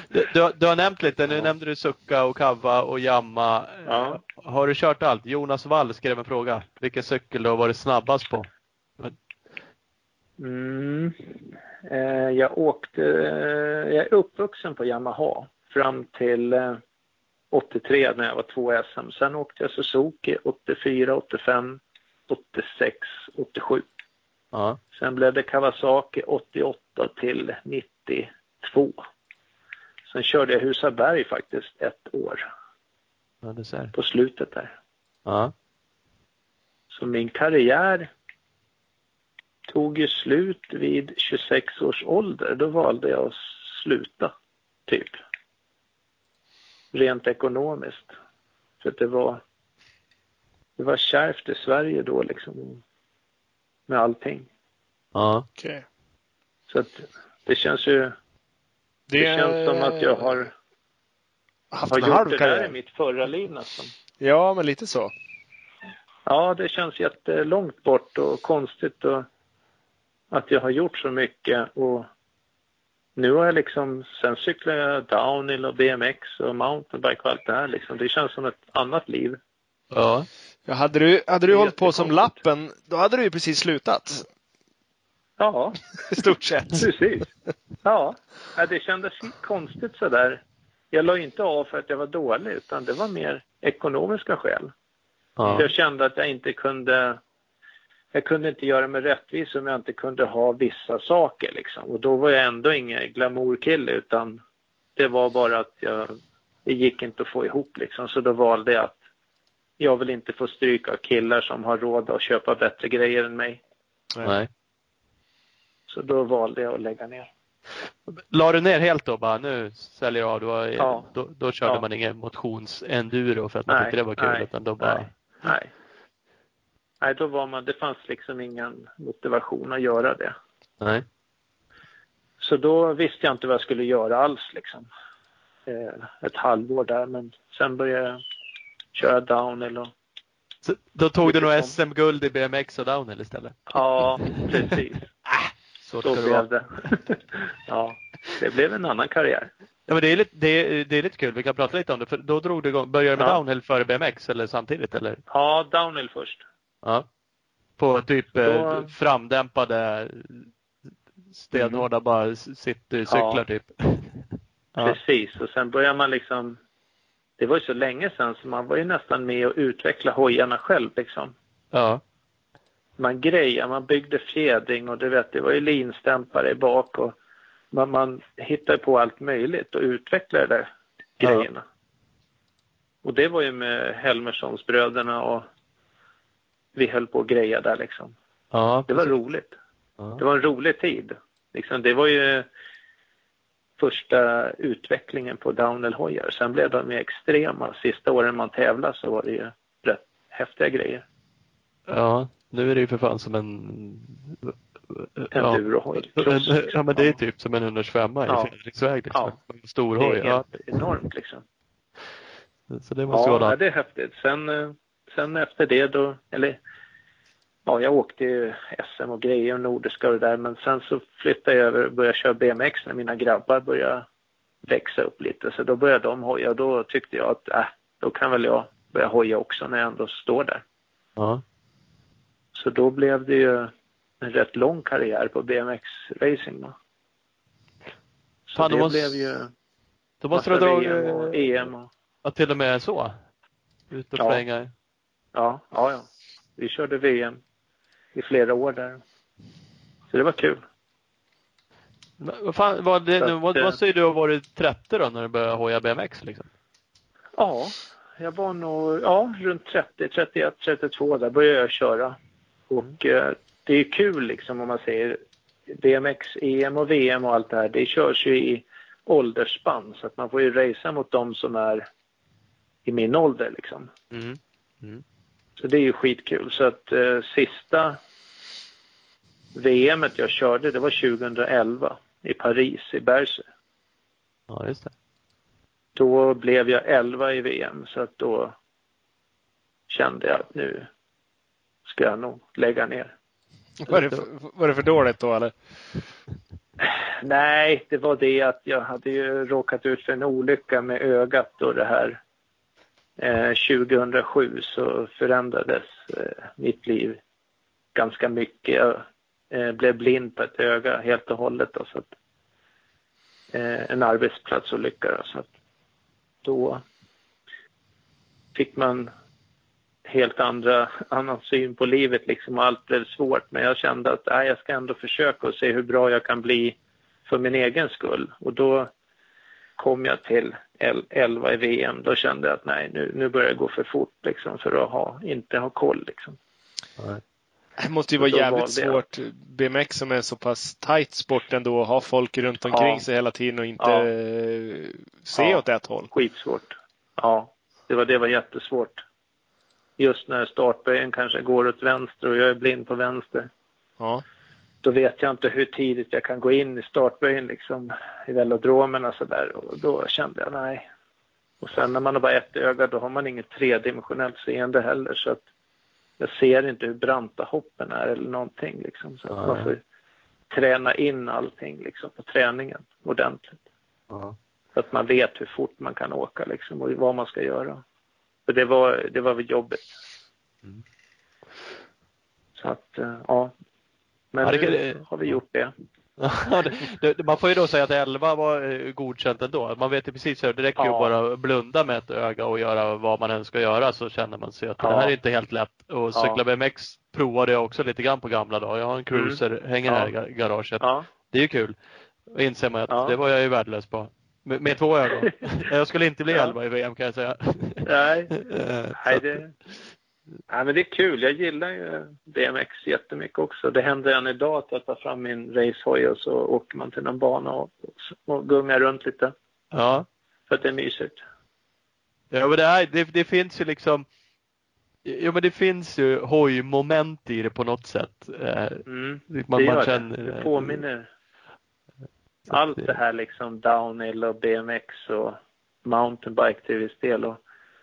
Du, du, har- du har nämnt lite, nu nämnde du Succa och Kava och Jamma. Ja. Har du kört allt? Jonas Wall skrev en fråga. Vilken cykel du har varit snabbast på? Mm. Eh, jag åkte, eh, jag är uppvuxen på Yamaha fram till eh, 83 när jag var två SM. Sen åkte jag Suzuki 84, 85, 86, 87. Ja. Sen blev det Kawasaki 88 till 92. Sen körde jag Husaberg faktiskt ett år ja, på slutet där. Ja. Så min karriär tog ju slut vid 26 års ålder. Då valde jag att sluta, typ. Rent ekonomiskt. För att det var, det var kärvt i Sverige då liksom. Med allting. Ja. Okej. Så att det känns ju, det, känns som att jag har, haft har en gjort halv det där i mitt förra liv nästan. Ja, men lite så. Ja, det känns jättelångt bort och konstigt och att jag har gjort så mycket och nu har jag liksom, sen cyklar jag downhill och BMX och mountainbike och allt det här liksom. Det känns som ett annat liv. Ja. Ja, hade du, hade du hållit på som lappen, då hade du ju precis slutat. Ja, I stort sett. precis. Ja, ja, det kändes konstigt sådär. Jag la inte av för att jag var dålig utan det var mer ekonomiska skäl. Ja. Jag kände att jag inte kunde jag kunde inte göra mig rättvis om jag inte kunde ha vissa saker liksom. Och då var jag ändå ingen glamourkille utan det var bara att jag, det gick inte att få ihop liksom. Så då valde jag att jag vill inte få stryk av killar som har råd att köpa bättre grejer än mig. Nej. Så då valde jag att lägga ner. La du ner helt då bara, nu säljer jag av? Var, Ja. då, då körde Ja. man ingen motionsenduro för att man Nej, tyckte det var kul nej, utan då bara... nej. Nej. Nej, då var man, det fanns liksom ingen motivation att göra det. Nej. Så då visste jag inte vad jag skulle göra alls liksom. Eh, ett halvår där men sen började jag köra downhill och Så, då tog du nog SM-guld i BMX och downhill istället? ja, precis. Så Så vara. blev det. ja, det blev en annan karriär. Ja, men det, är lite, det, är, det är lite kul, vi kan prata lite om det. För då drog det igång, började det med Ja. downhill före BMX eller samtidigt eller? Ja, downhill först. Ja. På typ Då- eh, framdämpade stenhårda bara citycyklar Ja. typ. Ja. Precis, och sen börjar man liksom... Det var ju så länge sedan så man var ju nästan med och utveckla hojarna själv liksom. Ja. Man grejade, man byggde fjädring och du vet, det var ju linstämpare i bak och man, man hittade på allt möjligt och utvecklade de där Ja. grejerna. Och det var ju med Helmerssonsbröderna och vi höll på att greja där liksom. ja. Det var roligt. Ja. Det var en rolig tid. Liksom, det var ju första utvecklingen på downhill-hojar. Sen blev de ju extrema. Sista åren man tävlade så var det ju rätt häftiga grejer. ja, nu är det ju för fan som en... En ja. En-. Ja men det är typ som en 125 Ja. i fjädringsväg liksom. Ja. Stor hoj. Ja. enormt liksom. Så det måste Ja, vara ja, det är häftigt. Sen, eh, sen efter det då, eller ja, jag åkte ju SM och grejer och nordiska och det där, men sen så flyttade jag över och började köra BMX när mina grabbar började växa upp lite. Så då började de hoja och då tyckte jag att äh, då kan väl jag börja hoja också när jag ändå står där. Ja. Så då blev det ju en rätt lång karriär på BMX-racing då. Så Fan, det måste- blev ju Då måste du dra VM och eh, EM och ja, till och med så. Ut och Ja. Ja, ja, ja. Vi körde VM i flera år där. Så det var kul. Vad, fan, vad, det, att, vad, eh, vad säger du har varit 30 då när du började hoja BMX liksom? Ja, jag var nog ja, runt 30, 31, 32 där började jag köra. Och eh, det är kul liksom om man säger BMX, EM och VM och allt det här. Det körs ju i åldersspann så att man får ju racea mot dem som är i min ålder liksom. Mm. Så det är ju skitkul. Så att eh, sista VMet jag körde det var 2011 i Paris i Bercy. Ja, just det. Då blev jag 11 i VM så att då kände jag att nu ska jag nog lägga ner. Var det, för, var det för dåligt då eller? Nej, det var det att jag hade ju råkat ut för en olycka med ögat och det här. Eh, 2007 så förändrades eh, mitt liv ganska mycket. Jag eh, blev blind på ett öga helt och hållet. Då, så att, en arbetsplatsolycka. Då, så att då fick man helt andra, annan syn på livet liksom och allt blev svårt. Men jag kände att äh, jag ska ändå försöka och se hur bra jag kan bli för min egen skull. Och då kom jag till el- 11 i VM. Då kände jag att nej, nu, nu börjar det gå för fort liksom för att ha, inte ha koll liksom. Det måste ju vara jävligt svårt. BMX som är en så pass tight sport ändå. Ha folk runt omkring Ja. sig hela tiden och inte Ja. eh, se Ja. åt ett håll. Skitsvårt. Ja, det var, det var jättesvårt. Just när startböjen kanske går åt vänster och jag är blind på vänster. Ja. Då vet jag inte hur tidigt jag kan gå in i startböjen liksom i velodromerna sådär och då kände jag nej. Och sen när man har bara ett öga då har man inget tredimensionellt seende heller så att jag ser inte hur branta hoppen är eller någonting liksom. Så att man får träna in allting liksom på träningen ordentligt. Ja. Så att man vet hur fort man kan åka liksom och vad man ska göra. För det var, det var jobbigt. Mm. Så att, eh, ja. Men Ja, det nu har vi gjort det. Ja, man får ju då säga att 11 var eh, godkänt ändå. Man vet ju precis hur det räcker Ja. bara att blunda med ett öga och göra vad man än ska göra så känner man sig att Ja. det här är inte helt lätt. Och cykla Ja. BMX provade jag också lite grann på gamla dagar. Jag har en cruiser, hänger här i ga- garaget. Ja, Det är ju kul. Och inser man att Ja. det var jag ju värdelös på. Med, med två ögon. jag skulle inte bli Ja. 11 i VM kan jag säga. nej. Eh, Nej, det, nej, men det är kul. Jag gillar ju BMX jättemycket också. Det händer än idag att jag tar fram min racehoj och så åker man till någon bana och, och gungar runt lite. Ja. För att det är mysigt. Ja men det, är, det, det finns ju liksom Ja men det finns ju hojmoment i det på något sätt. Eh, Mm. Man, det gör man känner, det. Det påminner. Allt det här liksom downhill och BMX och mountainbike till viss del. Och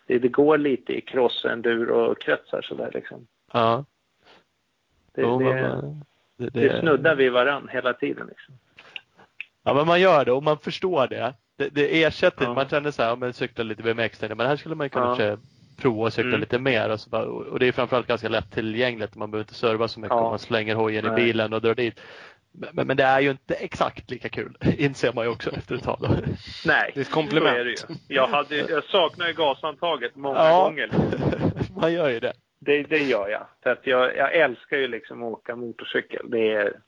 det, det går lite i cross, enduro och kretsar sådär liksom. Ja. Det, Jo, det, man- det, det snuddar vid varann hela tiden liksom. Ja men man gör det och man förstår det. Det, det ersätter, Ja. man känner så här, ja, men cykla lite BMX, men här skulle man ju kunna Ja. prova att cykla Mm. lite mer. Och, så bara, och det är framförallt ganska lättillgängligt, man behöver inte serva så mycket Ja. man slänger hojen i bilen och drar dit. Men, men- det är ju inte exakt lika kul, inser man ju också efter ett tag. Nej, Det är ett komplement. är det ju. Jag, hade, jag saknar ju gashandtaget många Ja. gånger. man gör ju det. Det, det gör jag. För att jag, jag älskar ju liksom att åka motorcykel. Det är,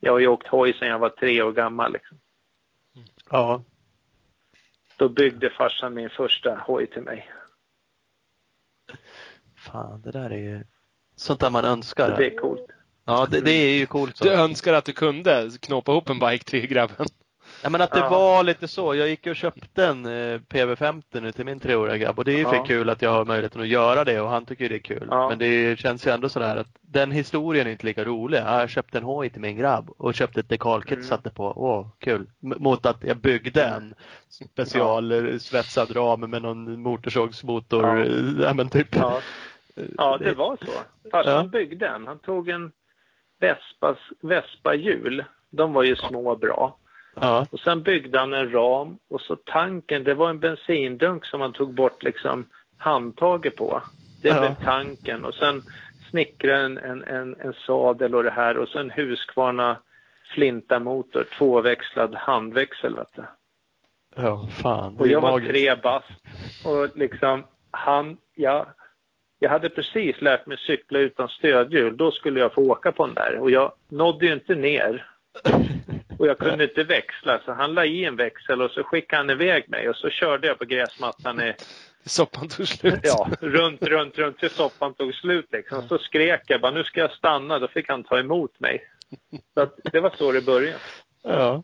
jag har ju åkt hoj sedan jag var tre år gammal. Liksom. Ja. Då byggde farsan min första hoj till mig. Fan, det där är ju sånt där man önskar. Det är coolt. Ja, det, det är ju coolt. Så. Du önskar att du kunde knåpa ihop en bike till grabben. Ja, men att det Ja. var lite så. Jag gick och köpte en eh, PV50 nu till min treåriga grabb och det är ju Ja. för kul att jag har möjligheten att göra det och han tycker det är kul. Ja. Men det känns ju ändå sådär att den historien är inte lika rolig. Ja, Jag köpte en hoj till min grabb och köpte ett dekalkit Mm. och satte på. Åh, kul. M- Mot att jag byggde en special eh, svetsad ram med någon motorsågsmotor. Ja. eh, Ja, men typ. Ja, ja det var så. Farsan Ja. byggde en. Han tog en Vespas, Vespa-hjul. De var ju små och bra. Ja. Och sen byggde han en ram och så tanken, det var en bensindunk som han tog bort liksom handtaget på. Det Ja. blev tanken och sen snickrade en, en, en, en sadel och det här och så en Husqvarna flintamotor, tvåväxlad handväxel. Vet du. ja, fan. Och jag var tre bast och liksom han, ja, jag hade precis lärt mig cykla utan stödhjul. Då skulle jag få åka på den där och jag nådde ju inte ner. Och jag kunde inte växla så han la i en växel och så skickade han iväg mig och så körde jag på gräsmattan i, Soppan tog slut. ja, runt, runt, runt tills soppan tog slut liksom. Så skrek jag bara nu ska jag stanna. Då fick han ta emot mig. Så det var så det började. Ja.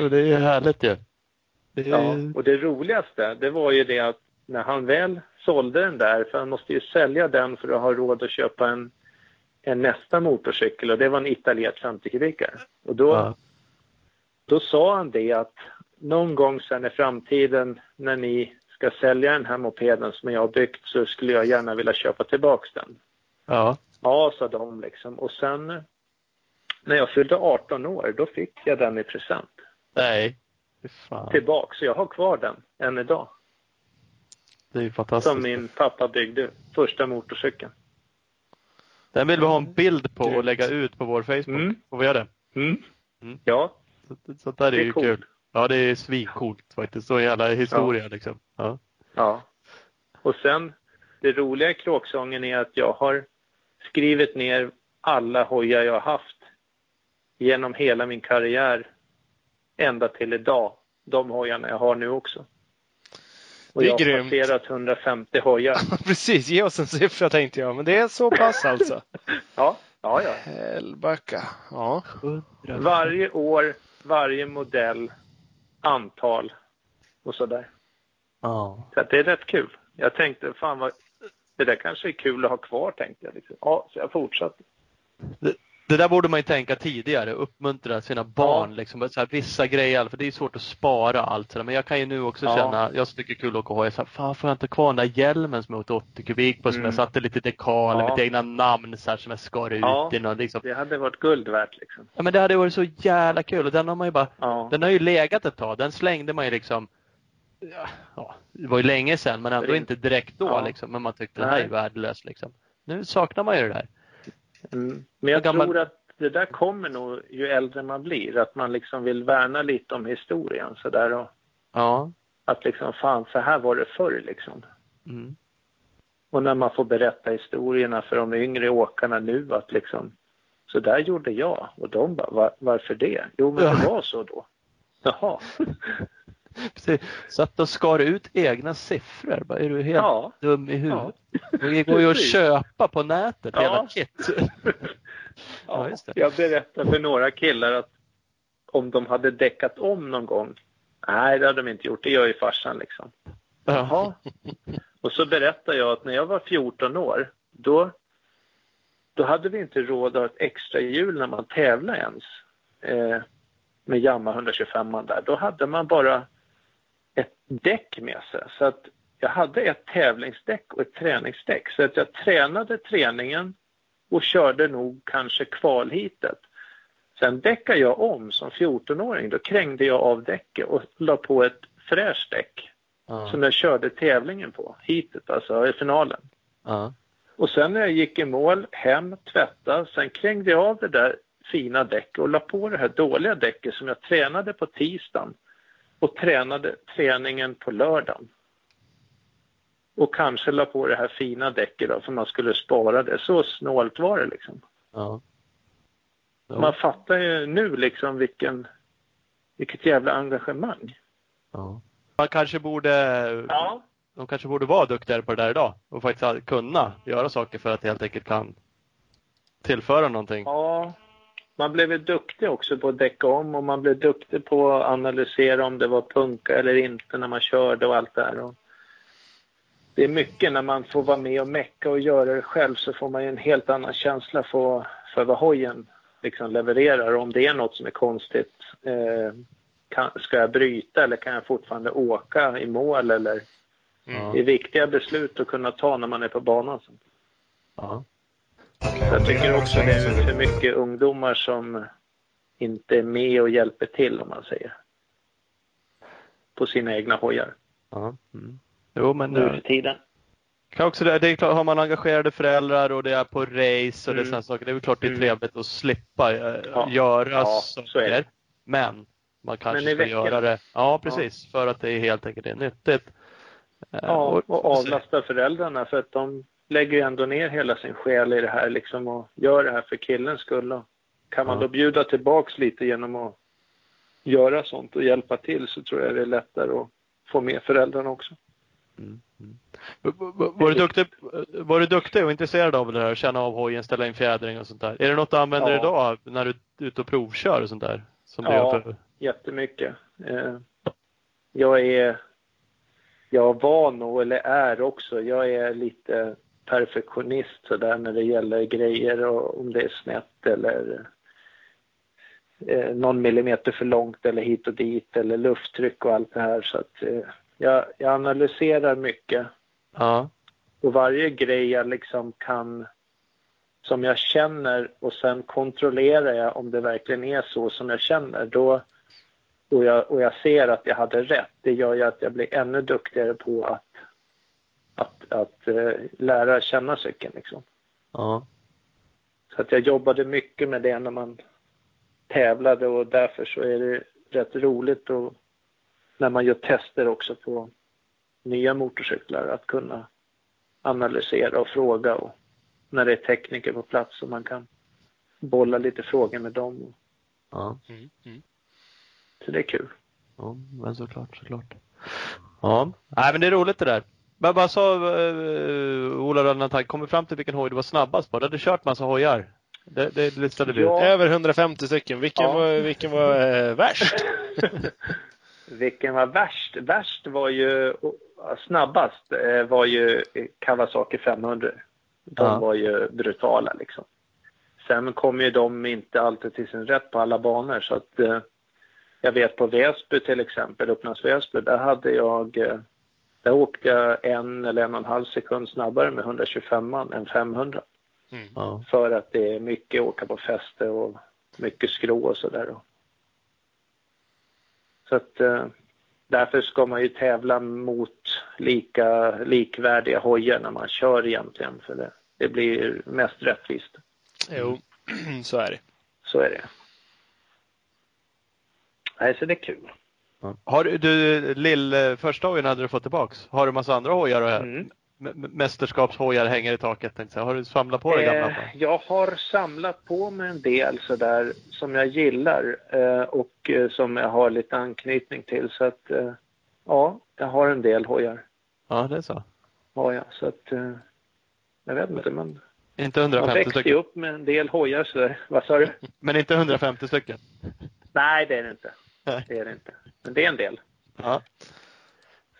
Och det är härligt ju. Är... Ja, och det roligaste det var ju det att när han väl sålde den där, för han måste ju sälja den för att ha råd att köpa en, en nästa motorcykel och det var en Italiet 50 kubikare. Och då, Ja. då sa han det att någon gång sen i framtiden när ni ska sälja den här mopeden som jag har byggt så skulle jag gärna vilja köpa tillbaks den. Ja. Ja, sa de liksom. Och sen när jag fyllde 18 år, då fick jag den i present Nej. Fan. tillbaks. Så jag har kvar den än idag. Det är fantastiskt. Som min pappa byggde första motorcykeln. Den vill vi ha en bild på och lägga ut på vår Facebook. Mm. Får vi göra det? Mm. Mm. Ja, Så, sånt där är, Det är ju coolt. kul. Ja, det är svincoolt faktiskt. Så jävla historia liksom. Ja. ja. Och sen, det roliga i kråksången är att jag har skrivit ner alla hojar jag har haft genom hela min karriär ända till idag. De hojarna jag har nu också. Och Det är jag har grymt. passerat 150 hojar. Precis, ge oss en siffra tänkte jag. Men det är så pass alltså. Ja, ja, ja. Helbacka. Ja. Varje år, varje modell, antal och sådär. Ja. Så att det är rätt kul. Jag tänkte, fan vad, det där kanske är kul att ha kvar tänkte jag. Liksom. Ja, så jag fortsatte. Det, det där borde man ju tänka tidigare. Uppmuntra sina barn. Liksom, så här, vissa grejer, för det är svårt att spara allt. Men jag kan ju nu också Ja. känna, jag tycker det är kul att åka hoj. Så här, Fan, får jag inte kvar den där hjälmen som jag åkte 80 kubik på? Som Mm. jag satte lite dekaler, Ja. mitt egna namn så här, som jag skar ut Ja. i någon, liksom. Det hade varit guld värt liksom. Ja, men det hade varit så jävla kul och den har man ju bara Ja. Den har ju legat ett tag. Den slängde man ju liksom ja, ja, Det var ju länge sedan men ändå inte direkt då Ja. liksom. Men man tyckte den här är Nej. värdelös liksom. Nu saknar man ju det där. Mm. Men jag gammal- tror att det där kommer nog ju äldre man blir. Att man liksom vill värna lite om historien sådär. Och Ja. att liksom, fan, så här var det förr liksom. Mm. Och när man får berätta historierna för de yngre åkarna nu att liksom, så där gjorde jag. Och de bara, var, varför det? Jo, men det var så då. Jaha. Precis. Satt och skar ut egna siffror. Bara, är du helt Ja. dum i huvudet? Det går ju att köpa på nätet Ja. hela kit. Ja, Ja, jag berättade för några killar att om de hade däckat om någon gång. Nej, det hade de inte gjort. Det gör ju farsan liksom. Jaha. Och så berättade jag att när jag var 14 år, då, då hade vi inte råd att ha ett extra hjul när man tävlade ens. Eh, med Yamaha 125 där. Då hade man bara ett däck med sig. Så att jag hade ett tävlingsdäck och ett träningsdäck. Så att jag tränade träningen och körde nog kanske kvalhitet. Sen däckade jag om som 14-åring. Då krängde jag av däcket och la på ett fräscht däck Ja. som jag körde tävlingen på, hitet alltså, i finalen. Ja. Och sen när jag gick i mål, hem, tvätta, sen krängde jag av det där fina däcket och la på det här dåliga däcket som jag tränade på tisdagen och tränade träningen på lördagen. Och kanske la på det här fina däcket då för man skulle spara det. Så snålt var det liksom. Ja. Jo. Man fattar ju nu liksom vilken, vilket jävla engagemang. Ja. Man kanske borde, Ja. de kanske borde vara duktigare på det där idag och faktiskt kunna göra saker för att helt enkelt kan tillföra någonting. Ja, man blev duktig också på att däcka om och man blev duktig på att analysera om det var punka eller inte när man körde och allt det här. Det är mycket när man får vara med och mecka och göra det själv så får man en helt annan känsla för, för vad hojen liksom levererar om det är något som är konstigt. Eh, kan, ska jag bryta eller kan jag fortfarande åka i mål eller Ja. det är viktiga beslut att kunna ta när man är på banan. Ja. Jag tycker också det är för mycket ungdomar som inte är med och hjälper till om man säger. På sina egna hojar Ja. Mm. Jo, men nu för tiden. kan också det, det är klart, har man engagerade föräldrar och det är på race och det Mm. sådana saker. Det är väl klart det är Mm. trevligt att slippa eh, Ja. göra Ja, saker. det. Men man kanske ska veckan. göra det. Ja, precis. För att det är helt enkelt är nyttigt. Eh, Ja, och avlasta föräldrarna för att de lägger ju ändå ner hela sin själ i det här liksom och gör det här för killens skull. Och kan man då bjuda tillbaks lite genom att göra sånt och hjälpa till så tror jag det är lättare att få med föräldrarna också. Mm. Mm. Var du, duktig, var du duktig och intresserad av det här? Känna av hojen, ställa in fjädring och sånt där? Är det något du använder Ja. idag när du är ute och provkör och sånt där? Som Ja. för... jättemycket. Eh, jag är, jag var nog, eller är också, jag är lite perfektionist sådär när det gäller grejer och om det är snett eller eh, någon millimeter för långt eller hit och dit eller lufttryck och allt det här så att eh, jag, jag analyserar mycket Ja. och varje grej jag liksom kan som jag känner och sen kontrollerar jag om det verkligen är så som jag känner. Då, och, jag, och jag ser att jag hade rätt. Det gör ju att jag blir ännu duktigare på att, att, att eh, lära känna cykeln. Liksom. Ja. Så att jag jobbade mycket med det när man tävlade och därför så är det rätt roligt och när man gör tester också på nya motorcyklar att kunna analysera och fråga och när det är tekniker på plats så man kan bolla lite frågor med dem. Ja. Mm. Mm. Så det är kul. ja, men såklart, såklart. Ja, nej men det är roligt det där. Men vad sa uh, Ola Rönnantag, kom vi fram till vilken hoj du var snabbast på? Du hade kört massa hojar. Det, det listade vi ut. Ja. Över 150 stycken. Vilken Ja. var, vilken var eh, värst? Vilken var värst? Värst var ju, snabbast eh, var ju Kawasaki 500. De Ja. var ju brutala liksom. Sen kom ju de inte alltid till sin rätt på alla banor så att eh, jag vet på Väsby till exempel, Upplands Väsby, där hade jag eh, där åkte jag en eller en och en halv sekund snabbare med 125 man än 500 Ja. för att det är mycket åka på fäste och mycket skrå och sådär. Så att eh, därför ska man ju tävla mot lika likvärdiga hojar när man kör egentligen för det, det blir mest rättvist. Jo, så är det. Så är det. Nej, så det är kul. Ja. Har du, du Lill, eh, första hojen hade du fått tillbaks. Har du massa andra hojar? Och, Mm. mästerskapshojar hänger i taket. tänkte jag. Har du samlat på dig gamla? Eh, jag har samlat på mig en del sådär som jag gillar eh, och eh, som jag har lite anknytning till. Så att eh, ja, jag har en del hojar. Ja, det är så. Har jag. Så att eh, jag vet inte, men Inte man 150 växte ju stycken. upp med en del hojar sådär. Vad sa du? Men inte 150 stycken. Nej, det är det inte. Nej. Det är det inte. Men det är en del. Ja.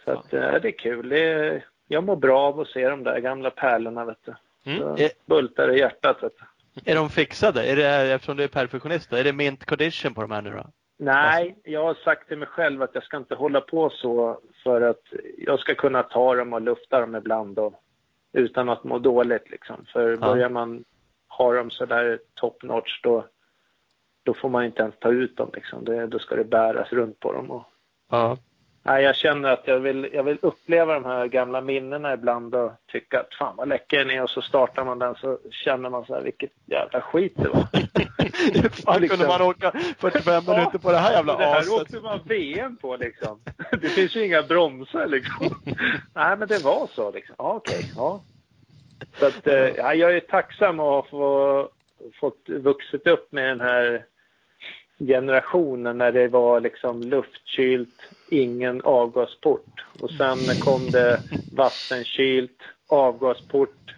Så att, eh, det är kul. Det är, jag mår bra av att se de där gamla pärlorna, vet du. Mm. Så bultar i hjärtat, vet du. Är de fixade? Är det, eftersom du är perfektionist, är det mint condition på de här nu då? Nej, jag har sagt till mig själv att jag ska inte hålla på så för att jag ska kunna ta dem och lufta dem ibland och, utan att må dåligt liksom. För börjar man ha dem så där top notch då, då får man inte ens ta ut dem liksom. Det, då ska det bäras runt på dem. Och, Ja. nej, jag känner att jag vill, jag vill uppleva de här gamla minnena ibland och tycka att fan vad läcker den är och så startar man den så känner man så här vilket jävla skit det var. Fan Liksom. kunde man åka 45 minuter på det här jävla det här aset. åkte man VM på liksom. Det finns ju inga bromsar liksom. Nej men det var så liksom. Ja okej, ja. Så att eh, ja, jag är tacksam att få fått vuxit upp med den här generationen när det var liksom luftkylt, ingen avgasport. Och sen kom det vattenkylt, avgasport.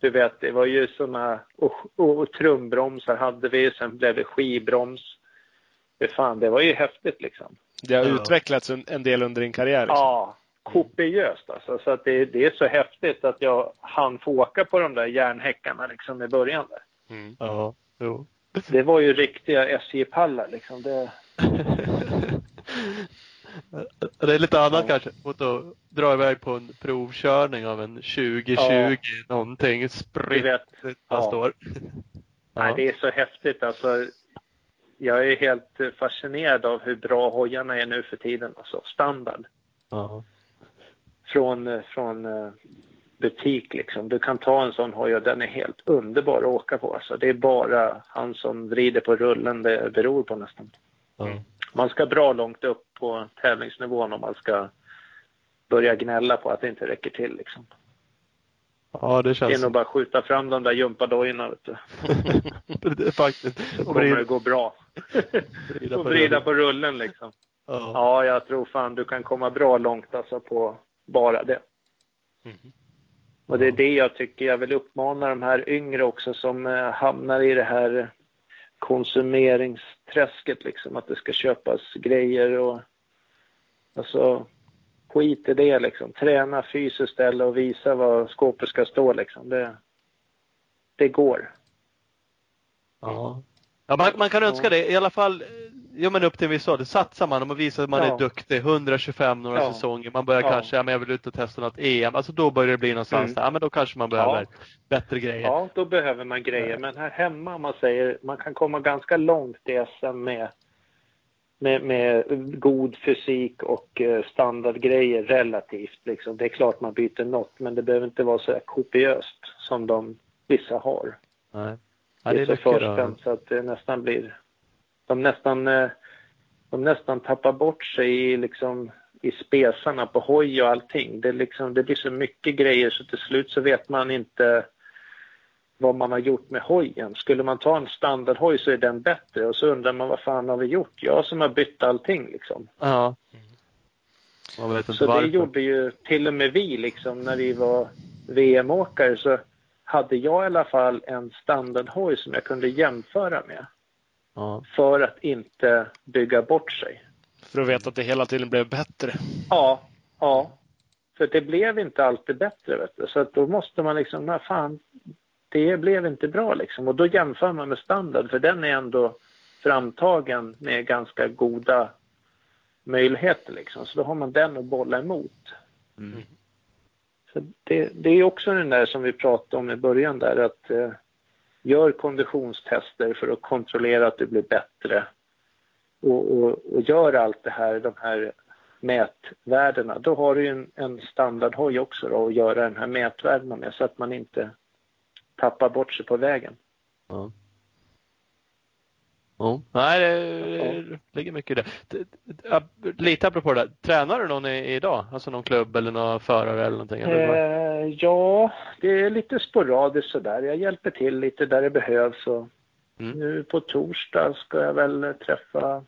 Du vet, det var ju såna och, och, och trumbromsar hade vi, sen blev det skivbroms. Det, fan, det var ju häftigt liksom. Det har Ja. utvecklats en, en del under din karriär. Liksom. Ja, kopiöst alltså. Så att det, det är så häftigt att jag hann få åka på de där järnhäckarna liksom i början där. Mm. Ja, jo. Det var ju riktiga SJ-pallar liksom. Det, Det är lite annat Ja. kanske mot att dra iväg på en provkörning av en 2020 Ja. någonting spritt vet, fast Ja. nej, Ja. det är så häftigt alltså. Jag är helt fascinerad av hur bra hojarna är nu för tiden. Alltså standard. Ja. Från, eh, från eh, butik liksom. Du kan ta en sån hoj och den är helt underbar att åka på. Alltså, det är bara han som vrider på rullen det beror på nästan. Ja. Man ska bra långt upp på tävlingsnivån om man ska börja gnälla på att det inte räcker till. Liksom. ja, det Det är känns nog bara att skjuta fram de där gympadojorna. vet du. det är faktiskt. Så Och kommer det gå bra. vrida på vrida rullen. på rullen liksom. Ja. Ja, jag tror fan du kan komma bra långt alltså på bara det. Mhm. Och det är det jag tycker jag vill uppmana de här yngre också som eh, hamnar i det här konsumeringsträsket liksom. Att det ska köpas grejer och alltså skit i det liksom. Träna fysiskt ställe och visa vad skåpet ska stå liksom. Det, det går. Ja. Ja, man, man kan önska det. I alla fall, eh, ja men upp till en viss ålder. Satsar man och man visar att man Ja. är duktig. 125 några Ja. säsonger. Man börjar Ja. kanske, ja men jag vill ut och testa något EM. Alltså då börjar det bli någonstans Mm. där, ja men då kanske man behöver bättre grejer. Ja, då behöver man grejer. Men här hemma, om man säger, man kan komma ganska långt i SM med, med, med god fysik och eh, standardgrejer relativt. Liksom. Det är klart man byter något, men det behöver inte vara så kopiöst som de vissa har. Nej. Ja, det är förspänt så att det nästan blir... De nästan, eh, de nästan tappar bort sig i, liksom, i spesarna på hoj och allting. Det, liksom, det blir så mycket grejer så till slut så vet man inte vad man har gjort med hojen. Skulle man ta en standardhoj så är den bättre och så undrar man vad fan har vi gjort? Jag som har bytt allting liksom. Ja. Man vet inte Så varför. det gjorde ju till och med vi liksom när vi var VM-åkare så hade jag i alla fall en standardhoj som jag kunde jämföra med Ja. för att inte bygga bort sig. För att veta att det hela tiden blev bättre. Ja, ja. För det blev inte alltid bättre vet du. Så att då måste man liksom, nej fan, det blev inte bra liksom. Och då jämför man med standard för den är ändå framtagen med ganska goda möjligheter liksom. Så då har man den att bolla emot. Mm. Så det, det är också den där som vi pratade om i början där att eh, gör konditionstester för att kontrollera att du blir bättre. Och, och, och gör allt det här, de här mätvärdena. Då har du ju en, en standardhoj också då att göra den här mätvärdena med så att man inte tappar bort sig på vägen. Ja. Ja. Nej, det, ligger mycket i det. Lite apropå det. Tränar du någon idag? Alltså någon klubb eller någon förare eller någonting? Eh, ja, det är lite sporadiskt sådär. Jag hjälper till lite där det behövs. Och Mm. Nu på torsdag ska jag väl träffa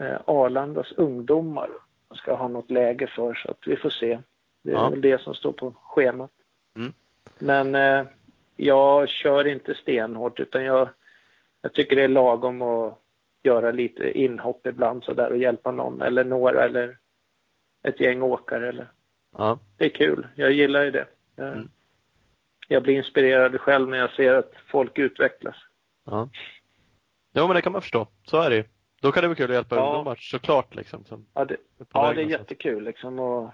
eh, Arlandas ungdomar. Jag ska ha något läge för så att vi får se. Det är Ja. väl det som står på schemat. Mm. Men eh, jag kör inte stenhårt utan jag, jag tycker det är lagom att göra lite inhopp ibland så där och hjälpa någon eller några eller ett gäng åkare eller Ja. det är kul. Jag gillar ju det. Jag, Mm. jag blir inspirerad själv när jag ser att folk utvecklas. ja. Jo, men det kan man förstå. Så är det ju. Då kan det vara kul att hjälpa Ja. ungdomar såklart. Liksom, som Ja, det, ja, det är jättekul liksom. Och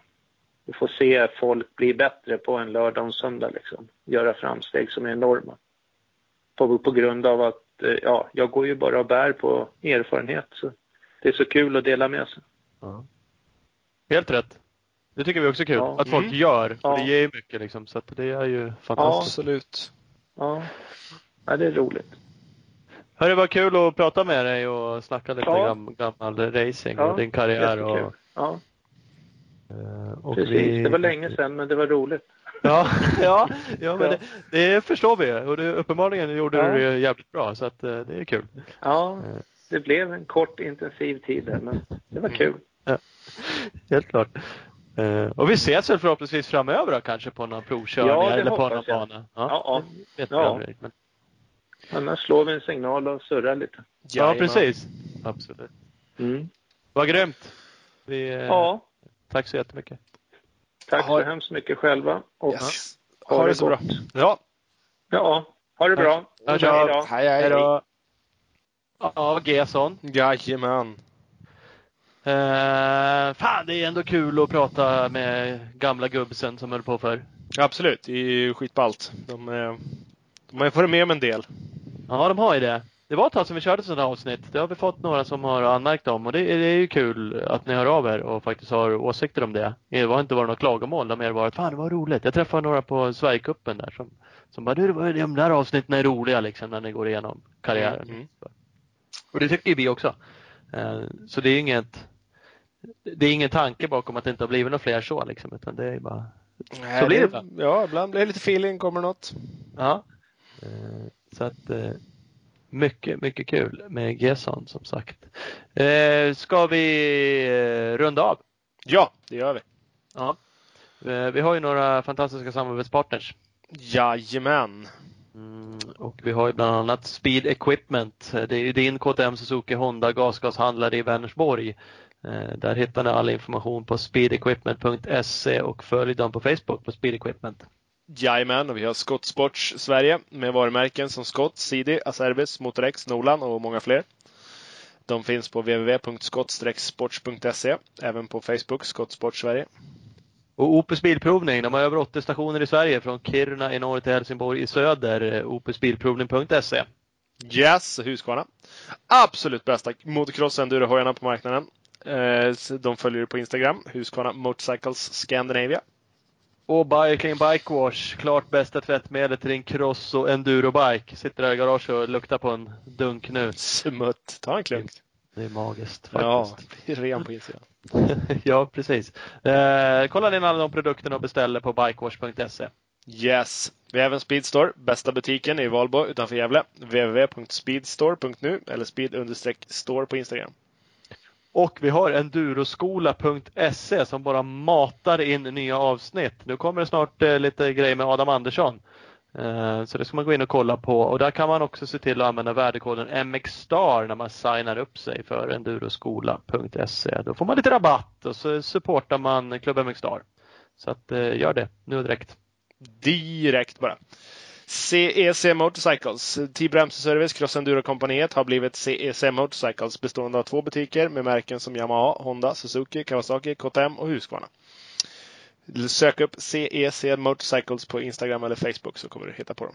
vi får se folk bli bättre på en lördag och en söndag liksom. Göra framsteg som är enorma. På, på grund av att ja, jag går ju bara och bär på erfarenhet. Så det är så kul att dela med sig. Helt rätt. Det tycker vi också är kul. Ja. Att folk Mm. gör. Ja. Det ger ju mycket liksom. Så att det är ju fantastiskt. Absolut. Ja, ja det är roligt. Hörru, vad kul att prata med dig och snacka lite Ja. gam, gammal racing Ja, och din karriär. Och. Ja, eh, och precis. vi- Det var länge sedan, men det var roligt. Ja, ja, ja men Ja. det, det förstår vi och det, uppenbarligen gjorde Ja. du det jävligt bra så att eh, det är kul. Ja, Eh. det blev en kort intensiv tid där, men det var kul. Helt klart. Eh, och vi ses väl förhoppningsvis framöver då, kanske på någon provkörning Ja, eller på någon jag. bana. Ja, ja. Ja. aldrig, Men, Annars slår vi en signal och surrar lite. ja, precis. Absolut. Mm. Vad grymt. Vi, Ja, Tack så jättemycket. Tack Ha- så hemskt mycket själva. Och Yes. ha, Ha det det så bra. gott. Ja, Ja, ha det bra. Ja, Hej ja. Hej, hej. hej då. Ja, Gesson. Jajamän. Eh, fan, det är ändå kul att prata med gamla gubbsen som höll på för. Absolut, det är ju skitballt. De, de har ju varit med om en del. Ja, de har ju det. Det var ett tag sedan vi körde sådana avsnitt. Det har vi fått några som har anmärkt om och det, är- det är ju kul att ni hör av er och faktiskt har åsikter om det. Det har inte varit några klagomål. Det har mer varit fan det var roligt. Jag träffade några på Sverigecupen där som, som bara du, det de där avsnitten är roliga liksom när ni går igenom karriären. Mm, mm. Och det tycker ju vi också. Eh, Så det är inget det är ingen tanke bakom att det inte har blivit några fler så liksom, utan det är bara Nej, blir det. Ja, ibland blir det lite feeling, kommer något. Ja. Eh, Så att eh, mycket, mycket kul med Gesson som sagt. Eh, Ska vi eh, runda av? Ja, det gör vi. Ja. Eh, Vi har ju några fantastiska samarbetspartners. Jajamän. Mm, och vi har ju bland annat Speed Equipment. Eh, Det är ju din KTM Suzuki Honda gasgashandlare i Vänersborg. Där hittar ni all information på speedequipment.se och följ dem på Facebook på Speed Equipment. Jajamän, och vi har Scott Sports Sverige med varumärken som Scott, CD, Acerbis, Motorex, Nolan och många fler. De finns på www.scott-sports.se, även på Facebook, Scott Sports Sverige. Och Opus Bilprovning, de har över 80 stationer i Sverige från Kiruna i norr till Helsingborg i söder. Eh, opusbilprovning.se. Yes, Husqvarna. Absolut bästa motocross-enduro-hojarna på marknaden. Eh, De följer på Instagram, Husqvarna Motorcycles Scandinavia. Och Biking Bike Wash, klart bästa tvättmedlet till din cross och endurobike. Sitter där i garaget och luktar på en dunk nu. Smutt. Ta en klunk. Det är magiskt Ja, faktiskt. blir ren på insidan. Ja, precis. Eh, kolla in alla de produkterna och beställer på bikewash.se. Yes. Vi har även Speedstore, bästa butiken i Valbo utanför Gävle. www.speedstore.nu eller speed-store på Instagram. Och vi har enduroskola.se som bara matar in nya avsnitt. Nu kommer det snart eh, lite grejer med Adam Andersson. Eh, så det ska man gå in och kolla på och där kan man också se till att använda värdekoden MXSTAR när man signar upp sig för enduroskola.se. Då får man lite rabatt och så supportar man Klubb MXSTAR. Så att eh, gör det nu direkt. Direkt bara. CEC Motorcycles, Team Bremseservice Cross Enduro-kompaniet har blivit CEC Motorcycles bestående av två butiker med märken som Yamaha, Honda, Suzuki, Kawasaki, KTM och Husqvarna. Sök upp CEC Motorcycles på Instagram eller Facebook så kommer du hitta på dem.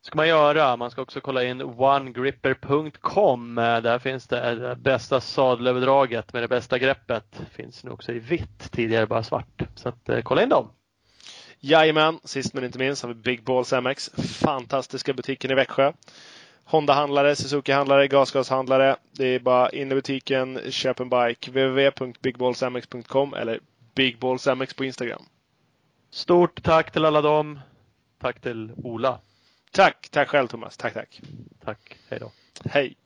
ska man göra. Man ska också kolla in onegripper.com. Där finns det det bästa sadelöverdraget med det bästa greppet. Finns nu också i vitt, tidigare bara svart. Så att, eh, kolla in dem. Jajamän, sist men inte minst har vi Big Balls MX. Fantastiska butiken i Växjö. Honda-handlare, Suzuki-handlare, gasgashandlare. Det är bara in i butiken, köp en bike. www.bigballsmx.com eller bigballsmx på Instagram. Stort tack till alla dem. Tack till Ola. Tack! Tack själv Thomas. Tack, tack. Tack. Hej då. Hej!